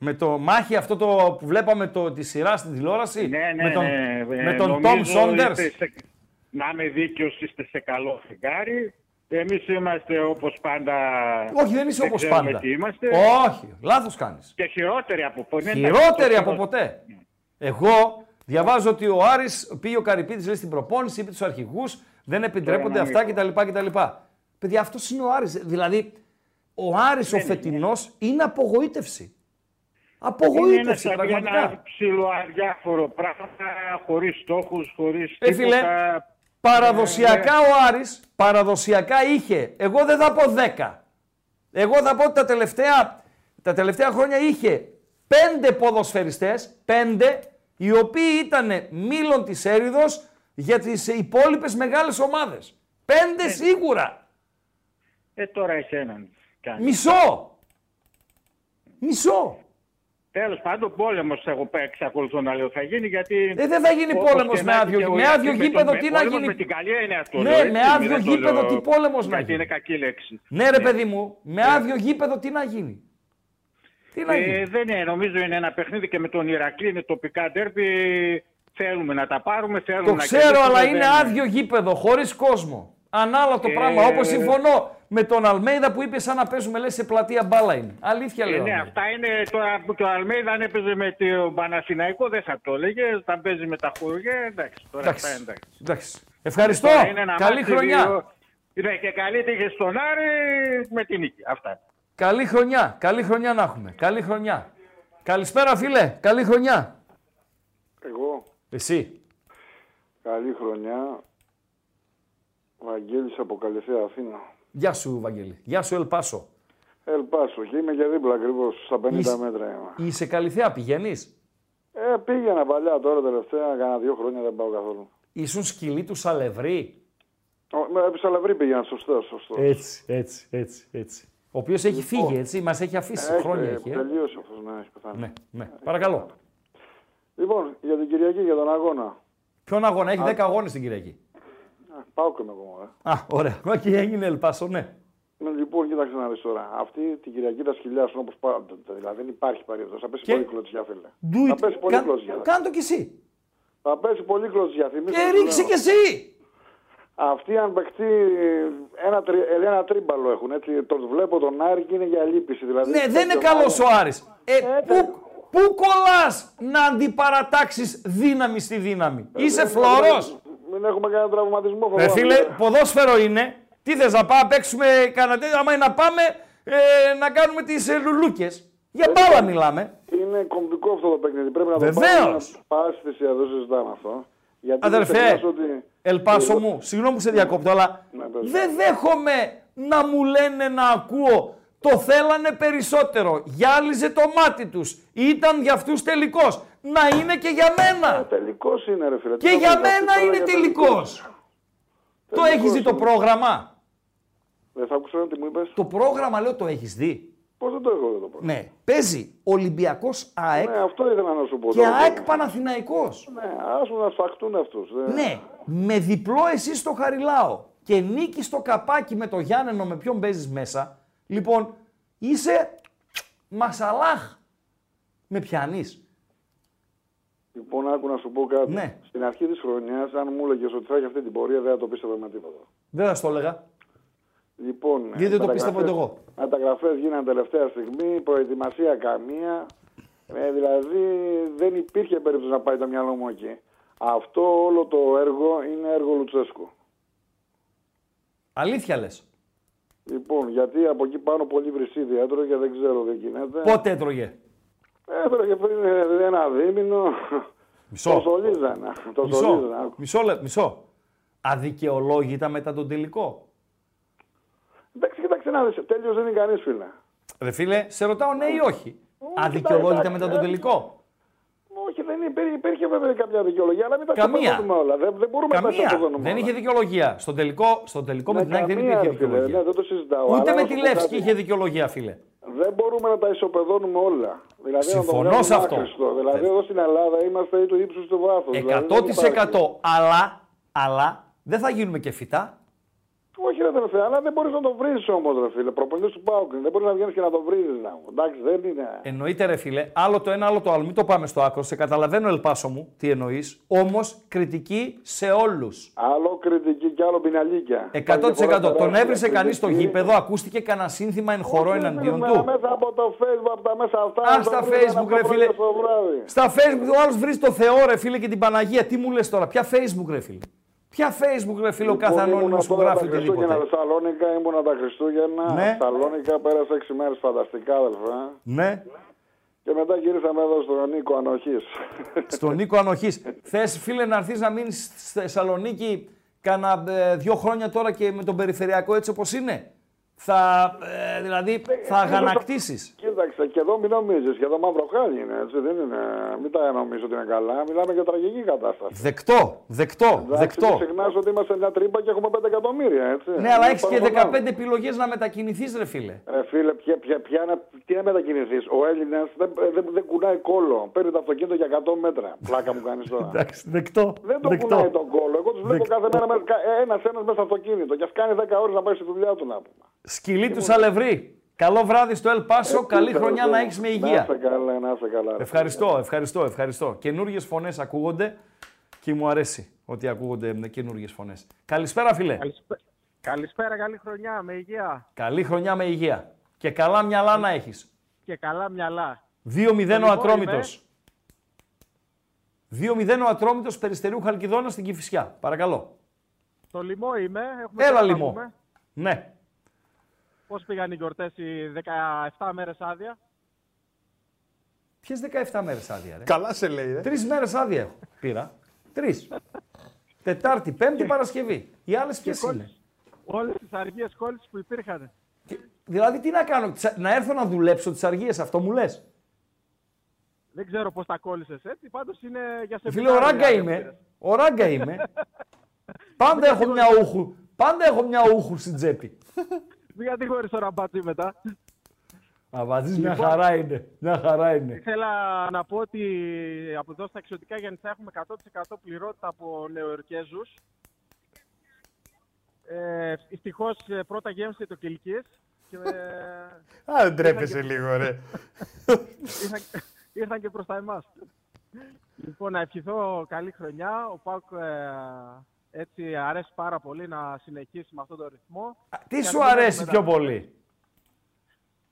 Με το μάχη αυτό το που βλέπαμε το, τη σειρά στην τηλεόραση. Ναι, ναι, με τον, ναι. με Ε, τον Tom νομίζω Saunders. είστε σε- Να είμαι δίκαιος, είστε σε καλό φεγγάρι. Εμείς είμαστε όπως πάντα... Όχι, δεν είσαι όπως ξέρουμε πάντα. τι είμαστε. Όχι, λάθος κάνεις. Και χειρότεροι από ποτέ. Χειρότερη από ποτέ. Εγώ διαβάζω ότι ο Άρης πήγε ο Καρυπίδης λέει, στην προπόνηση, είπε τους αρχηγούς, δεν επιτρέπονται να αυτά μην κτλ. κτλ. Παιδιά, αυτός είναι ο Άρης. Δηλαδή, ο Άρης ο φετινός είναι απογοήτευση. Απογοήτευση, είναι ένας, πραγματικά. ένα ψηλό αδιάφορο πράγμα, χωρίς στόχους, χωρίς Ε, φίλε, τίποτα. παραδοσιακά Ε, ο Άρης, παραδοσιακά είχε, εγώ δεν θα πω 10. Εγώ θα πω ότι τα τελευταία, τα τελευταία χρόνια είχε πέντε ποδοσφαιριστές, πέντε, οι οποίοι ήταν μήλων της έρηδος για τις υπόλοιπες μεγάλες ομάδες. Πέντε σίγουρα. Ε, τώρα έχει έναν. κάνει. Μισό. Μισό. Τέλος πάντων, πόλεμος εγώ πέ- εξακολουθώ να λέω θα γίνει γιατί. Ε, δεν θα γίνει όπως πόλεμος και με να άδειο- έχει και ο με Ιράκ άδειο με γήπεδο, τον- τι να πόλεμος γίνει; Με την καλή έννοια το Ναι, λέω, με έτσι, άδειο δεν το γήπεδο, λέω τι πόλεμος να Γιατί γίνει; είναι κακή λέξη. Ναι, ρε παιδί μου, με άδειο γήπεδο τι να γίνει; Τι να Ε, γίνει; δεν είναι, νομίζω είναι ένα παιχνίδι και με τον Ηρακλή είναι τοπικά ντέρμπι. Θέλουμε να τα πάρουμε, θέλουμε Το να ξέρω, κερδίσουμε, αλλά δεν είναι άδειο γήπεδο, χωρίς κόσμο. Ανάλογο το Ε, πράγμα. Όπως συμφωνώ με τον Αλμέιδα που είπε σαν να παίζουμε λες σε πλατεία μπάλα είναι. Αλήθεια Ε, λέω. ναι, ναι. αυτά είναι τώρα που και ο Αλμέιδα αν έπαιζε με το Παναθηναϊκό δεν θα το έλεγε. Θα παίζει με τα χωριέ, εντάξει. Τώρα Εντάξει. αυτά εντάξει. Εντάξει. Ευχαριστώ. Τώρα είναι ένα Καλή μάτι χρονιά. δύο- Ναι, και καλή τύχη στον Άρη με την νίκη. Αυτά. Καλή χρονιά. Καλή χρονιά να έχουμε. Καλή χρονιά. Καλησπέρα φίλε. Καλή χρονιά. Εγώ, Εσύ. καλή χρονιά. Βαγγέλης από Καλυθέα Αθήνα. Γεια σου Βαγγέλη. Γεια σου Ελπάσο. Ελπάσο και είμαι και δίπλα ακριβώς στα 50 Είσαι- μέτρα είμαι. Είσαι καλυθέα, πηγαίνεις; Ε, πήγαινα παλιά τώρα τελευταία, κάνα δύο χρόνια δεν πάω καθόλου. Ήσουν σκυλή του Σαλευρή. Ο, με επί Σαλευρή πήγαινα, σωστό, σωστό. Έτσι, έτσι, έτσι, έτσι. Ο οποίος έχει φύγει, έτσι, μας έχει αφήσει Έχει, χρόνια. ε, Έχει, ε. Τελείωσε αυτός, ναι, έχει πεθάνει. Ναι, ναι. Παρακαλώ. Λοιπόν, για την Κυριακή, για τον αγώνα. Ποιον αγώνα, έχει Α. 10 αγώνες την Κυριακή. Α, Πάω και με εγώ, ε. Α, ωραία. Οκ, έγινε Ελπάσο, ναι. Ναι, Λοιπόν, κοίταξε να δεις τώρα. Αυτή την Κυριακή θα σκυλιάσουν όπως πάντα. Δηλαδή δεν υπάρχει περίπτωση. Θα πέσει Και- πολύ κλωτσιά, φίλε. Do Θα it. πέσει πολύ Κα- κλωτσιά. Κάν' το κι εσύ. Θα πέσει πολύ κλωτσιά. Θυμίζω Και ότι ρίξε λέω. κι εσύ. Αυτοί αν παιχτεί ένα, τρι, ε, ένα τρίμπαλο έχουν. Έτσι, τον βλέπω τον Άρη και είναι για λύπηση. Δηλαδή, Ναι, δεν είναι καλός ο Άρης. Ε, πού, πού κολλάς να αντιπαρατάξεις δύναμη στη δύναμη; Είσαι φλόρος. Μην έχουμε κανένα τραυματισμό. Ρε φοβάμαι. φίλε, ποδόσφαιρο είναι. Τι θες να πάμε να παίξουμε κανένα τέτοιο, άμα είναι να πάμε ε, να κάνουμε τις ε, λουλούκες. Για μπάλα μιλάμε. Είναι κομβικό αυτό το παιχνίδι. Πρέπει να το Βεβαίως. πάρουμε. Πάση θυσία, δεν συζητάμε αυτό. Γιατί μην Αδερφέ, ξεχνάς ότι... Ελπάσο μου, συγγνώμη που σε διακόπτω, αλλά Ναι, πες. δεν δέχομαι να μου λένε να ακούω το θέλανε περισσότερο. Γυάλιζε το μάτι τους. Ήταν για αυτούς τελικός. Να είναι και για μένα. Τελικός είναι, ρε φίλε. Και Τι για να πεις, μένα τώρα είναι για τελικός. Το έχεις δει το πρόγραμμα; Δεν θα ακούσω τι μου είπες. Το πρόγραμμα λέω το έχεις δει; Πώς δεν το έχω δει το πρόγραμμα. Ναι. Παίζει Ολυμπιακός ΑΕΚ Ναι, αυτό ήθελα να σου πω. και τώρα. ΑΕΚ Παναθηναϊκός. Ναι, άσου να σφαχτούν αυτούς. δεν- Ναι, με διπλό εσύ στο Χαριλάο και νίκη στο καπάκι με το Γιάννενο με ποιον παίζεις μέσα. Λοιπόν, είσαι μασαλάχ. Με πιάνεις. Λοιπόν, άκου να σου πω κάτι. Ναι. Στην αρχή της χρονιάς, αν μου έλεγες ότι θα έχει αυτή την πορεία, δεν θα το πίστευα με τίποτα. Δεν θα στο έλεγα. Λοιπόν, Γιατί δεν το μεταγραφές- πίστευα ούτε εγώ. Μεταγραφές γίνανε τελευταία στιγμή, προετοιμασία καμία. Ε, δηλαδή δεν υπήρχε περίπτωση να πάει το μυαλό μου εκεί. Αυτό όλο το έργο είναι έργο Λουτσέσκου. Αλήθεια λες. Λοιπόν, γιατί από εκεί πάνω πολύ βρυσίδι έτρωγε, δεν ξέρω, δεν γίνεται. Πότε έτρωγε; Έτρωγε πριν ε, ένα δίμηνο. Μισό. Το σολίζανε. Το Μισό. σολίζανε. Μισό, λε- μισό. Αδικαιολόγητα μετά τον τελικό. Εντάξει, κοίταξε να δεις, τέλειος δεν είναι κανείς φίλε. Ρε φίλε, σε ρωτάω ναι ή όχι. Αδικαιολόγητα εντάξει, μετά ε. τον τελικό. Όχι, δεν υπήρχε, υπήρχε βέβαια κάποια δικαιολογία, αλλά μην τα Καμία. ξεπερνούμε όλα. Δεν, δεν μπορούμε να τα Καμία. ξεπερνούμε Δεν όλα. είχε δικαιολογία. Στον τελικό, στον τελικό με Ναι, την ΑΕΚ δεν καμία, υπήρχε ρε φίλε, δικαιολογία. Ναι, δεν το συζητάω. Ούτε αλλά με να τη σου πω Λεύσκη κάτι. είχε δικαιολογία, φίλε. Δεν μπορούμε να τα ισοπεδώνουμε όλα. Δηλαδή Συμφωνώ να το σε βγάλουμε αυτό. άχρηστο. Δηλαδή εδώ στην Ελλάδα είμαστε του ύψου του βάθους. 100% αλλά, αλλά δεν θα γίνουμε και φυτά. Όχι, ρε τελευταία, αλλά δεν μπορείς να το βρεις όμως, ρε φίλε. Προπονητής του Πάουκ. Δεν μπορείς να βγαίνεις και να το βρεις. Εντάξει, δεν είναι. Εννοείται, ρε φίλε, άλλο το ένα, άλλο το άλλο. Μην το πάμε στο άκρο. Σε καταλαβαίνω, Ελπάσο μου, τι εννοείς. Όμως κριτική σε όλους. Άλλο κριτική και άλλο πιναλίκια. 100%. Τον έβρισε κανείς στο γήπεδο, ακούστηκε κανένα σύνθημα εν χορό εναντίον του. Μέσα από το facebook, από τα μέσα αυτά. Α, να στα το βρεις ένα facebook, ρε πρωί φίλε. στο βράδυ. Στα facebook ο άλλος βρει το Θεό, ρε φίλε, και την Παναγία. Τι μου λες τώρα, ποια facebook, ρε φίλε. Ποια facebook, ρε φίλε, ο κάθε Λοιπόν, ανώνυμος ήμουνα που τώρα γράφει τα Χριστούγεννα οτιδήποτε. Θεσσαλόνικα, ήμουνα τα Χριστούγεννα. Ναι. Θεσσαλόνικα πέρασα 6 μέρες φανταστικά, αδελφέ. Ναι, Και μετά γυρίσαμε εδώ στον Νίκο Ανοχής. στον Νίκο Ανοχής. Θες, φίλε, να έρθεις να μείνεις στη Θεσσαλονίκη κάνα ε, δύο χρόνια τώρα και με τον περιφερειακό έτσι όπως είναι; Θα, ε, δηλαδή, θα αγανακτήσει. Κοίταξε, και εδώ μην νομίζει, και εδώ μαύρο χάλι είναι, έτσι, δεν είναι. Μην τα νομίζω ότι είναι καλά. Μιλάμε για τραγική κατάσταση. Δεκτό, δεκτό, Εντάξει, μην δεκτό. ξεχνάς ότι είμαστε μια τρύπα και έχουμε 5 εκατομμύρια, έτσι. Ναι, αλλά Είναι έχει και πάνω από 15 επιλογέ να μετακινηθεί, ρε φίλε. Ρε φίλε, ποια, ποια, ποια, να- τι να μετακινηθεί. Ο Έλληνα δεν, δεν, δεν κουνάει κόλλο. Παίρνει το αυτοκίνητο για 100 μέτρα. Πλάκα μου κάνει τώρα. Εντάξει, δεκτό. δεν το δεκτό. κουνάει τον κόλλο. Εγώ του βλέπω Δεκτό. κάθε μέρα ένα-ένα μέσα στο αυτοκίνητο. Και α κάνει 10 ώρε να πάει στη δουλειά του να πούμε. Σκυλί του Σαλευρή. Καλό βράδυ στο Ελ Πάσο. Ε, Καλή τι χρονιά θέλω, να έχεις με Να υγεία. είσαι καλά, να είσαι καλά. ρε. Ευχαριστώ, ευχαριστώ, ευχαριστώ. Καινούριε φωνές ακούγονται και μου αρέσει ότι ακούγονται καινούριε φωνές. Καλησπέρα, φίλε. Καλησπέρα, καλή χρονιά, με υγεία Καλή χρονιά με υγεία. Και καλά μυαλά να έχεις. και καλά μυαλά. 2-0 ο Ατρόμητος. είμαι. 2-0 ο Ατρόμητος Περιστερίου Χαλκιδόνα στην Κηφισιά. Παρακαλώ. Στο λιμό είμαι. Έχουμε Έλα κάτι να λιμό. πούμε. Ναι. Πώς πήγαν οι γιορτές οι 17 μέρες άδεια; Ποιες 17 μέρες άδεια, ρε; Καλά σε λέει, ρε. Τρεις μέρες άδεια έχω. Πήρα. Τρεις. Τετάρτη, Πέμπτη, Παρασκευή. Οι άλλες ποιες Και είναι; Όλες τις αργίες κόλλησεις που υπήρχαν. Δηλαδή, τι να κάνω, τσα- να έρθω να δουλέψω τις αργίες, αυτό μου λες; Δεν ξέρω πώς τα κόλλησες έτσι. Πάντως είναι για σε Φίλε, ο ράγκα είμαι. Ο ράγκα είμαι. Πάντα έχω μια ούχου. Πάντα έχω μια ούχου στην τσέπη. Μην κατηγορεί το ραμπάτσι μετά. Αβατζής μια Λοιπόν. χαρά είναι. Μια χαρά είναι. Ήθελα να πω ότι από εδώ στα εξωτικά Γιάννητσά έχουμε 100% πληρότητα από νεοερκέζους. Ε, Ευτυχώς πρώτα γέμισε το Κυλκής. Και, ε, Α, δεν τρέπεσαι ήρθαν και- λίγο, ρε. ήρθαν, ήρθαν και προς τα εμάς. Λοιπόν, να ευχηθώ καλή χρονιά. Ο Πάουκ ε, έτσι αρέσει πάρα πολύ να συνεχίσει με αυτόν τον ρυθμό. Τι Και σου να μην αρέσει έχουμε πιο τα- πολύ;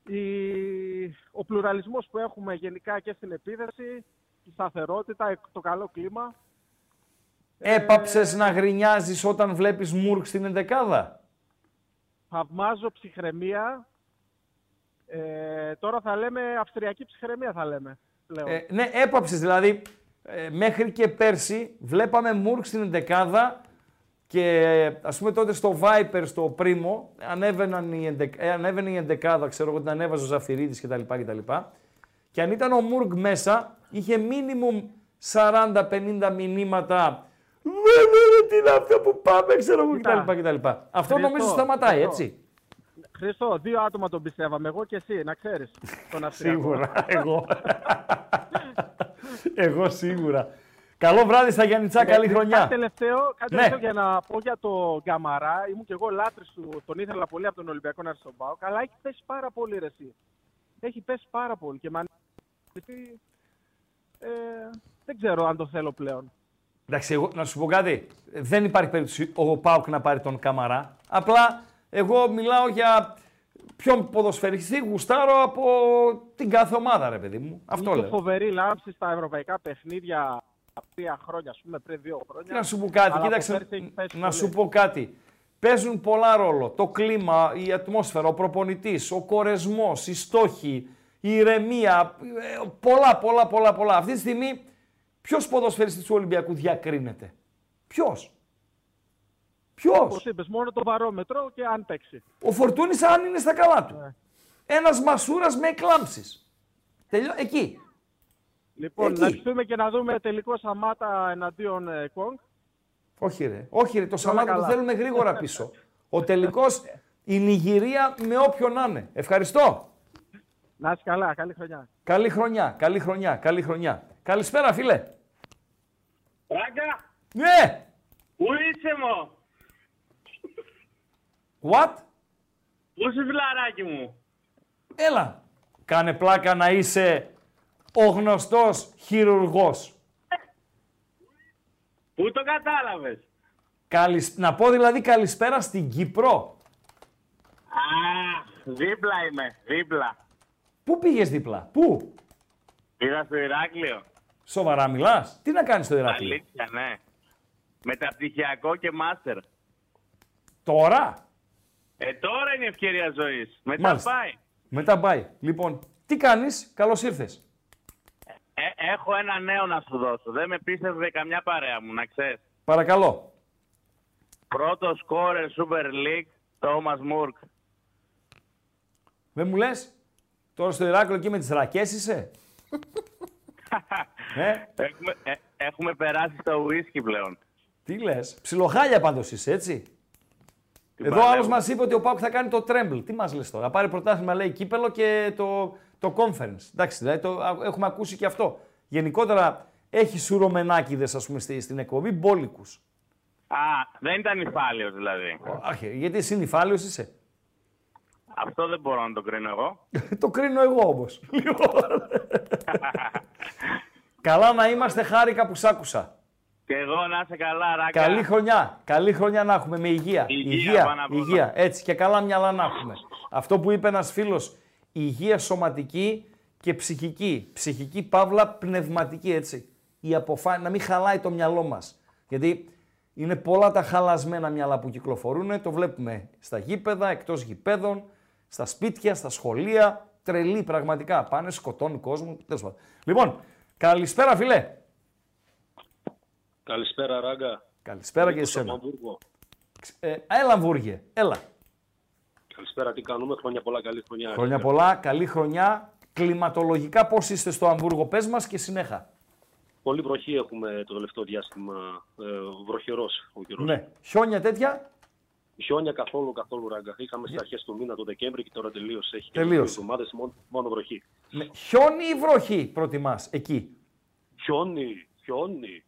η- ο πλουραλισμός που έχουμε γενικά και στην επίδεση, η σταθερότητα, το καλό κλίμα. Έπαψες να γρινιάζεις όταν βλέπεις Μουρκ στην ενδεκάδα; Θαυμάζω ψυχραιμία. Ε, τώρα θα λέμε αυστριακή ψυχραιμία θα λέμε πλέον. Ε, ναι, έπαψες δηλαδή. ε, μέχρι και πέρσι βλέπαμε Μουρκ στην ενδεκάδα και ε, ας πούμε τότε στο Viper, στο Πρίμο, ανέβαιναν οι ενδεκ... ε, ανέβαινε η ενδεκάδα, ξέρω εγώ την ανέβαζε ο Ζαφυρίδης κτλ. κτλ. Και αν ήταν ο Μουρκ μέσα, είχε μίνιμουμ 40-50 μηνύματα. Βέβαια, τι είναι αυτό που πάμε, ξέρω εγώ Κοίτα, κτλ. κτλ. Αυτό Χρήστο, νομίζω σταματάει, Χρήστο. έτσι. Χρήστο, δύο άτομα τον πιστεύαμε, εγώ και εσύ, να ξέρεις. Τον Αυστριακό. Σίγουρα, εγώ. εγώ σίγουρα. Καλό βράδυ στα Γιάννητσά, καλή Ε, χρονιά. Κάτι τελευταίο, κάτι Ναι. τελευταίο για να πω για το Γκαμαρά. Ήμουν και εγώ λάτρης του, τον ήθελα πολύ από τον Ολυμπιακό να έρθει στον ΠΑΟΚ, αλλά έχει πέσει πάρα πολύ ρε εσύ. Έχει πέσει πάρα πολύ και με ανησυχεί. ε, δεν ξέρω αν το θέλω πλέον. Εντάξει, εγώ, να σου πω κάτι. Δεν υπάρχει περίπτωση ο Πάουκ να πάρει τον Καμαρά. Απλά εγώ μιλάω για ποιον ποδοσφαιριστή γουστάρω από την κάθε ομάδα, ρε παιδί μου. Αυτό Είχε λέω. φοβερή λάμψη στα ευρωπαϊκά παιχνίδια τρία χρόνια, ας πούμε, πριν δύο χρόνια. Να σου πω κάτι, Αλλά από κοίταξε, πέρσι έχει πέσει να πολύ. σου πω κάτι. Παίζουν πολλά ρόλο. Το κλίμα, η ατμόσφαιρα, ο προπονητής, ο κορεσμός, οι στόχοι, η ηρεμία. ε, Πολλά, πολλά, πολλά, πολλά. Αυτή τη στιγμή ποιος ποδοσφαιριστής του Ολυμπιακού διακρίνεται; Ποιος; Ποιος; Όπως είπες, μόνο το βαρόμετρο και αν παίξει. Ο Φορτούνης αν είναι στα καλά του. Ναι. Ένας μασούρας με εκλάμψεις. Τελειώ... Εκεί. Λοιπόν, Εκεί. να ευχηθούμε και να δούμε τελικό Σαμάτα εναντίον ε, Κόγκ. Όχι ρε. Όχι ρε. Το Όλα Σαμάτα το καλά. θέλουμε γρήγορα πίσω. Ο τελικός η Νιγηρία με όποιον να είναι. Ευχαριστώ. Να είσαι καλά, καλή χρονιά. Καλή χρονιά, καλή χρονιά, καλή χρονιά. Καλησπέρα φίλε. Ράγκα, Ναι. πού είσαι μου, What? πού είσαι φιλαράκι μου; Έλα. Κάνε πλάκα να είσαι ο γνωστός χειρουργός. Πού το κατάλαβες; Καλησ... Να πω δηλαδή καλησπέρα στην Κύπρο. Α, δίπλα είμαι, δίπλα. Πού πήγες δίπλα, πού; Πήγα στο Ηράκλειο. Σοβαρά μιλάς; Τι να κάνεις στο Ηράκλειο; Αλήθεια, ναι. Μεταπτυχιακό και μάστερ. Τώρα; Ε, τώρα είναι η ευκαιρία ζωής. Μετά Μάλιστα. πάει. Μετά πάει. Λοιπόν, τι κάνεις, καλώς ήρθες. Ε, έχω ένα νέο να σου δώσω. Δεν με πίστευε καμιά παρέα μου, να ξέρεις. Παρακαλώ. Πρώτο σκόρερ Super League, Thomas Μουρκ. Δεν μου λες; Τώρα στο Ηράκλειο εκεί με τις ρακές είσαι; ε, Έχουμε, ε, έχουμε περάσει στο whisky πλέον. τι λες; Ψιλοχάλια πάντως είσαι, έτσι; Την Εδώ παλεύω. άλλος μας είπε ότι ο Πάουκ θα κάνει το τρέμπλ. Τι μας λες τώρα; Θα πάρει πρωτάθλημα λέει κύπελο και το, το conference. Εντάξει, δηλαδή το, α- έχουμε ακούσει και αυτό. Γενικότερα έχει σουρωμενάκιδες ας πούμε στη- στην εκπομπή μπόλικους. Α, δεν ήταν υφάλιος δηλαδή. Αχ, γιατί εσύ νυφάλιος είσαι. Αυτό δεν μπορώ να το κρίνω εγώ. το κρίνω εγώ όμως. Καλά να είμαστε, χάρηκα που σ' άκουσα. Και εγώ να είσαι καλά, Ράκα. Καλή χρονιά. Καλή χρονιά να έχουμε με υγεία. Υγεία πάνω απ' όλα. υγεία. Έτσι και καλά μυαλά να έχουμε. Αυτό που είπε ένας φίλος, υγεία σωματική και ψυχική. Ψυχική παύλα πνευματική έτσι. Η αποφά... Να μην χαλάει το μυαλό μας. Γιατί είναι πολλά τα χαλασμένα μυαλά που κυκλοφορούν. Το βλέπουμε στα γήπεδα, εκτός γηπέδων, στα σπίτια, στα σχολεία. Τρελή πραγματικά. Πάνε, σκοτώνουν κόσμο. Τέλος πάντων. Λοιπόν, καλησπέρα φίλε. Καλησπέρα, Ράγκα. Καλησπέρα και Νίκος εσένα. από Αμβούργο. Ε, έλα, Βούργε, έλα. Καλησπέρα, τι κάνουμε. Χρόνια πολλά, καλή χρονιά. Χρόνια πολλά, καλή χρονιά. Κλιματολογικά πώς είστε στο Αμβούργο, πες μας και συνέχα. Πολύ βροχή έχουμε το τελευταίο διάστημα. Ε, βροχερός ο καιρός. Ναι. Χιόνια τέτοια; Χιόνια καθόλου, καθόλου ράγκα. Είχαμε στι αρχές του μήνα, το Δεκέμβρη και τώρα τελείωσε. Έχει και Τελείωσε. δύο εβδομάδες, μόνο, μόνο βροχή. Ναι. Χιόνι ή βροχή προτιμάς εκεί; Χιόνι, χιόνι.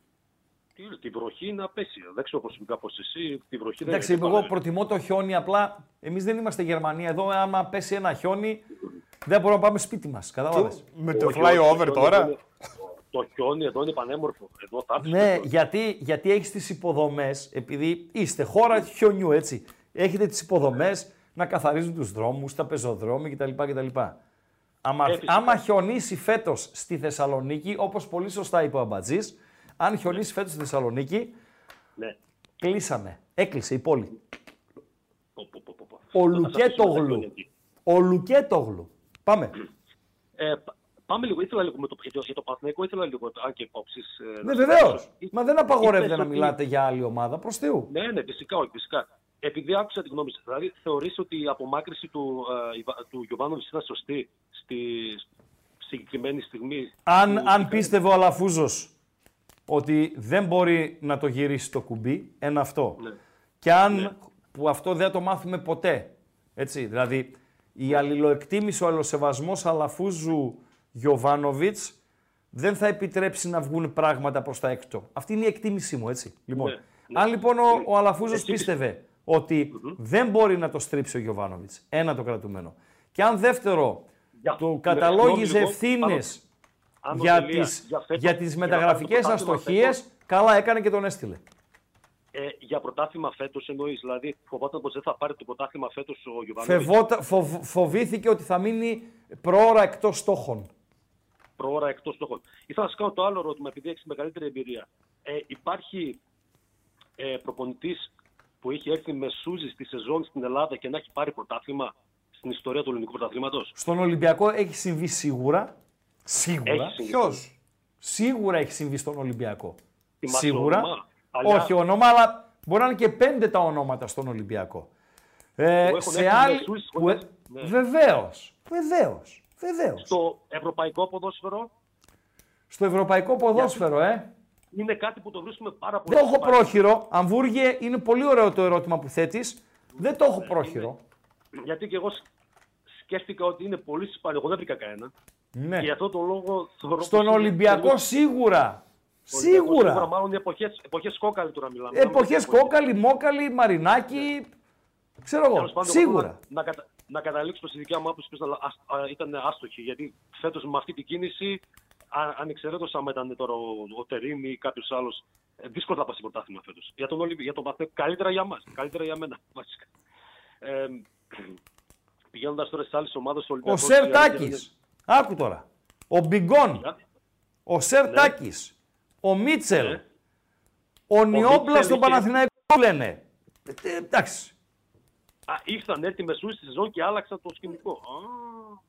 Τι, τη βροχή είναι απέσια. Δεν ξέρω προσωπικά πώ εσύ. Τη βροχή δεν Εντάξει, δεν εγώ πάμε. προτιμώ το χιόνι απλά. Εμείς δεν είμαστε Γερμανία. Εδώ, άμα πέσει ένα χιόνι, δεν μπορούμε να πάμε σπίτι μας. Κατάλαβες; Με το Όχι, flyover όχι, το χιόνι τώρα; εδώ είναι- Το χιόνι εδώ είναι πανέμορφο. Εδώ θα έρθεις Ναι, το- γιατί, γιατί έχεις τις υποδομές, επειδή είστε χώρα χιονιού, έτσι. Έχετε τις υποδομές να καθαρίζουν τους δρόμους, τα πεζοδρόμια κτλ. κτλ. Άμα, Ε, φυσικά. άμα χιονίσει φέτος στη Θεσσαλονίκη, όπως πολύ σωστά είπε ο Αμπατζής, αν χιονίσει φέτος στη Θεσσαλονίκη, Ναι. κλείσαμε. Έκλεισε η πόλη. Πω, πω, πω, πω, πω. Ο Θα σας αφήσουμε τα Λουκέτογλου. χιόνια εκεί. Ο Λουκέτογλου. Πάμε. Ε, πα- πάμε λίγο, ήθελα λίγο με το, για το, για το Παναθηναϊκό, ήθελα λίγο, αν και υπόψεις. ε, Ναι, να βεβαίως. σας ρωτήσω. Μα δεν απαγορεύεται Είπες να ότι- μιλάτε για άλλη ομάδα. Προς Θεού. Ναι, ναι, φυσικά, όχι, φυσικά. Επειδή άκουσα τη γνώμη σας, δηλαδή θεωρείς ότι η απομάκρυση του, ε, Ιβα- του Γιωβάνοβιτς ήταν σωστή στη συγκεκριμένη στιγμή. Αν, που- αν πίστευε ο Αλαφούζος ότι δεν μπορεί να το γυρίσει το κουμπί, ένα αυτό. Ναι. Και αν, που αυτό δεν θα το μάθουμε ποτέ, έτσι, δηλαδή η αλληλοεκτίμηση, ο αλληλοσεβασμός Αλαφούζου Γιωβάνοβιτς δεν θα επιτρέψει να βγουν πράγματα προς τα έξω. Αυτή είναι η εκτίμησή μου, έτσι. Λοιπόν, Ναι, αν λοιπόν ο, ο Αλαφούζος Εσύ πίστευε ότι δεν μπορεί να το στρίψει ο Γιωβάνοβιτς, ένα το κρατουμένο. Και αν δεύτερο, Για- του με- καταλόγιζε συγγνώμη λίγο, ευθύνες Άνω για τελεία, τις, για φέτος- για τις για να μεταγραφικές πάρει το πρωτάθλημα αστοχίες, καλά έκανε και τον έστειλε. Ε, για πρωτάθλημα φέτος εννοείς, δηλαδή φοβόταν πως δεν θα πάρει το πρωτάθλημα φέτος ο Γιωβάνοβιτς; Φεβότα, φοβ- φοβήθηκε ότι θα μείνει προώρα εκτός στόχων. προώρα εκτός στόχων. Ήθελα να σας κάνω το άλλο ερώτημα, επειδή έχεις μεγαλύτερη εμπειρία. Ε, υπάρχει ε, προπονητής που έχει έρθει με σούζι στη σεζόν στην Ελλάδα και να έχει πάρει πρωτάθλημα στην ιστορία του ελληνικού πρωταθλήματος; Στον Ολυμπιακό έχει συμβεί σίγουρα. Σίγουρα. Έχει συμβεί. Ποιος; Σίγουρα έχει συμβεί στον Ολυμπιακό. Θυμάσαι Σίγουρα. όνομα; Παλιά. Όχι όνομα, αλλά μπορεί να είναι και πέντε τα ονόματα στον Ολυμπιακό. Ε, Που έχουν σε έρθει άλλη... με σούζι που- χωρίς- ναι. Βεβαίως. Βεβαίως. Βεβαίως. Στο ευρωπαϊκό ποδόσφαιρο; Στο ευρωπαϊκό ποδόσφαιρο, ε. είναι κάτι που το βρίσκουμε πάρα πολύ. Δεν έχω σπάνιο. πρόχειρο. Αμβούργε, είναι πολύ ωραίο το ερώτημα που θέτεις. Δεν το έχω πρόχειρο. Γιατί και εγώ σ- σκέφτηκα ότι είναι πολύ σπάνιο. Εγώ δεν βρήκα κανένα. Ναι. Και γι' αυτό το λόγο θεωρώ Στον πως είναι Ολυμπιακό πολύ- σίγουρα. Ολυμπιακός Σίγουρα. Μάλλον οι εποχές, εποχές κόκαλη τώρα μιλάμε. Εποχές κόκαλη, μόκαλη, μαρινάκι. Ξέρω εγώ. Τέλος πάντων, Σίγουρα. εγώ Να, να, κατα, να καταλήξω στη δικιά μου άποψη πως ήταν ασ- α, ήταν άστοχη. Γιατί φέτος με αυτή την κίνηση, α- ανεξαιρέτως άμα ήταν τώρα ο, ο Τερίμ ή κάποιος άλλος, ε, δύσκολα θα πάει στο πρωτάθλημα φέτος. Για τον, Ολυμπι- για τον Παθέ, καλύτερα για μας, καλύτερα για μένα βασικά. Ε, πηγαίνοντας τώρα στις άλλες ομάδες του Ο Ολυμπιακού. Σερτάκης. Άκου τώρα. Ο Μπιγκόν. Ο Σερτάκης. Ο Μίτσελ. Ναι. Ο Νιόμπλα Μίτσελ στον είχε- Παναθηναϊκό λένε. Ε, ε, Εντάξει. Α, ήρθαν έτοιμες σου στη σεζόν και άλλαξαν το σκηνικό. Α,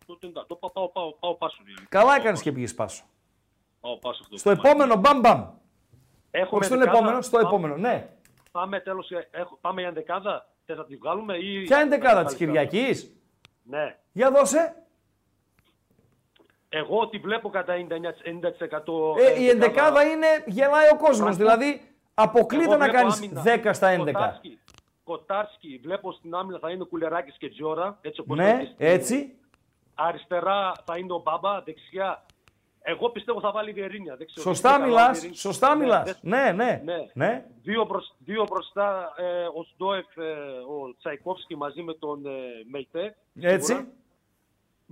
τότε εντάξει. Το πάω, πάω, πάω, πάω πάσο. δηλαδή. Καλά έκανες και πήγες πάσο. Πάω πάσο αυτό. Στο επόμενο μπαμ μπαμ. Έχουμε Όχι στον δεκάδα. επόμενο, στο Πάμε- επόμενο. Ναι. Πάμε τέλος, ε, έχω- πάμε για δεκάδα. Θες να τη βγάλουμε ή... Ποια είναι η δεκάδα να της τη βγάλουμε. Κυριακής; Ναι. Για δώσε. Εγώ τη βλέπω κατά 99%. 90% Ε, η ε, ενδεκάδα είναι, γελάει ο κόσμος. Πράγμα. Δηλαδή, αποκλείται Εγώ να βλέπω κάνεις άμυνα. 10 στα 11. Κοτάρσκι, Κοτάρσκι, βλέπω στην άμυνα θα είναι Κουλεράκης και Τζόρα. Έτσι όπως Ναι, είναι στην- έτσι. Αριστερά θα είναι ο Μπάμπα, δεξιά. Εγώ πιστεύω θα βάλει η Βιερίνια. Δεν ξέρω. Σωστά Δεν καλά ο μιλάς, Βιερίνια. σωστά Ναι, μιλάς. δεν- Ναι, ναι, ναι. ναι. Δύο, μπροσ- δύο μπροστά ε, ο Σντόεφ, ε, ο Τσαϊκόφσκι μαζί με τον ε, Μεϊτέ. Έτσι. σίγουρα.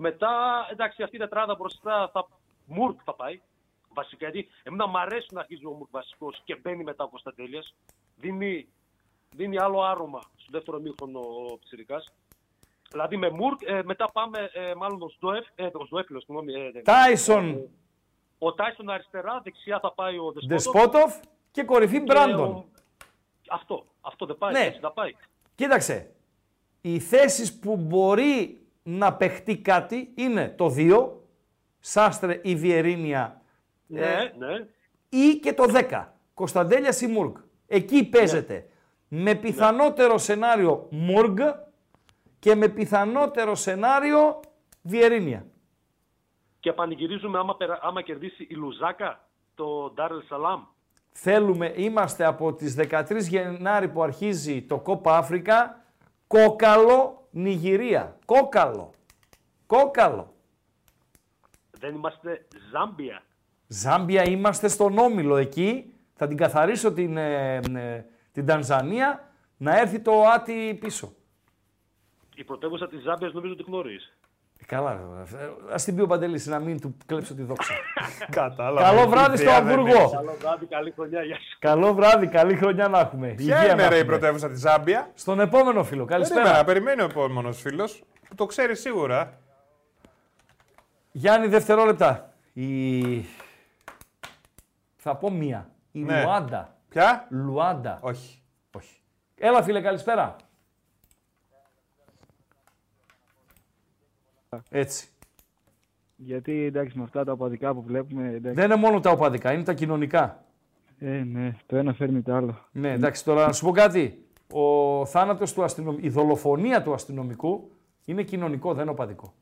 Μετά, εντάξει, αυτή η τετράδα μπροστά θα, Μουρκ θα πάει. Βασικά, γιατί εμένα μου αρέσει να αρχίζει ο Μουρκ βασικός και μπαίνει μετά ο Κωνσταντέλιας. Δίνει, δίνει άλλο άρωμα στο δεύτερο μήχρονο ο Ψηρικάς. Δηλαδή με Μουρκ, ε, μετά πάμε ε, μάλλον τον Σντόεφ, ε, τον Σντόεφ, λέω, συγγνώμη. Ε, Τάισον, ο Τάισον αριστερά, δεξιά θα πάει ο Δεσπότοφ. Δεσπότοφ και κορυφή Και Μπράντον. ο- Αυτό, αυτό δεν πάει, Ναι. έτσι θα πάει. Κοίταξε, οι θέσεις που μπορεί να παιχτεί κάτι είναι το 2, Σάστρε ή Βιερίνια Ναι, ε, ναι. ή και το 10, Κωνσταντέλιας ή Μουργκ. Εκεί παίζεται. Με πιθανότερο σενάριο Μουργκ και με πιθανότερο σενάριο Βιερίνια. Και πανηγυρίζουμε άμα, περα- άμα κερδίσει η Λουζάκα, το Ντάρελ Σαλάμ. Θέλουμε, είμαστε από τις 13 Γενάρη που αρχίζει το Κόπα Αφρικα, κόκαλο Νιγηρία. Κόκαλο. Κόκαλο. Δεν είμαστε Ζάμπια. Ζάμπια είμαστε στον Όμιλο εκεί. Θα την καθαρίσω την, ε, ε, την Τανζανία να έρθει το Άτι πίσω. Η πρωτεύουσα της Ζάμπιας νομίζω ότι γνωρίζεις. Καλά, ε, ας την πει ο Παντελής να μην του κλέψω τη δόξα. Κατάλαβα. Καλό βράδυ στο Ιδέα δεν Αμβούργο. έχει. Καλό βράδυ, καλή χρονιά, γεια σου. Καλό βράδυ, καλή χρονιά να έχουμε. Ποια Υγεία είναι να ρε η έχουμε. πρωτεύουσα της Ζάμπια. Στον επόμενο φίλο. Καλησπέρα. Περίμενα, περιμένει ο επόμενος φίλος που το ξέρει σίγουρα. Γιάννη, δευτερόλεπτα. Η... Θα πω μία. Η Ναι. Λουάντα. Ποια; Λουάντα. Όχι. Όχι. Έλα φίλε, καλησπέρα. Έτσι. Γιατί εντάξει με αυτά τα οπαδικά που βλέπουμε. Εντάξει. Δεν είναι μόνο τα οπαδικά, είναι τα κοινωνικά. Ε, ναι, το ένα φέρνει το άλλο. Ναι, εντάξει, τώρα να σου πω κάτι. Ο θάνατος του αστυνομικού, η δολοφονία του αστυνομικού είναι κοινωνικό, δεν είναι οπαδικό.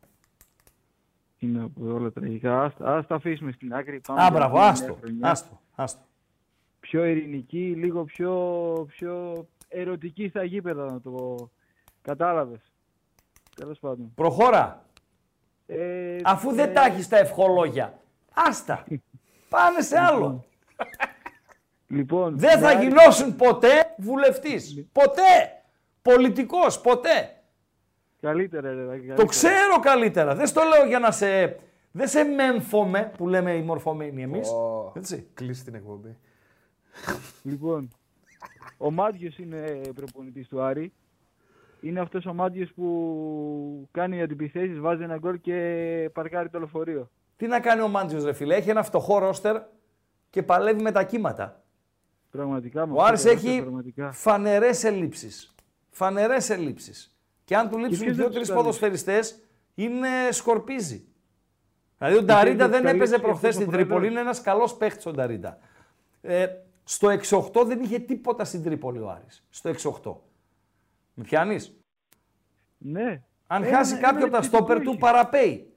Είναι από όλα τραγικά. Ας, ας τα αφήσουμε στην άκρη. Πάμε Α, για μπράβο, την νέα άστο, χρονιά. άστο, άστο. Πιο ειρηνική, λίγο πιο, πιο ερωτική στα γήπεδα να το πω. Κατάλαβες. Τέλος πάντων. Προχώρα. Ε, Αφού δεν ε, τα έχεις τα ευχολόγια. Άστα. Πάνε σε άλλο. Λοιπόν, Δεν θα με- γινώσουν ποτέ βουλευτής. Ποτέ. Πολιτικός. Ποτέ. Καλύτερα, ρε. Το καλύτερα. ξέρω καλύτερα. Δεν στο λέω για να σε... Δεν σε μέμφωμε που λέμε οι μορφωμένοι εμείς. Έτσι. Κλείσει την εκπομπή. Λοιπόν, ο Μάτιος είναι προπονητής του Άρη. Είναι αυτός ο Μάτιος που κάνει αντιπιθέσεις, βάζει ένα γκολ και παρκάρει το λεωφορείο. Τι να κάνει ο Μάντζιος ρε φίλε; Έχει ένα φτωχό ρόστερ και παλεύει με τα κύματα. Πραγματικά. με Ο αυτό Άρης το ρόστερ, έχει πραγματικά. φανερές ελλείψεις. Φανερές ελλείψεις. Και αν του λείψουν ποιος δεν δύο-τρεις τους τα λείψει; ποδοσφαιριστές, είναι σκορπίζει. Δηλαδή ο ποιος Νταρίντα δεν δεν τους τα έπαιζε λείψει προχθές αυτός ο στην Τρίπολη. πρόεδρος; Είναι ένας καλός παίχτης ο Νταρίντα. Ε, στο 6-8 δεν είχε τίποτα στην Τρίπολη ο Άρης. Στο 6-8. Με πιάνεις; Ναι. Αν Ένα- χάσει ένα κάποιο από τα επιθετικό στόπερ του, είχε. παραπέει.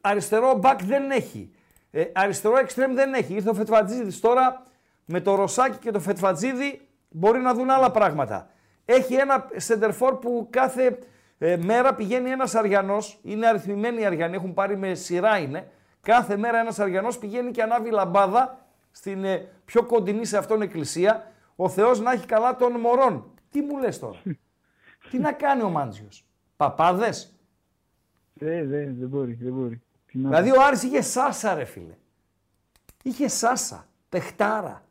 Αριστερό μπακ δεν έχει. Ε, αριστερό εξτρέμ δεν έχει. Ήρθε ο Φετφατζίδης τώρα με το Ρωσάκι και το Φετφατζίδη μπορεί να δουν άλλα πράγματα. Έχει ένα σεντερφόρ που κάθε ε, μέρα πηγαίνει ένας Αριανός. Είναι αριθμημένοι οι Αριανοί, έχουν πάρει με σειρά είναι. Κάθε μέρα ένας Αριανός πηγαίνει και ανάβει λαμπάδα στην ε, πιο κοντινή σε αυτόν εκκλησία. Ο Θεός να έχει καλά των μωρών. Τι μου λες τώρα; Τι να κάνει ο Μάντζιος; Παπάδες; Ε, δεν, δεν μπορεί, δεν μπορεί. Τι να Δηλαδή πω. ο Άρης είχε Σάσα ρε φίλε. Είχε Σάσα, παιχτάρα.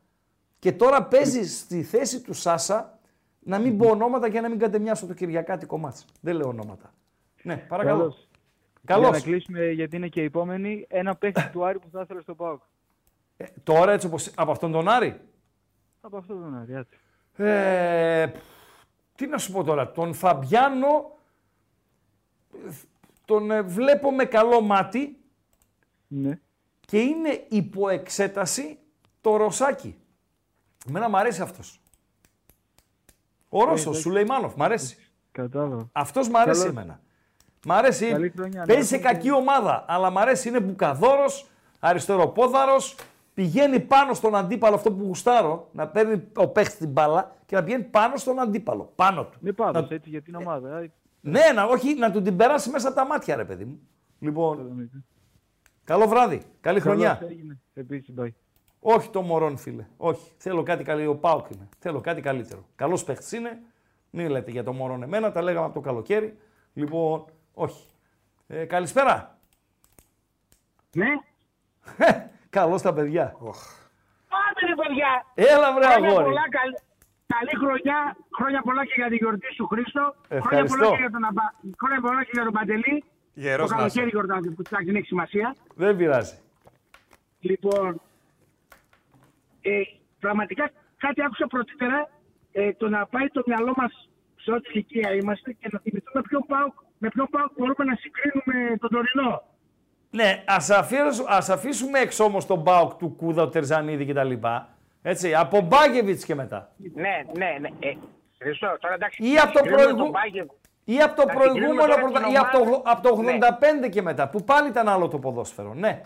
Και τώρα παίζει στη θέση του Σάσα να μην πω ονόματα και να μην κατεμιάσω το Κυριακάτι κομμάτι. Δεν λέω ονόματα. Ναι, παρακαλώ. Καλώς. Καλώς. Για να κλείσουμε, γιατί είναι και η επόμενη, ένα παίχτη του Άρη που θα ήθελα στο ΠΑΟΚ. Ε, τώρα έτσι όπως... Από αυτόν τον Άρη; Από αυτό τον Άρη, άτε. Ε, τι να σου πω τώρα. Τον Φαμπιάνο ε, τον ε, βλέπω με καλό μάτι Ναι. και είναι υπό εξέταση το Ρωσάκι. Εμένα μου αρέσει αυτός. Ο Ρώσος, εντάξει. Σουλεϊμάνοφ, μ' αρέσει. Κατάλαβα. Αυτός μ' αρέσει Καλώς. εμένα. Μ' αρέσει. Καλή χρονιά, να Παίζει σε έχουμε. κακή ομάδα, αλλά μ' αρέσει. Είναι μπουκαδόρος, αριστεροπόδαρος, πηγαίνει πάνω στον αντίπαλο, αυτό που γουστάρω, να παίρνει ο παίχτης την μπάλα και να πηγαίνει πάνω στον αντίπαλο, πάνω του. Ναι, πάντως, Να- έτσι για την ομάδα. ε. Ναι, να, όχι, να του την περάσει μέσα από τα μάτια, ρε παιδί μου. Λοιπόν, καλό βράδυ. Καλή χρονιά. Καλώς έγινε. Επίσης, bye. Όχι το Μωρόν, φίλε. Όχι. Θέλω κάτι καλύτερο. Ο Πάουκ είναι. Θέλω κάτι καλύτερο. Καλός παίχτης είναι. Μην λέτε για το Μωρόν εμένα. Τα λέγαμε από το καλοκαίρι. Λοιπόν, όχι. Ε, καλησπέρα. Ναι. Καλώς τα παιδιά. Πάμε ρε παιδιά. Έλα, βρε, Χρόνια αγόρι. πολλά, καλ- Καλή χρονιά. Χρόνια πολλά και για τη γιορτή σου Χρήστο. Χρόνια Ευχαριστώ. πολλά και για τον, Αμπα... Χρόνια πολλά και για τον Παντελή. Γερός το να είσαι. καλοκαίρι γιορτάζεις που εντάξει, δεν έχει σημασία. Δεν πειράζει. Λοιπόν, ε, πραγματικά κάτι άκουσα πρωτήτερα ε, το να πάει το μυαλό μας σε ό,τι ηλικία είμαστε και να θυμηθούμε ποιον πάω, με ποιον πάω μπορούμε να συγκρίνουμε τον τωρινό. Ναι, ας, αφήσουμε, ας αφήσουμε έξω όμως τον Μπάουκ του Κούδα, ο Τερζανίδη κτλ. Έτσι, από Μπάγεβιτς και μετά. Ναι, ναι, ναι. Ε, Χριστό, τώρα εντάξει. Ή από το συγκρίνουμε προηγου- τον Μπάγκεβ- Ή από το Να συγκρίνουμε προηγούμενο τώρα πρωτα... την ή από το, ομάδα- από το Ναι. 85 και μετά, που πάλι ήταν άλλο το ποδόσφαιρο. Ναι.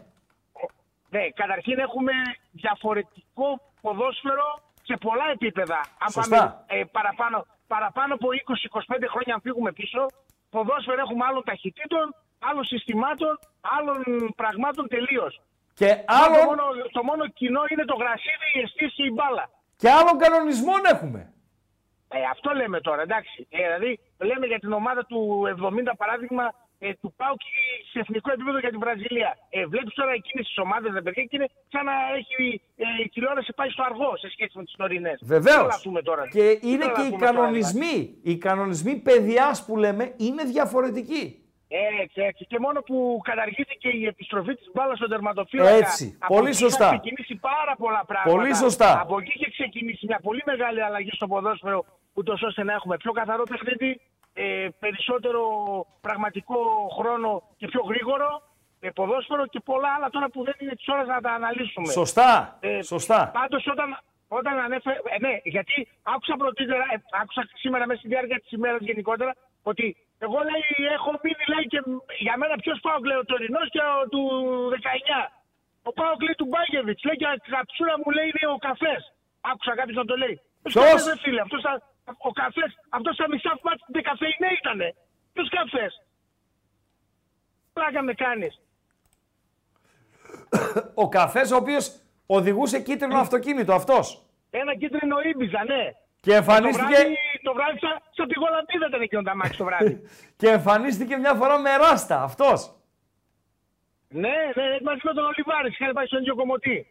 Ναι, καταρχήν έχουμε διαφορετικό ποδόσφαιρο σε πολλά επίπεδα. Αν Σωστά. πάμε ε, παραπάνω, παραπάνω από 20-25 χρόνια αν φύγουμε πίσω, ποδόσφαιρο έχουμε άλλων ταχυτήτων, άλλων συστημάτων, άλλων πραγμάτων τελείως. Και Το άλλων, μόνο, το μόνο κοινό είναι το γρασίδι, η αισθήση και η μπάλα. και άλλων κανονισμών έχουμε. Ε, αυτό λέμε τώρα, εντάξει. Ε, δηλαδή, λέμε για την ομάδα του 70 παράδειγμα ε, του ΠΑΟΚ σε εθνικό επίπεδο για την Βραζιλία. Ε, Βλέπεις τώρα εκείνες τις ομάδες, ρε παιδιά, και είναι σαν να έχει ε, η τηλεόραση πάει στο αργό σε σχέση με τις τωρινέ. Βεβαίως. τώρα. Και Τι είναι και οι τρελαθούμε τώρα, κανονισμοί. Οι κανονισμοί παιδιά που λέμε είναι διαφορετικοί. Έτσι, έτσι. Και μόνο που καταργήθηκε η επιστροφή της μπάλας στον τερματοφύλακα. Έτσι. από Πολύ εκεί σωστά. Είχαν ξεκινήσει πάρα πολλά πράγματα. Πολύ σωστά. Από εκεί είχε ξεκινήσει μια πολύ μεγάλη αλλαγή στο ποδόσφαιρο, ούτως ώστε να έχουμε πιο καθαρό παιχνίδι, ε, περισσότερο πραγματικό χρόνο και πιο γρήγορο ε, ποδόσφαιρο και πολλά άλλα τώρα που δεν είναι της ώρας να τα αναλύσουμε. Σωστά. Σωστά. Πάντως όταν, όταν ανέφερε. Ε, ναι, γιατί άκουσα πρωτήτερα, ε, άκουσα σήμερα μέσα στη διάρκεια της ημέρας γενικότερα ότι εγώ λέει έχω μείνει λέει και για μένα ποιος πάω λέει ο Τωρινός και ο του 19. Ο Πάο λέει του Μπάγκεβιτς. Λέει και καψούρα μου λέει είναι ο καφές. Άκουσα κάποιος να το λέει. Ποιος; καφές, ρε φίλε, αυτός, θα- ο καφές, αυτός στα μισά μάτια δεν καφέινε ήτανε. Ποιος καφές; Πλάκα με κάνεις. Ο καφές ο οποίος οδηγούσε κίτρινο αυτοκίνητο αυτός. Ένα κίτρινο ήμπιζα, ναι. Και εμφανίστηκε- Το βράδυ, το βράδυ σαν, σαν τη Γολαντίδα ήταν εκείνο τα μάτια το βράδυ. Και εμφανίστηκε μια φορά με ράστα αυτός. ναι, ναι, μαζί με τον Ολιβάρη. Είχαν πάει στον ίδιο κομμωτή.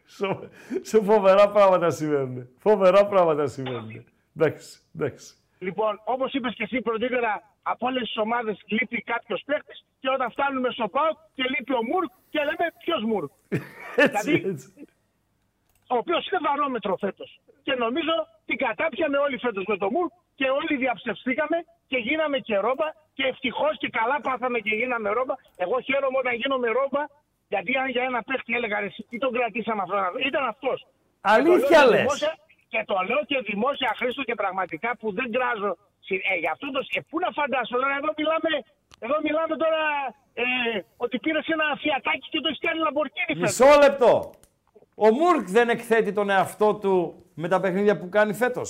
Σε φοβερά πράγματα συμβαίνουν. Φοβερά πράγματα συμβαίνουν. Εντάξει, εντάξει. Λοιπόν, όπως είπες και εσύ πρωτήτερα, από όλες τις ομάδες λείπει κάποιος παίχτη και όταν φτάνουμε στο ΠΑΟΚ και λείπει ο Μουρκ και λέμε ποιος Μουρκ. Έτσι, έτσι. ο οποίος είναι βαρόμετρο φέτος. Και νομίζω την κατάπιαμε όλοι φέτος με τον Μουρκ και όλοι διαψευστήκαμε και γίναμε και ρόμπα και ευτυχώς και καλά πάθαμε και γίναμε ρόμπα. Εγώ χαίρομαι όταν γίνομαι ρόμπα γιατί αν για ένα παίχτη έλεγα ρε, εσύ, τι τον κρατήσαμε αυτό, ήταν αυτός. Αλήθεια λες. Και το λέω και δημόσια Χρήστο και πραγματικά που δεν κράζω. συ- Ε, γι' αυτό το. Ε, πού να φαντάσω, τώρα εδώ μιλάμε, εδώ μιλάμε τώρα ε, ότι πήρες ένα φιατάκι και το έχει κάνει λαμπορκίνη φέτος. Μισό λεπτό. Ο Μουρκ δεν εκθέτει τον εαυτό του με τα παιχνίδια που κάνει φέτος.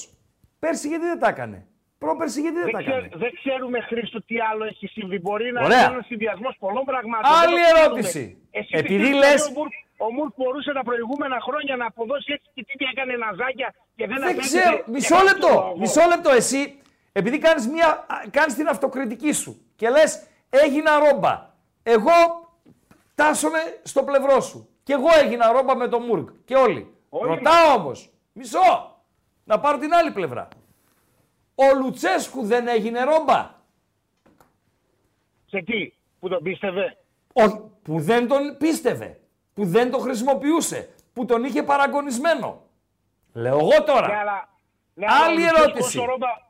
Πέρσι γιατί δεν τα έκανε; Πρόπερσι γιατί δεν, Δεν, τα ξέρ- έκανε; δεν ξέρουμε, Χρήστο, τι άλλο έχει συμβεί. Μπορεί να Ωραία. είναι ένας συνδυασμός πολλών πραγμάτων. Άλλη Δεν το ξέρουμε. ερώτηση. Εσύ Επειδή πιστεύεις λες- ότι Ο Μουρκ, ο Μουρκ μπορούσε τα προηγούμενα χρόνια να αποδώσει έτσι και τι έκανε ναζάκια και δεν Δεν απέκτησε ξέρω. για Μισό κάποιο λεπτό. λόγο. Μισό λεπτό. Εσύ, επειδή κάνεις, μια, α, κάνεις την αυτοκριτική σου και λες έγινα ρόμπα. Εγώ τάσομαι στο πλευρό σου. Και εγώ έγινα ρόμπα με τον Μουρκ. Και όλοι. Ρωτάω όμως. Μισό. Να πάρω την άλλη πλευρά. Ο Λουτσέσκου δεν έγινε ρόμπα. Σε τι, που τον πίστευε; Όχι, που δεν τον πίστευε. Που δεν τον χρησιμοποιούσε. Που τον είχε παραγωνισμένο. Λέω εγώ τώρα. Ναι, αλλά, ναι, Άλλη αλλά ο Λουτσέσκου ερώτηση. όσο ρόμπα-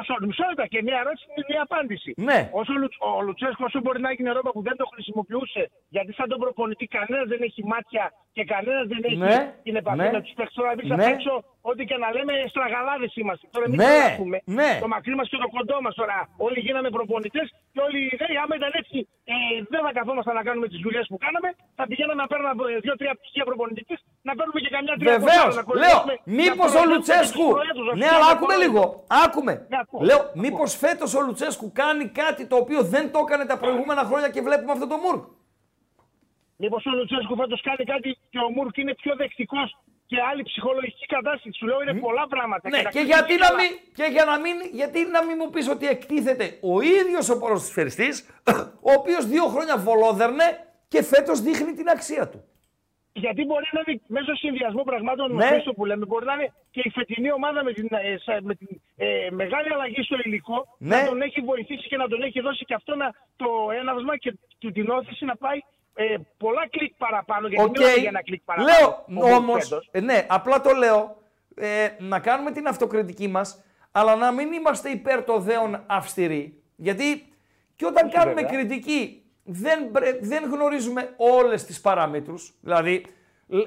Όσο, μισό λεπτό και μια ερώτηση είναι μια απάντηση. Ναι. Όσο ο Λου- ο Λουτσέσκο όσο μπορεί να γίνει ρόμπα που δεν το χρησιμοποιούσε, γιατί σαν τον προπονητή κανένας δεν έχει μάτια και κανένας δεν έχει Ναι, την επαφή ναι, με τους παίχτε. Τώρα εμείς ναι. απ' έξω, ό,τι και να λέμε, στραγαλάδες είμαστε. Τώρα εμεί Ναι, έχουμε ναι. το μακρύ μας και το κοντό μας τώρα. Όλοι γίναμε προπονητές και όλοι λέει, άμα ήταν έτσι, ε, δεν θα καθόμασταν να κάνουμε τις δουλειές που κάναμε. Θα πηγαίναμε να παίρνουμε ε, δύο-τρία πτυχία προπονητική, να παίρνουμε και καμιά τρία Βεβαίως. να Λέω, κοροϊδεύουμε, μήπως να ο κοροϊδεύουμε Λουτσέσκου. τους προέδρους, Ναι, αυτούς αλλά να άκουμε κοροϊδεύουμε. λίγο. Άκουμε. Ναι, ακούω, Λέω, ακούω. μήπως φέτος ο Λουτσέσκου κάνει κάτι το οποίο δεν το έκανε τα προηγούμενα χρόνια και βλέπουμε αυτό το Μουρκ. Μήπως ο Λουτσέσκου φέτος κάνει κάτι και ο Μουρκ είναι πιο δεκτικός και άλλη ψυχολογική κατάσταση. Σου λέω είναι πολλά πράγματα. Ναι, τα και ξέρεις γιατί, να καλά. μην, και για να μην, γιατί να μην μου πεις ότι εκτίθεται ο ίδιος ο ποδοσφαιριστής, ο οποίος δύο χρόνια βολόδερνε και φέτος δείχνει την αξία του. Γιατί μπορεί να είναι μέσω συνδυασμού πραγμάτων Ναι. με Χρήστο που λέμε, μπορεί να είναι και η φετινή ομάδα με την, ε, σα- με την ε, μεγάλη αλλαγή στο υλικό Ναι. να τον έχει βοηθήσει και να τον έχει δώσει και αυτό να, το έναυσμα και του την ώθηση να πάει ε, πολλά κλικ παραπάνω. Γιατί Οκ. μιλάμε για ένα κλικ παραπάνω. Λέω ο Μουρκ όμως, φέτος. ναι, απλά το λέω ε, να κάνουμε την αυτοκριτική μας, αλλά να μην είμαστε υπέρ το δέον αυστηροί. Γιατί και όταν Όχι, κάνουμε βέβαια. κριτική δεν, πρέ- δεν γνωρίζουμε όλες τις παραμέτρου. Δηλαδή,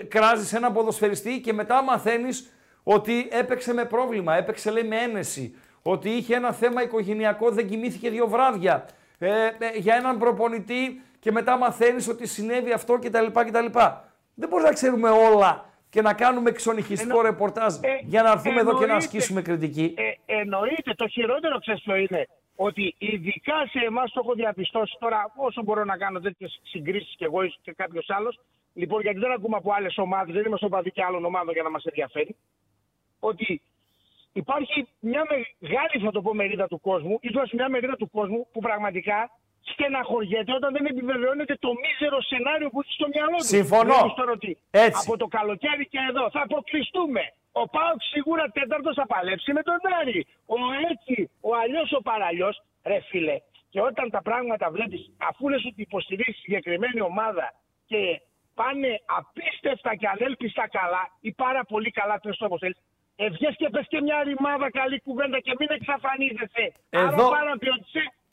κράζεις ένα ποδοσφαιριστή και μετά μαθαίνεις ότι έπαιξε με πρόβλημα, έπαιξε λέει με ένεση, ότι είχε ένα θέμα οικογενειακό, δεν κοιμήθηκε δύο βράδια. Ε, ε, για έναν προπονητή και μετά μαθαίνεις ότι συνέβη αυτό κτλ. κτλ. Δεν μπορεί να ξέρουμε όλα και να κάνουμε ξενυχιστικό Εννο- ρεπορτάζ Ε, για να έρθουμε εδώ και να εννοείται. ασκήσουμε κριτική. Ε, εννοείται. Το χειρότερο ξέρεις ποιο είναι; Ότι ειδικά σε εμάς το έχω διαπιστώσει τώρα, όσο μπορώ να κάνω τέτοιες συγκρίσεις και εγώ ίσω και κάποιος άλλος. Λοιπόν, γιατί δεν ακούμε από άλλες ομάδες, δεν είμαστε οπαδοί και άλλων ομάδων για να μας ενδιαφέρει. Ότι υπάρχει μια μεγάλη, θα το πω, μερίδα του κόσμου, ή τουλάχιστον μια μερίδα του κόσμου που πραγματικά στεναχωριέται όταν δεν επιβεβαιώνεται το μίζερο σενάριο που έχει στο μυαλό του. Συμφωνώ. Βλέπεις τώρα ότι Έτσι. από το καλοκαίρι και εδώ θα αποκλειστούμε. Ο Πάοκ σίγουρα τέταρτος θα παλέψει με τον Άρη. Ο έτσι, ο αλλιώς ο παραλλιώς. Ρε φίλε, και όταν τα πράγματα βλέπεις, αφού λες ότι υποστηρίζει συγκεκριμένη ομάδα και πάνε απίστευτα και ανέλπιστα καλά ή πάρα πολύ καλά, πες το όπως θέλεις, ε, βγες και πες και μια ρημάδα καλή κουβέντα και μην εξαφανίζεσαι. Άρα Εδώ- πάρα πει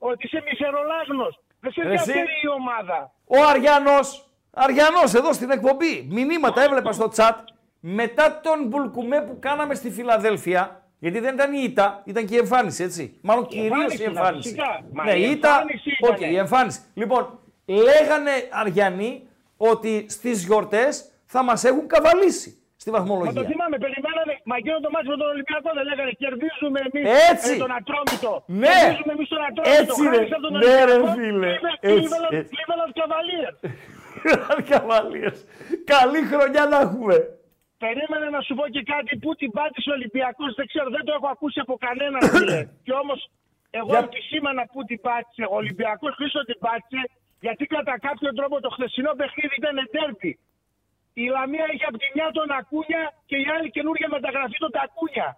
ότι είσαι, ότι είσαι μισερολάγνος. Δεν σε Εσύ- ενδιαφέρει η ομάδα. Ο Αριανός, Αρειανός εδώ στην εκπομπή, μηνύματα έβλεπα στο chat, μετά τον μπουλκουμέ που κάναμε στη Φιλαδέλφια, γιατί δεν ήταν η ήττα, ήταν και η εμφάνιση, έτσι. Μάλλον κυρίως εμφάνιση η ήταν, εμφάνιση. φυσικά. Μα Ναι, η η ήττα, εμφάνιση οκ, ήτανε. η εμφάνιση. Λοιπόν, λέγανε Αρειανοί ότι στις γιορτές θα μας έχουν καβαλήσει στη Μα το βαθμολογία. θυμάμαι, περιμένανε, μα εκείνο το ματς με τον Ολυμπιακό δεν λέγανε κερδίζουμε εμείς Έτσι. τον Ατρόμητο. Ναι. Κερδίζουμε εμείς τον Ατρόμητο. Έτσι, ρε. χάρη σε αυτόν τον Ναι, ρε, Ολυμπιακό, φίλε. Cleveland- Έτσι, Cleveland- έτσι. Cleveland Cavaliers. Καβαλίες. Καλή χρονιά να έχουμε. Περίμενε να σου πω και κάτι που την πάτησε ο Ολυμπιακός. Δεν ξέρω, δεν το έχω ακούσει από κανέναν φίλε. και όμως εγώ Για- επισήμανα που την πάτησε. Ο Ολυμπιακός χρήσο την πάτησε γιατί κατά κάποιο τρόπο το χθεσινό παιχνίδι ήταν τέρπι. Η Λαμία είχε από τη μια τον Ακούνια και η άλλη καινούργια μεταγραφή τον Τακούνια.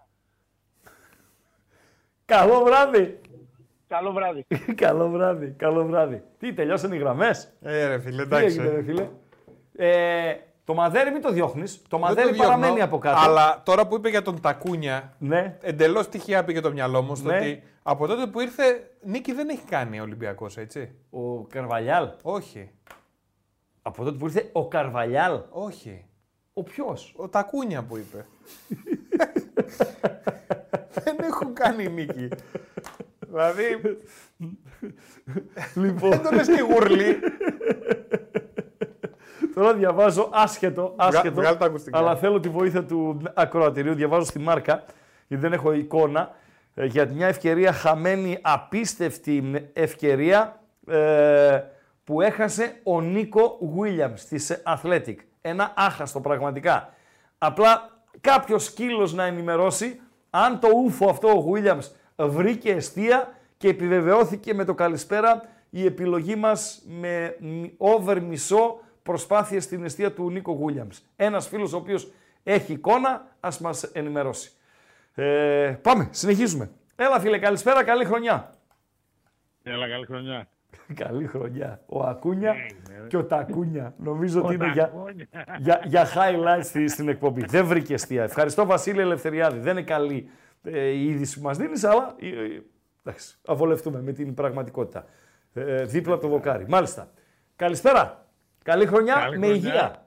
Καλό βράδυ. Καλό βράδυ. καλό βράδυ, καλό βράδυ. Τι, τελειώσαν οι γραμμές; Ε, ρε φίλε, Τι εντάξει. έγινε, ρε φίλε; Ε, το μαδέρι μην το διώχνεις. Το Δεν μαδέρι το διώχνω, παραμένει από κάτω. Αλλά τώρα που είπε για τον Τακούνια, ναι. εντελώς τυχαία πήγε το μυαλό μου στο Ναι. ότι από τότε που ήρθε νίκη δεν έχει κάνει ο Ολυμπιακός, έτσι. Ο Καρβαλιάλ. Όχι. Από τότε που ήρθε ο Καρβαλιάλ. Όχι. Ο ποιος; Ο Τακούνια που είπε. δεν έχουν κάνει νίκη. δηλαδή. Λοιπόν. δεν το λες και γουρλί. Τώρα διαβάζω άσχετο, άσχετο βγάλ' τα ακουστικά. αλλά θέλω τη βοήθεια του ακροατηρίου. Διαβάζω στη μάρκα, γιατί δεν έχω εικόνα, ε, για μια ευκαιρία χαμένη, απίστευτη ευκαιρία ε, που έχασε ο Νίκο Williams της Athletic. Ένα άχαστο πραγματικά. Απλά κάποιος σκύλος να ενημερώσει αν το ούφο αυτό ο Williams βρήκε αιστεία και επιβεβαιώθηκε με το καλησπέρα η επιλογή μας με μ- over μισό προσπάθεια στην αιστεία του Νίκο Williams. Ένας φίλος ο οποίος έχει εικόνα, ας μας ενημερώσει. Ε, πάμε, συνεχίζουμε. Έλα φίλε, καλησπέρα, καλή χρονιά. Έλα, καλή χρονιά. καλή χρονιά. Ο Ακούνια και ο Τακούνια. Νομίζω Ο ότι είναι για, Τακούνια. για, για highlights στη- στην εκπομπή. Δεν βρήκε αιστεία. Ευχαριστώ Βασίλη Ελευθεριάδη. Δεν είναι καλή ε, η είδηση που μας δίνεις, αλλά ε, ε, εντάξει, αβολευτούμε με την πραγματικότητα. Ε, δίπλα από το δοκάρι. Μάλιστα. Καλησπέρα. Καλή χρονιά Καλή με χρονιά. υγεία.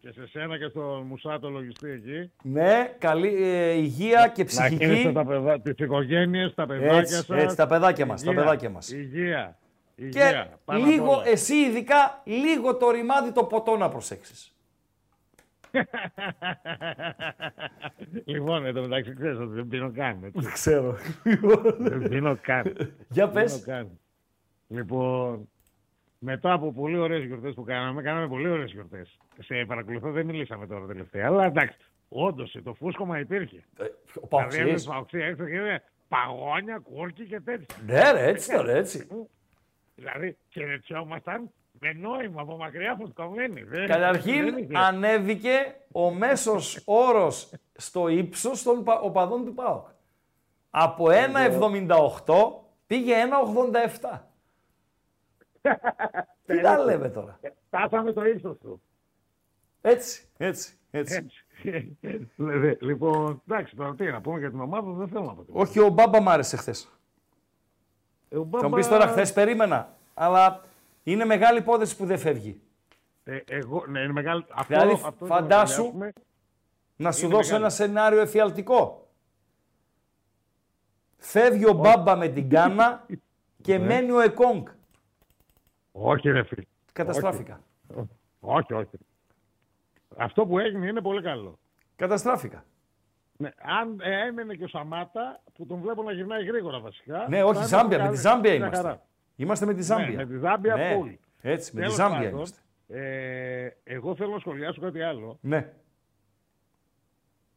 Και σε σένα και στον Μουσάτο λογιστή εκεί. Ναι, καλή ε, υγεία και Να ψυχική. χαίρεστε τα παιδά, τις οικογένειες, τα παιδάκια Έτσι, σας. έτσι, τα παιδάκια μας, τα Υγεία, παιδάκια μας. Υγεία. Και Υγεία. πάνω απ' λίγο, όλα. εσύ ειδικά, λίγο το ρημάδι το ποτό να προσέξεις. λοιπόν, εν τω μεταξύ ξέρεις ότι δεν πίνω καν. έτσι. Δεν ξέρω. δεν πίνω καν. Για Δεν πες. πίνω καν. Λοιπόν, μετά από πολύ ωραίες γιορτές που κάναμε, κάναμε πολύ ωραίες γιορτές. Σε παρακολουθώ, δεν μιλήσαμε τώρα τελευταία, αλλά εντάξει. Όντως, το φούσκωμα υπήρχε. Ο Παοξής. Δηλαδή, έβλεπες Παοξής έξω και είδε παγόνια, κούρκι και τέτοια. Ναι, ρε, έτσι ήταν, έτσι. Δηλαδή, χαιρετιόμασταν με νόημα από μακριά φουσκωμένοι. Δεν- δεν Καταρχήν είχε. ανέβηκε ο μέσος όρος στο ύψος των πα- οπαδών του ΠΑΟΚ. Από 1,78 πήγε 1,87. Τι τα λέμε τώρα. Φτάσαμε το ύψος του. Έτσι, έτσι, έτσι. Δηλαδή, λοιπόν, εντάξει, τώρα τι να πούμε για την ομάδα, δεν θέλω να πω. τίποτα. Όχι, ο Μπάμπα μ' άρεσε χθε. Ε, ο Θα μου Μπάμπα- πεις τώρα χθες περίμενα. Αλλά είναι μεγάλη υπόθεση που δεν φεύγει. Ε, εγώ, ναι, είναι μεγάλη. Αυτό, Δηλαδή, αυτό ήθελα να φαντάσου σχολιάσουμε. να σου Είναι δώσω μεγάλη. ένα σενάριο εφιαλτικό. Φεύγει ο Μπάμπα με την Κάνα και Ναι. μένει ο Εκόνγκ. Όχι, ρε φίλε. Καταστράφηκα. Όχι. όχι, όχι. Αυτό που έγινε είναι πολύ καλό. Καταστράφηκα. Ναι, αν ε, έμενε και ο Σαμάτα, που τον βλέπω να γυρνάει γρήγορα βασικά. Ναι, όχι θα Ζάμπια. είναι Με τη μια Ζάμπια χαρά. είμαστε. Είμαστε με τη Ζάμπια. Ναι, με τη Ζάμπια Ναι, full. Έτσι, με τη Τέλος Ζάμπια πάντων, είμαστε. Ε, εγώ θέλω να σχολιάσω κάτι άλλο. Ναι.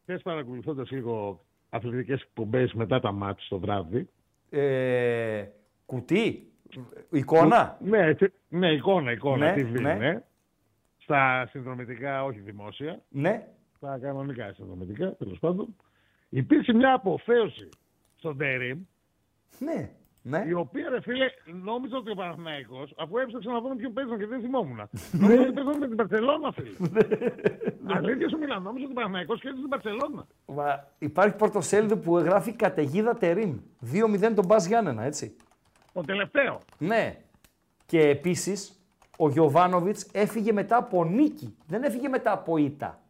Χθε παρακολουθώντας λίγο αθλητικές εκπομπές μετά τα μάτια το βράδυ. Ε, κουτί. Εικόνα. Ναι, έτσι- ναι, εικόνα, εικόνα. Ναι, TV, ναι. ναι. Στα συνδρομητικά, όχι δημόσια. Ναι. Στα κανονικά συνδρομητικά, τέλος πάντων. Υπήρξε μια αποθέωση στον Τερήμ. Ναι. Ναι. Η οποία, ρε φίλε, νόμιζα ότι ο Παναθηναϊκός, αφού έψαξα να δω με ποιον παίζαν και δεν θυμόμουν. νόμιζα ότι παίζαν με την Παρσελώνα, φίλε. Αλήθεια σου μιλάω, νόμιζα ότι ο Παναθηναϊκός κέρδισε την Παρσελώνα. Μα υπάρχει πρωτοσέλιδο που γράφει καταιγίδα τερίμ. 2-0 τον Μπα Γιάννενα, έτσι. Το τελευταίο. Ναι. Και επίσης ο Γιωβάνοβιτς έφυγε μετά από νίκη. Δεν έφυγε μετά από ήττα.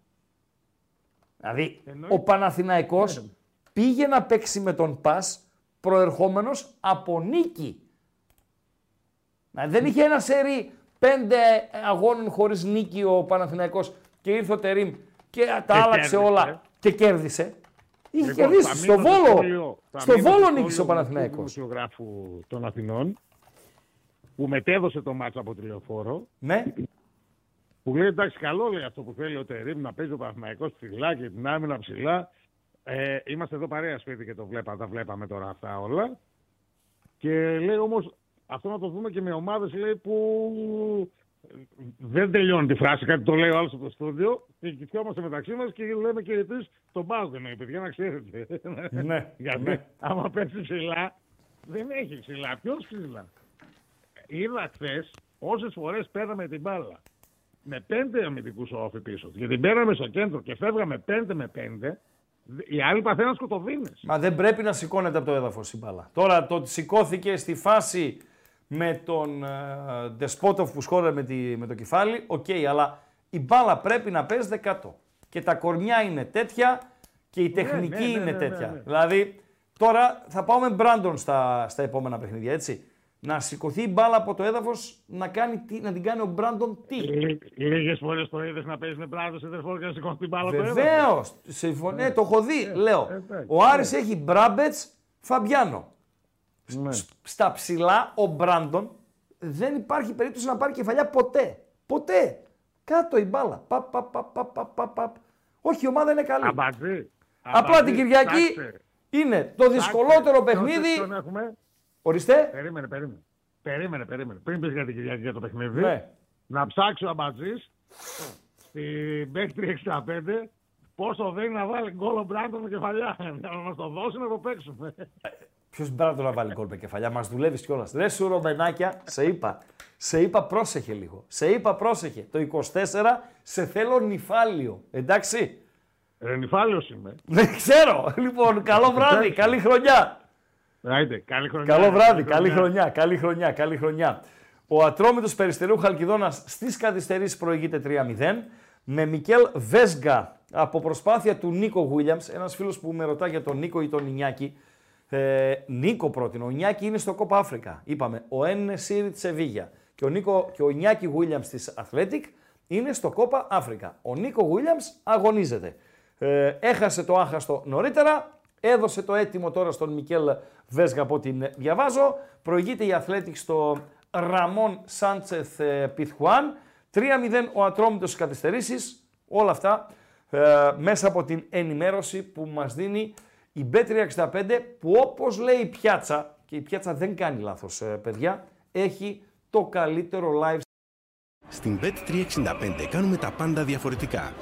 Δηλαδή, ο Παναθηναϊκός πήγε να παίξει με τον Πας προερχόμενος από νίκη. Δηλαδή, δεν είχε ένα σερί πέντε αγώνων χωρίς νίκη ο Παναθηναϊκός και ήρθε ο Τερίμ και τα άλλαξε κέρδισε. όλα και κέρδισε. Είχε Λοιπόν, κερδίσει. θα Στο μείνω στο Βόλο, σχόλιο- θα στο μείνω Βόλο στο νίκησε ο σχόλιο του Παναθηναϊκός. δημοσιογράφου των Αθηνών που μετέδωσε το μάτσα από τηλεοφόρο. Ναι. Που λέει εντάξει, καλό λέει αυτό που θέλει ο Τερήμ να παίζει ο Παναθηναϊκός ψηλά και την άμυνα ψηλά. Ε, είμαστε εδώ παρέα σπίτι και το βλέπα, τα βλέπαμε τώρα αυτά όλα. Και λέει όμως αυτό να το δούμε και με ομάδες λέει που δεν τελειώνει τη φράση, κάτι το λέει ο άλλος στο στούντιο και κοιτιόμαστε μεταξύ μας και λέμε και εσεί τον πάγο εννοεί, παιδιά, να ξέρετε. Ναι, Γιατί ναι. άμα πέσει ψηλά, δεν έχει ψηλά. Ποιος ψηλά; Είδα χθες όσες φορές παίρναμε την μπάλα με πέντε αμυντικούς ΟΦΗ πίσω. Γιατί παίρναμε στο κέντρο και φεύγαμε πέντε με πέντε, οι άλλοι παθαίναν σκοτωδίνες. Μα δεν πρέπει να σηκώνεται από το έδαφος η μπάλα. Τώρα το ότι σηκώθηκε στη φάση με τον ε, Ντεσπόντοφ που σκόραρε με, τη, με το κεφάλι, οκ, αλλά η μπάλα πρέπει να παίζεται κάτω. Και τα κορμιά είναι τέτοια και η τεχνική ναι, ναι, είναι ναι, ναι, τέτοια. ναι. Δηλαδή, τώρα θα πάω με Μπράντον στα, στα επόμενα παιχνίδια, έτσι. Να σηκωθεί η μπάλα από το έδαφος να, κάνει τι- να την κάνει ο Μπράντον τι. Λίγες φορές το είδες να παίζεις με πράγμα σε τερφόρ και να σηκώνει την μπάλα το έδαφος. Βεβαίως. Συμφωνώ. Ναι, το έχω δει. Λέω. εντάξει, ο Άρης ναι. έχει Μπράμπετς Φαμπιάνο. Σ- Στα ψηλά ο Μπράντον δεν υπάρχει περίπτωση να πάρει κεφαλιά ποτέ. Ποτέ. Κάτω η μπάλα. Παπ, παπ, παπ, παπ, παπ, παπ, παπ. Όχι, η ομάδα είναι καλή. Αμπατζή. Απλά Αμπατζή, την Κυριακή ψάξτε. είναι το δυσκολότερο Ψάξτε. παιχνίδι. Ποιον έχουμε; Ορίστε. Περίμενε, περίμενε. Περίμενε, περίμενε. Πριν πεις για την Κυριακή για το παιχνίδι, Ναι. να ψάξει ο Αμπατζή στην Παίκτρη 65 πόσο δεν να βάλει γκολ ο Μπράντον με κεφαλιά. Να μας το δώσει να το παίξουμε. Ποιος Μπράντον να βάλει γκολ με κεφαλιά, μας δουλεύεις κιόλας. Ρε σου Ρωμενάκια, σε είπα. Σε είπα πρόσεχε λίγο. Σε είπα πρόσεχε. Το 24 σε θέλω νυφάλιο. Εντάξει. Ρε νυφάλιος είμαι. Ναι, ξέρω. Λοιπόν, καλό βράδυ, καλή χρονιά. Άιντε, καλή χρονιά. Καλό βράδυ, καλή χρονιά, καλή χρονιά, καλή χρονιά. Ο Ατρόμητος Περιστερίου Χαλκιδόνας στις καθυστερήσεις προηγείται 3-0 με Μικέλ Βέσγκα από προσπάθεια του Νίκο Γουίλιαμς, ένας φίλος που με ρωτά για τον Νίκο ή τον Ινιάκη. Ε, Νίκο πρότεινε, ο Ινιάκη είναι στο Κόπα Αφρικα. Είπαμε, ο Έννε Σύρι της Σεβίγια και ο, Νίκο, και ο Ινιάκη Γουίλιαμς της Αθλέτικ είναι στο Κόπα Αφρικα. Ο Νίκο Γουίλιαμς αγωνίζεται. Ε, έχασε το άχαστο νωρίτερα, έδωσε το έτοιμο τώρα στον Μικέλ Βέσγα από ό,τι διαβάζω. Προηγείται η Αθλέτικ στο Ραμόν Σάντσεθ ε, Πιθχουάν. 3-0 ο Ατρόμητος στις καθυστερήσεις. Όλα αυτά ε, μέσα από την ενημέρωση που μας δίνει η Bet365 που όπως λέει η Πιάτσα, και η Πιάτσα δεν κάνει λάθος ε, παιδιά, έχει το καλύτερο live Στην Bet365 κάνουμε τα πάντα διαφορετικά.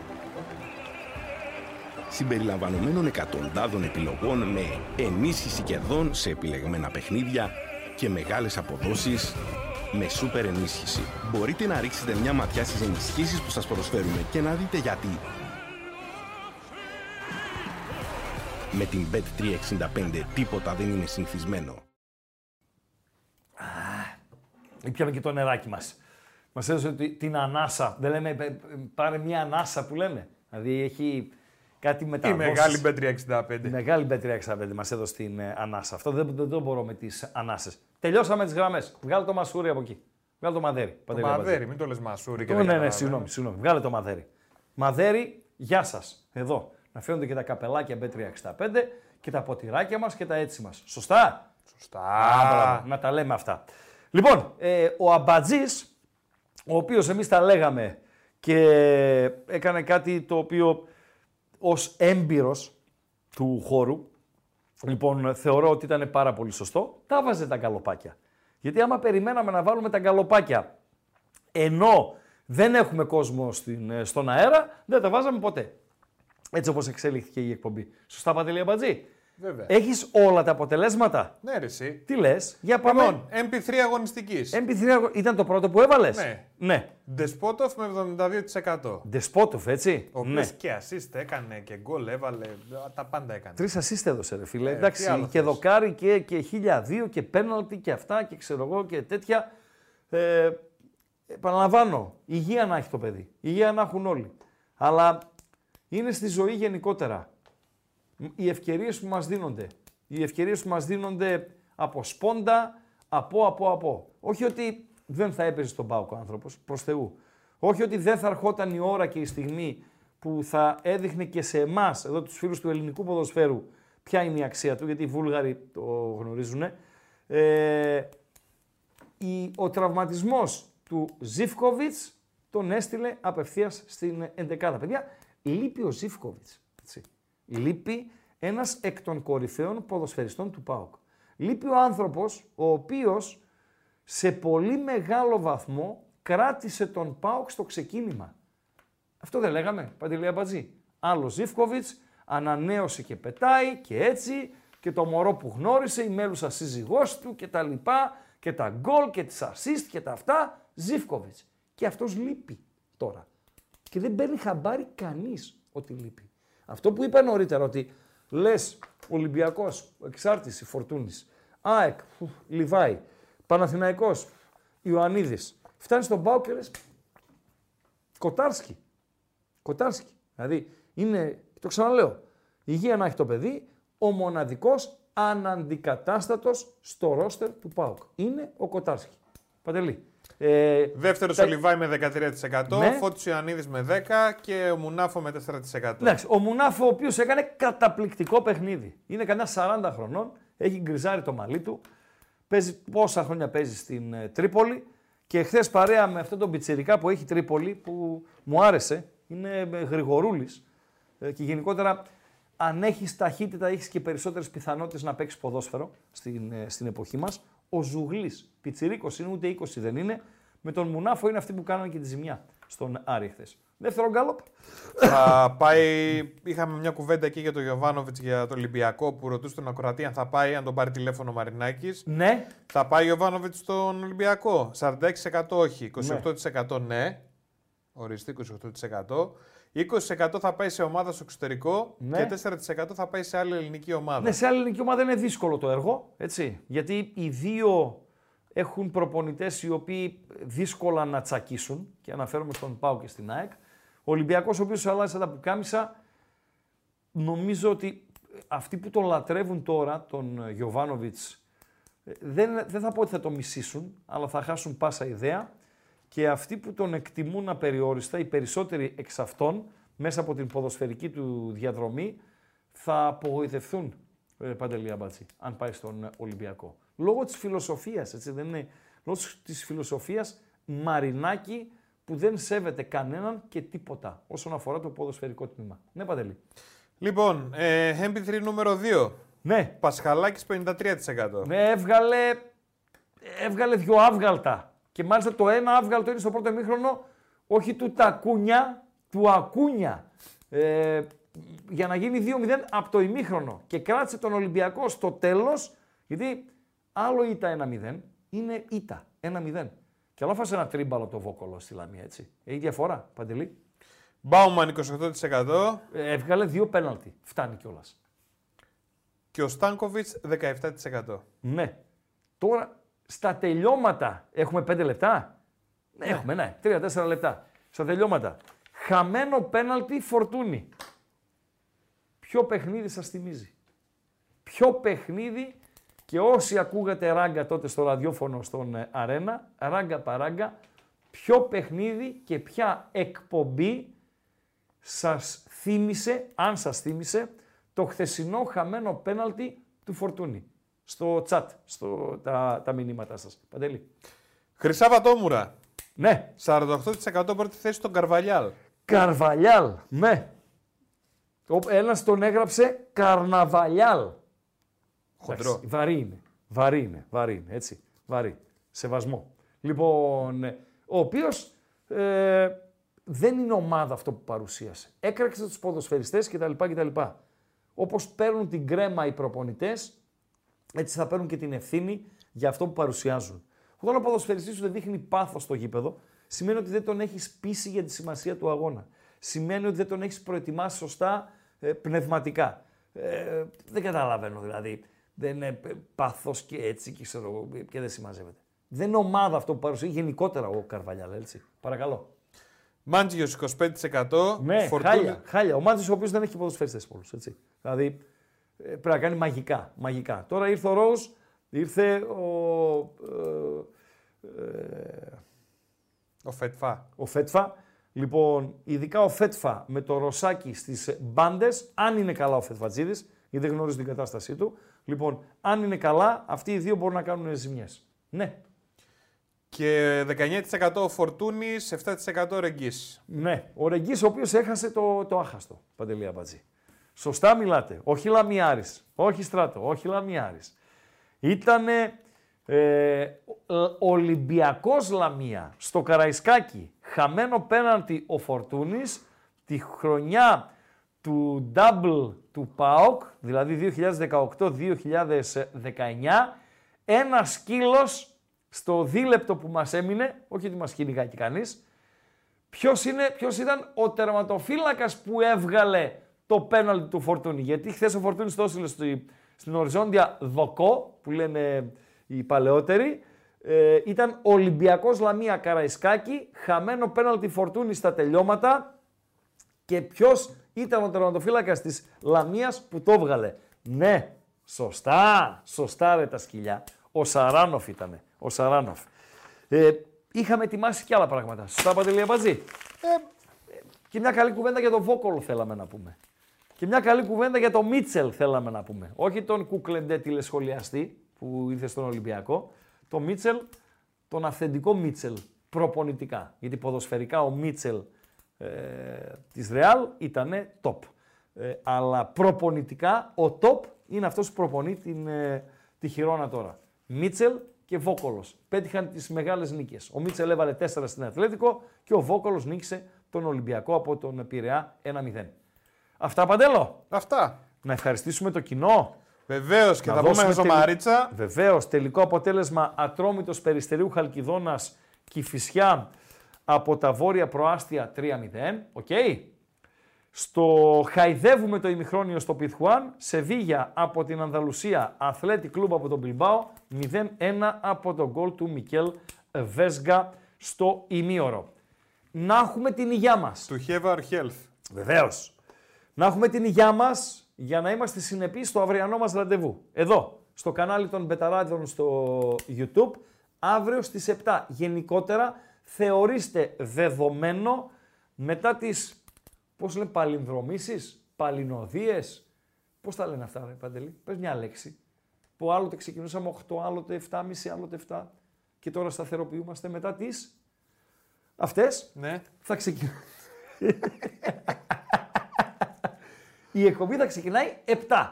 Συμπεριλαμβανομένων εκατοντάδων επιλογών με ενίσχυση κερδών σε επιλεγμένα παιχνίδια και μεγάλες αποδόσεις με σούπερ ενίσχυση. Μπορείτε να ρίξετε μια ματιά στις ενισχύσεις που σας προσφέρουμε και να δείτε γιατί. Με την Bet365 τίποτα δεν είναι συνηθισμένο. Ήπιαμε και το νεράκι μας. Μας έδωσε τη- την ανάσα. Δεν λέμε, «Ε, ε, πάρε μια ανάσα που λέμε. Δηλαδή έχει, κάτι μεταδόσεις. μεγάλη Bet365. Η μεγάλη Bet365 μας έδωσε την ε, ανάσα. Αυτό δεν, δεν το μπορώ με τις ανάσες. Τελειώσαμε τις γραμμές. Βγάλε το μασούρι από εκεί. Βγάλε το μαδέρι. Το Παντελή Αμπατζή. μαδέρι, μην το λες μασούρι και Ω, δεν ναι, ναι, καταλαβαίνω. συγγνώμη, συγγνώμη. Βγάλε το μαδέρι. Μαδέρι, γεια σας. Εδώ. Να φαίνονται και τα καπελάκια B365 και τα ποτηράκια μας και τα έτσι μας. Σωστά; Σωστά. Α, μπράβο, να τα λέμε αυτά. Λοιπόν, ε, ο Αμπατζής, ο οποίος εμείς τα λέγαμε και έκανε κάτι το οποίο ως έμπειρος του χώρου, λοιπόν, θεωρώ ότι ήταν πάρα πολύ σωστό, τα βάζε τα γκαλοπάκια. Γιατί άμα περιμέναμε να βάλουμε τα γκαλοπάκια ενώ δεν έχουμε κόσμο στην, ε, στον αέρα, δεν τα βάζαμε ποτέ. Έτσι όπως εξελίχθηκε η εκπομπή. Σωστά, Παντελή Αμπατζή; Βέβαια. Έχεις όλα τα αποτελέσματα; Ναι, ρε, εσύ. Τι λες, για πάμε. Λοιπόν, MP3 αγωνιστικής. MP3 αγω- ήταν το πρώτο που έβαλες; Ναι. ναι. Ντεσπότοφ με 72%. Ντεσπότοφ, έτσι. Ο οποίος ναι. και assist έκανε και γκολ έβαλε. Τα πάντα έκανε. Τρεις assist έδωσε, ρε φίλε. Ε, τι Εντάξει, άλλο και δοκάρι και, και 1002 και πέναλτι και αυτά και ξέρω εγώ και τέτοια. Ε, επαναλαμβάνω, υγεία να έχει το παιδί. Υγεία να έχουν όλοι. Αλλά είναι στη ζωή γενικότερα. Οι ευκαιρίες που μας δίνονται. Οι ευκαιρίες που μας δίνονται από σπόντα, από, από, από. Όχι ότι δεν θα έπαιζε στον Πάοκ ο άνθρωπος, προς Θεού. Όχι ότι δεν θα ερχόταν η ώρα και η στιγμή που θα έδειχνε και σε εμάς, εδώ τους φίλους του ελληνικού ποδοσφαίρου, ποια είναι η αξία του, γιατί οι Βούλγαροι το γνωρίζουν. Ε, η, ο τραυματισμός του Ζιφκοβιτς τον έστειλε απευθείας στην 11 Παιδιά, λείπει ο Ζιφκοβιτς. Έτσι. Λείπει ένας εκ των κορυφαίων ποδοσφαιριστών του ΠΑΟΚ. Λείπει ο άνθρωπος ο οποίος σε πολύ μεγάλο βαθμό κράτησε τον ΠΑΟΚ στο ξεκίνημα. Αυτό δεν λέγαμε, Παντελή Αμπατζή. Άλλο Ζιφκοβιτς, ανανέωσε και πετάει και έτσι και το μωρό που γνώρισε, η μέλουσα σύζυγός του και τα λοιπά και τα γκολ και τις assist και τα αυτά, Ζιφκοβιτς. Και αυτός λείπει τώρα. Και δεν παίρνει χαμπάρι κανείς ότι λείπει. Αυτό που είπα νωρίτερα ότι λες Ολυμπιακός, εξάρτηση Φορτούνης, ΑΕΚ, φου, Λιβάη, Παναθηναϊκός, Ιωαννίδης. Φτάνεις στον Πάο και λες Κοτάρσκι. Κοτάρσκι. Δηλαδή είναι, το ξαναλέω, υγεία να έχει το παιδί, ο μοναδικός αναντικατάστατος στο ρόστερ του ΠΑΟΚ. Είναι ο Κοτάρσκι. Παντελή. Ε, Δεύτερος τα- ο Λιβάη με 13%, Ναι. Φώτης Ιωαννίδης με 10% και ο Μουνάφο με 4%. Εντάξει, ο Μουνάφο ο οποίος έκανε καταπληκτικό παιχνίδι. Είναι κανένα 40 χρονών, έχει γκριζάρει το μαλλί του, παίζει, πόσα χρόνια παίζει στην ε, Τρίπολη και χθες παρέα με αυτόν τον πιτσιρικά που έχει Τρίπολη που μου άρεσε, είναι ε, γρηγορούλης ε, και γενικότερα αν έχεις ταχύτητα έχεις και περισσότερες πιθανότητες να παίξεις ποδόσφαιρο στην, ε, στην εποχή μας. Ο Ζουγλής, πιτσιρίκος είναι ούτε 20 δεν είναι, με τον Μουνάφο είναι αυτοί που κάνανε και τη ζημιά στον Άρη χθες. Δεύτερο γκάλοπ. Θα πάει, είχαμε μια κουβέντα εκεί για τον Γιωβάνοβιτς για το Ολυμπιακό που ρωτούσε τον Ακροατή αν θα πάει, αν τον πάρει τηλέφωνο ο Μαρινάκης. Ναι. Θα πάει ο Γιωβάνοβιτς στον Ολυμπιακό. 46% όχι, 28% ναι. Οριστεί 28%. 20% θα πάει σε ομάδα στο εξωτερικό Ναι. και 4% θα πάει σε άλλη ελληνική ομάδα. Ναι, σε άλλη ελληνική ομάδα είναι δύσκολο το έργο, έτσι. Γιατί οι δύο έχουν προπονητές οι οποίοι δύσκολα να τσακίσουν και αναφέρομαι στον Πάο και στην ΑΕΚ. Ο Ολυμπιακός ο οποίος αλλάζει τα πουκάμισα, νομίζω ότι αυτοί που τον λατρεύουν τώρα, τον Γιωβάνοβιτς, δεν, δεν θα πω ότι θα το μισήσουν, αλλά θα χάσουν πάσα ιδέα και αυτοί που τον εκτιμούν απεριόριστα, οι περισσότεροι εξ αυτών, μέσα από την ποδοσφαιρική του διαδρομή, θα απογοητευτούν, ε, Παντελή Αμπατζή, αν πάει στον Ολυμπιακό. Λόγω της φιλοσοφίας, έτσι δεν είναι, λόγω της φιλοσοφίας Μαρινάκη που δεν σέβεται κανέναν και τίποτα όσον αφορά το ποδοσφαιρικό τμήμα. Ναι, Παντελή. Λοιπόν, ε, MP3 νούμερο 2. Ναι. Πασχαλάκης 53%. Ναι, έβγαλε, έβγαλε δυο άβγαλτα. Και μάλιστα το ένα άβγαλτο είναι στο πρώτο ημίχρονο, όχι του Τακούνια, του Ακούνια. Ε, για να γίνει 2-0 από το ημίχρονο. Και κράτησε τον Ολυμπιακό στο τέλος, γιατί άλλο ήττα 1-0, είναι ήττα 1-0. Και άλλο φάσε ένα τρίμπαλο το Βόκολο στη Λαμία, έτσι. Έχει διαφορά, Παντελή. Μπάουμαν 28%. Ε, έβγαλε δύο πέναλτι. Φτάνει κιόλας. Και ο Στάνκοβιτς 17%. Ναι. Τώρα στα τελειώματα έχουμε 5 λεπτά; Ναι, έχουμε, ναι. 3-4 λεπτά. Στα τελειώματα. Χαμένο πέναλτι φορτούνι. ποιο παιχνίδι σας θυμίζει; Ποιο παιχνίδι και όσοι ακούγατε ράγκα τότε στο ραδιόφωνο στον ε, Αρένα, ράγκα παράγκα, ποιο παιχνίδι και ποια εκπομπή σας θύμισε, αν σας θύμισε, το χθεσινό χαμένο πέναλτι του Φορτούνη. Στο chat, στο, τα, τα μηνύματά σας. Παντελή. Χρυσά Βατόμουρα. Ναι. 48% πρώτη θέση στον Καρβαλιάλ. Καρβαλιάλ, ναι. Ο- Ένας τον έγραψε Καρναβαλιάλ. Χοντρό. Εντάξει, Βαρύ είναι. Βαρύ είναι. Βαρύ είναι. Έτσι. Βαρύ. Σεβασμό. Λοιπόν, ε, ο οποίος ε, δεν είναι ομάδα αυτό που παρουσίασε. Έκραξε τους ποδοσφαιριστές κτλ. κτλ. Όπως παίρνουν την κρέμα οι προπονητές, έτσι θα παίρνουν και την ευθύνη για αυτό που παρουσιάζουν. Όταν ο ποδοσφαιριστής σου δεν δείχνει πάθος στο γήπεδο, σημαίνει ότι δεν τον έχεις πείσει για τη σημασία του αγώνα. Σημαίνει ότι δεν τον έχεις προετοιμάσει σωστά ε, πνευματικά. Ε, δεν καταλαβαίνω δηλαδή. Δεν είναι ε, πάθος και έτσι και, ξέρω, εγώ, και δεν συμμαζεύεται. Δεν είναι ομάδα αυτό που παρουσιάζει γενικότερα ο Καρβαλιάλ, έτσι. Παρακαλώ. Μάντζιος 25%. Ναι, Φορτούνη- χάλια, χάλια. Ο Μάντζης ο οποίος δεν έχει ποδοσφαιριστές πολλούς, έτσι. Δηλαδή, ε, πρέπει να κάνει μαγικά, μαγικά. Τώρα ήρθε ο Ρόουζ, ήρθε ο... ε, ε, Ο Φετφά. ο Φέτφα. Λοιπόν, ειδικά ο Φέτφα με το ροσάκι στις μπάντες, αν είναι καλά ο Φετφατζίδης, γιατί δεν γνωρίζω την κατάστασή του. Λοιπόν, αν είναι καλά, αυτοί οι δύο μπορούν να κάνουν ζημιές. Ναι, Και 19% ο Φορτούνης, 7% Ρεγγής. Ναι, ο Ρεγγής ο οποίος έχασε το, το άχαστο, Παντελή Αμπατζή. Σωστά μιλάτε. Όχι Λαμιάρης, όχι Στράτο, όχι Λαμιάρης. Ήτανε ε, ο- Ολυμπιακός Λαμία στο Καραϊσκάκι. Χαμένο πέναντι ο Φορτούνης τη χρονιά του double του ΠΑΟΚ, δηλαδή 2018-2019, ένας σκύλος στο δίλεπτο που μας έμεινε, όχι ότι μας κυνηγάει και κανείς, Ποιος, είναι, ποιος ήταν ο τερματοφύλακας που έβγαλε το πέναλτι του Φορτούνη. Γιατί χθες ο Φορτούνης το έστειλε στη- στην οριζόντια δοκό, που λένε οι παλαιότεροι. Ε, ήταν Ολυμπιακός Λαμία Καραϊσκάκη, χαμένο πέναλτι Φορτούνη στα τελειώματα. Και ποιος ήταν ο τερματοφύλακας της Λαμίας που το έβγαλε. Ναι, σωστά, σωστά ρε τα σκυλιά. Ο Σαράνοφ ήτανε, ο Σαράνοφ. Ε, είχαμε ετοιμάσει και άλλα πράγματα. Σωστά, Παντελή Αμπατζή. Ε, και μια καλή κουβέντα για τον Βόκολο θέλαμε να πούμε. Και μια καλή κουβέντα για τον Μίτσελ θέλαμε να πούμε. Όχι τον Κουκλεντέ τηλεσχολιαστή που ήρθε στον Ολυμπιακό. Τον Μίτσελ, τον αυθεντικό Μίτσελ προπονητικά. Γιατί ποδοσφαιρικά ο Μίτσελ ε, της Ρεάλ ήταν top. Ε, αλλά προπονητικά ο top είναι αυτός που προπονεί την, ε, τη χειρόνα τώρα. Μίτσελ και Βόκολος πέτυχαν τις μεγάλες νίκες. Ο Μίτσελ έβαλε 4 στην Ατλέτικο και ο Βόκολος νίκησε τον Ολυμπιακό από τον Πειραιά 1-0. Αυτά Παντέλο. Αυτά. Να ευχαριστήσουμε το κοινό. Βεβαίως και Να θα πούμε δώσουμε ζωμαρίτσα. Βεβαίως. Τελικό αποτέλεσμα Ατρόμητος Περιστερίου Χαλκιδόνας Κηφισιά από τα βόρεια προάστια 3-0. Οκ. Στο χαϊδεύουμε το ημιχρόνιο στο Πιθχουάν. Σεβίγια από την Ανδαλουσία. Αθλέτικ Κλουμπ από τον Μπιλμπάο. 0-1 από τον γκολ του Μικέλ Βέσγα στο ημίωρο. Να έχουμε την υγειά μας. To have our health. Βεβαίως. Να έχουμε την υγειά μας για να είμαστε συνεπείς στο αυριανό μας ραντεβού. Εδώ, στο κανάλι των Μπεταράδων στο YouTube, αύριο στις 7. Γενικότερα, θεωρήστε δεδομένο μετά τις, πώς λένε, παλινδρομήσεις, παλινοδίες, πώς τα λένε αυτά, ρε Παντελή, πες μια λέξη, που άλλοτε ξεκινούσαμε 8, άλλοτε 7,5, άλλοτε 7 και τώρα σταθεροποιούμαστε μετά τις αυτές, Ναι. θα ξεκινήσουμε. Η εκπομπή θα ξεκινάει 7.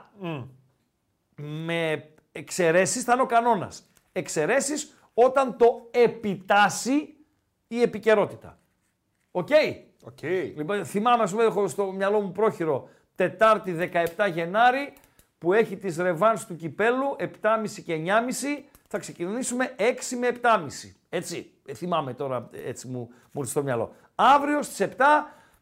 Με εξαιρέσεις θα είναι ο κανόνας. Εξαιρέσεις όταν το επιτάσσει η επικαιρότητα. OK; Okay. Λοιπόν, θυμάμαι, ας πούμε, έχω στο μυαλό μου πρόχειρο Τετάρτη 17 Γενάρη που έχει τις ρεβάνς του κυπέλου 7.30 και 9.30 θα ξεκινήσουμε 6 με 7.30. Έτσι, ε, θυμάμαι τώρα, έτσι μου, μου ήρθε στο μυαλό. Αύριο στις 7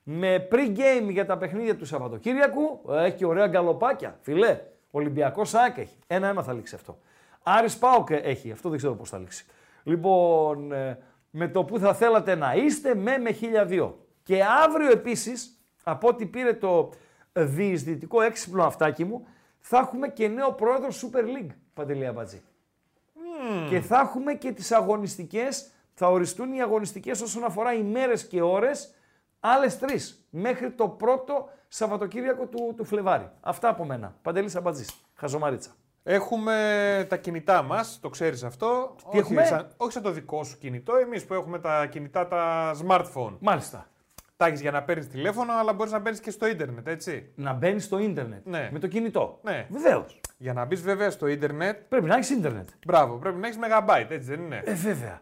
με pre-game για τα παιχνίδια του Σαββατοκύριακου ε, έχει και ωραία γκαλοπάκια. Φιλέ, Ολυμπιακός ΣΑΚ έχει. Ένα-ένα θα λήξει αυτό. Άρης Πάοκ έχει, αυτό δεν ξέρω πώς θα λήξει. Λοιπόν, ε, με το που θα θέλατε να είστε με με 1002. Και αύριο επίσης, από ό,τι πήρε το διεισδυτικό έξυπνο αυτάκι μου, θα έχουμε και νέο πρόεδρο Super League, Παντελή Αμπατζή. Και θα έχουμε και τις αγωνιστικές, θα οριστούν οι αγωνιστικές όσον αφορά ημέρες και ώρες, άλλες τρεις, μέχρι το πρώτο Σαββατοκύριακο του, του Φλεβάρι. Αυτά από μένα. Παντελής Αμπατζής, Χαζομαρίτσα. Έχουμε τα κινητά μας, το ξέρεις αυτό. Τι όχι, έχουμε; Σαν, όχι σαν το δικό σου κινητό, εμείς που έχουμε τα κινητά τα smartphone. Μάλιστα. Τα έχεις για να παίρνεις τηλέφωνο, αλλά μπορείς να μπαίνεις και στο ίντερνετ, έτσι. Να μπαίνεις στο ίντερνετ Ναι. με το κινητό. Ναι. Βεβαίως. Για να μπεις βέβαια στο ίντερνετ. Πρέπει να έχεις ίντερνετ. Μπράβο, πρέπει να έχεις megabyte, έτσι δεν είναι; Ε, βέβαια.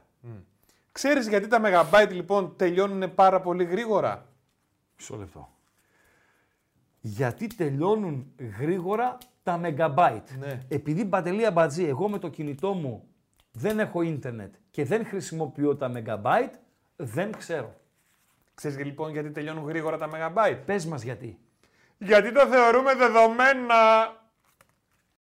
Ξέρεις γιατί τα megabyte λοιπόν τελειώνουν πάρα πολύ γρήγορα; Μισό λεπτό. Γιατί τελειώνουν γρήγορα τα megabyte. Ναι. Επειδή Παντελή Αμπατζή, εγώ με το κινητό μου δεν έχω ίντερνετ και δεν χρησιμοποιώ τα megabyte, δεν ξέρω. Ξέρεις λοιπόν γιατί τελειώνουν γρήγορα τα megabyte. Πες μας γιατί. Γιατί το θεωρούμε δεδομένα.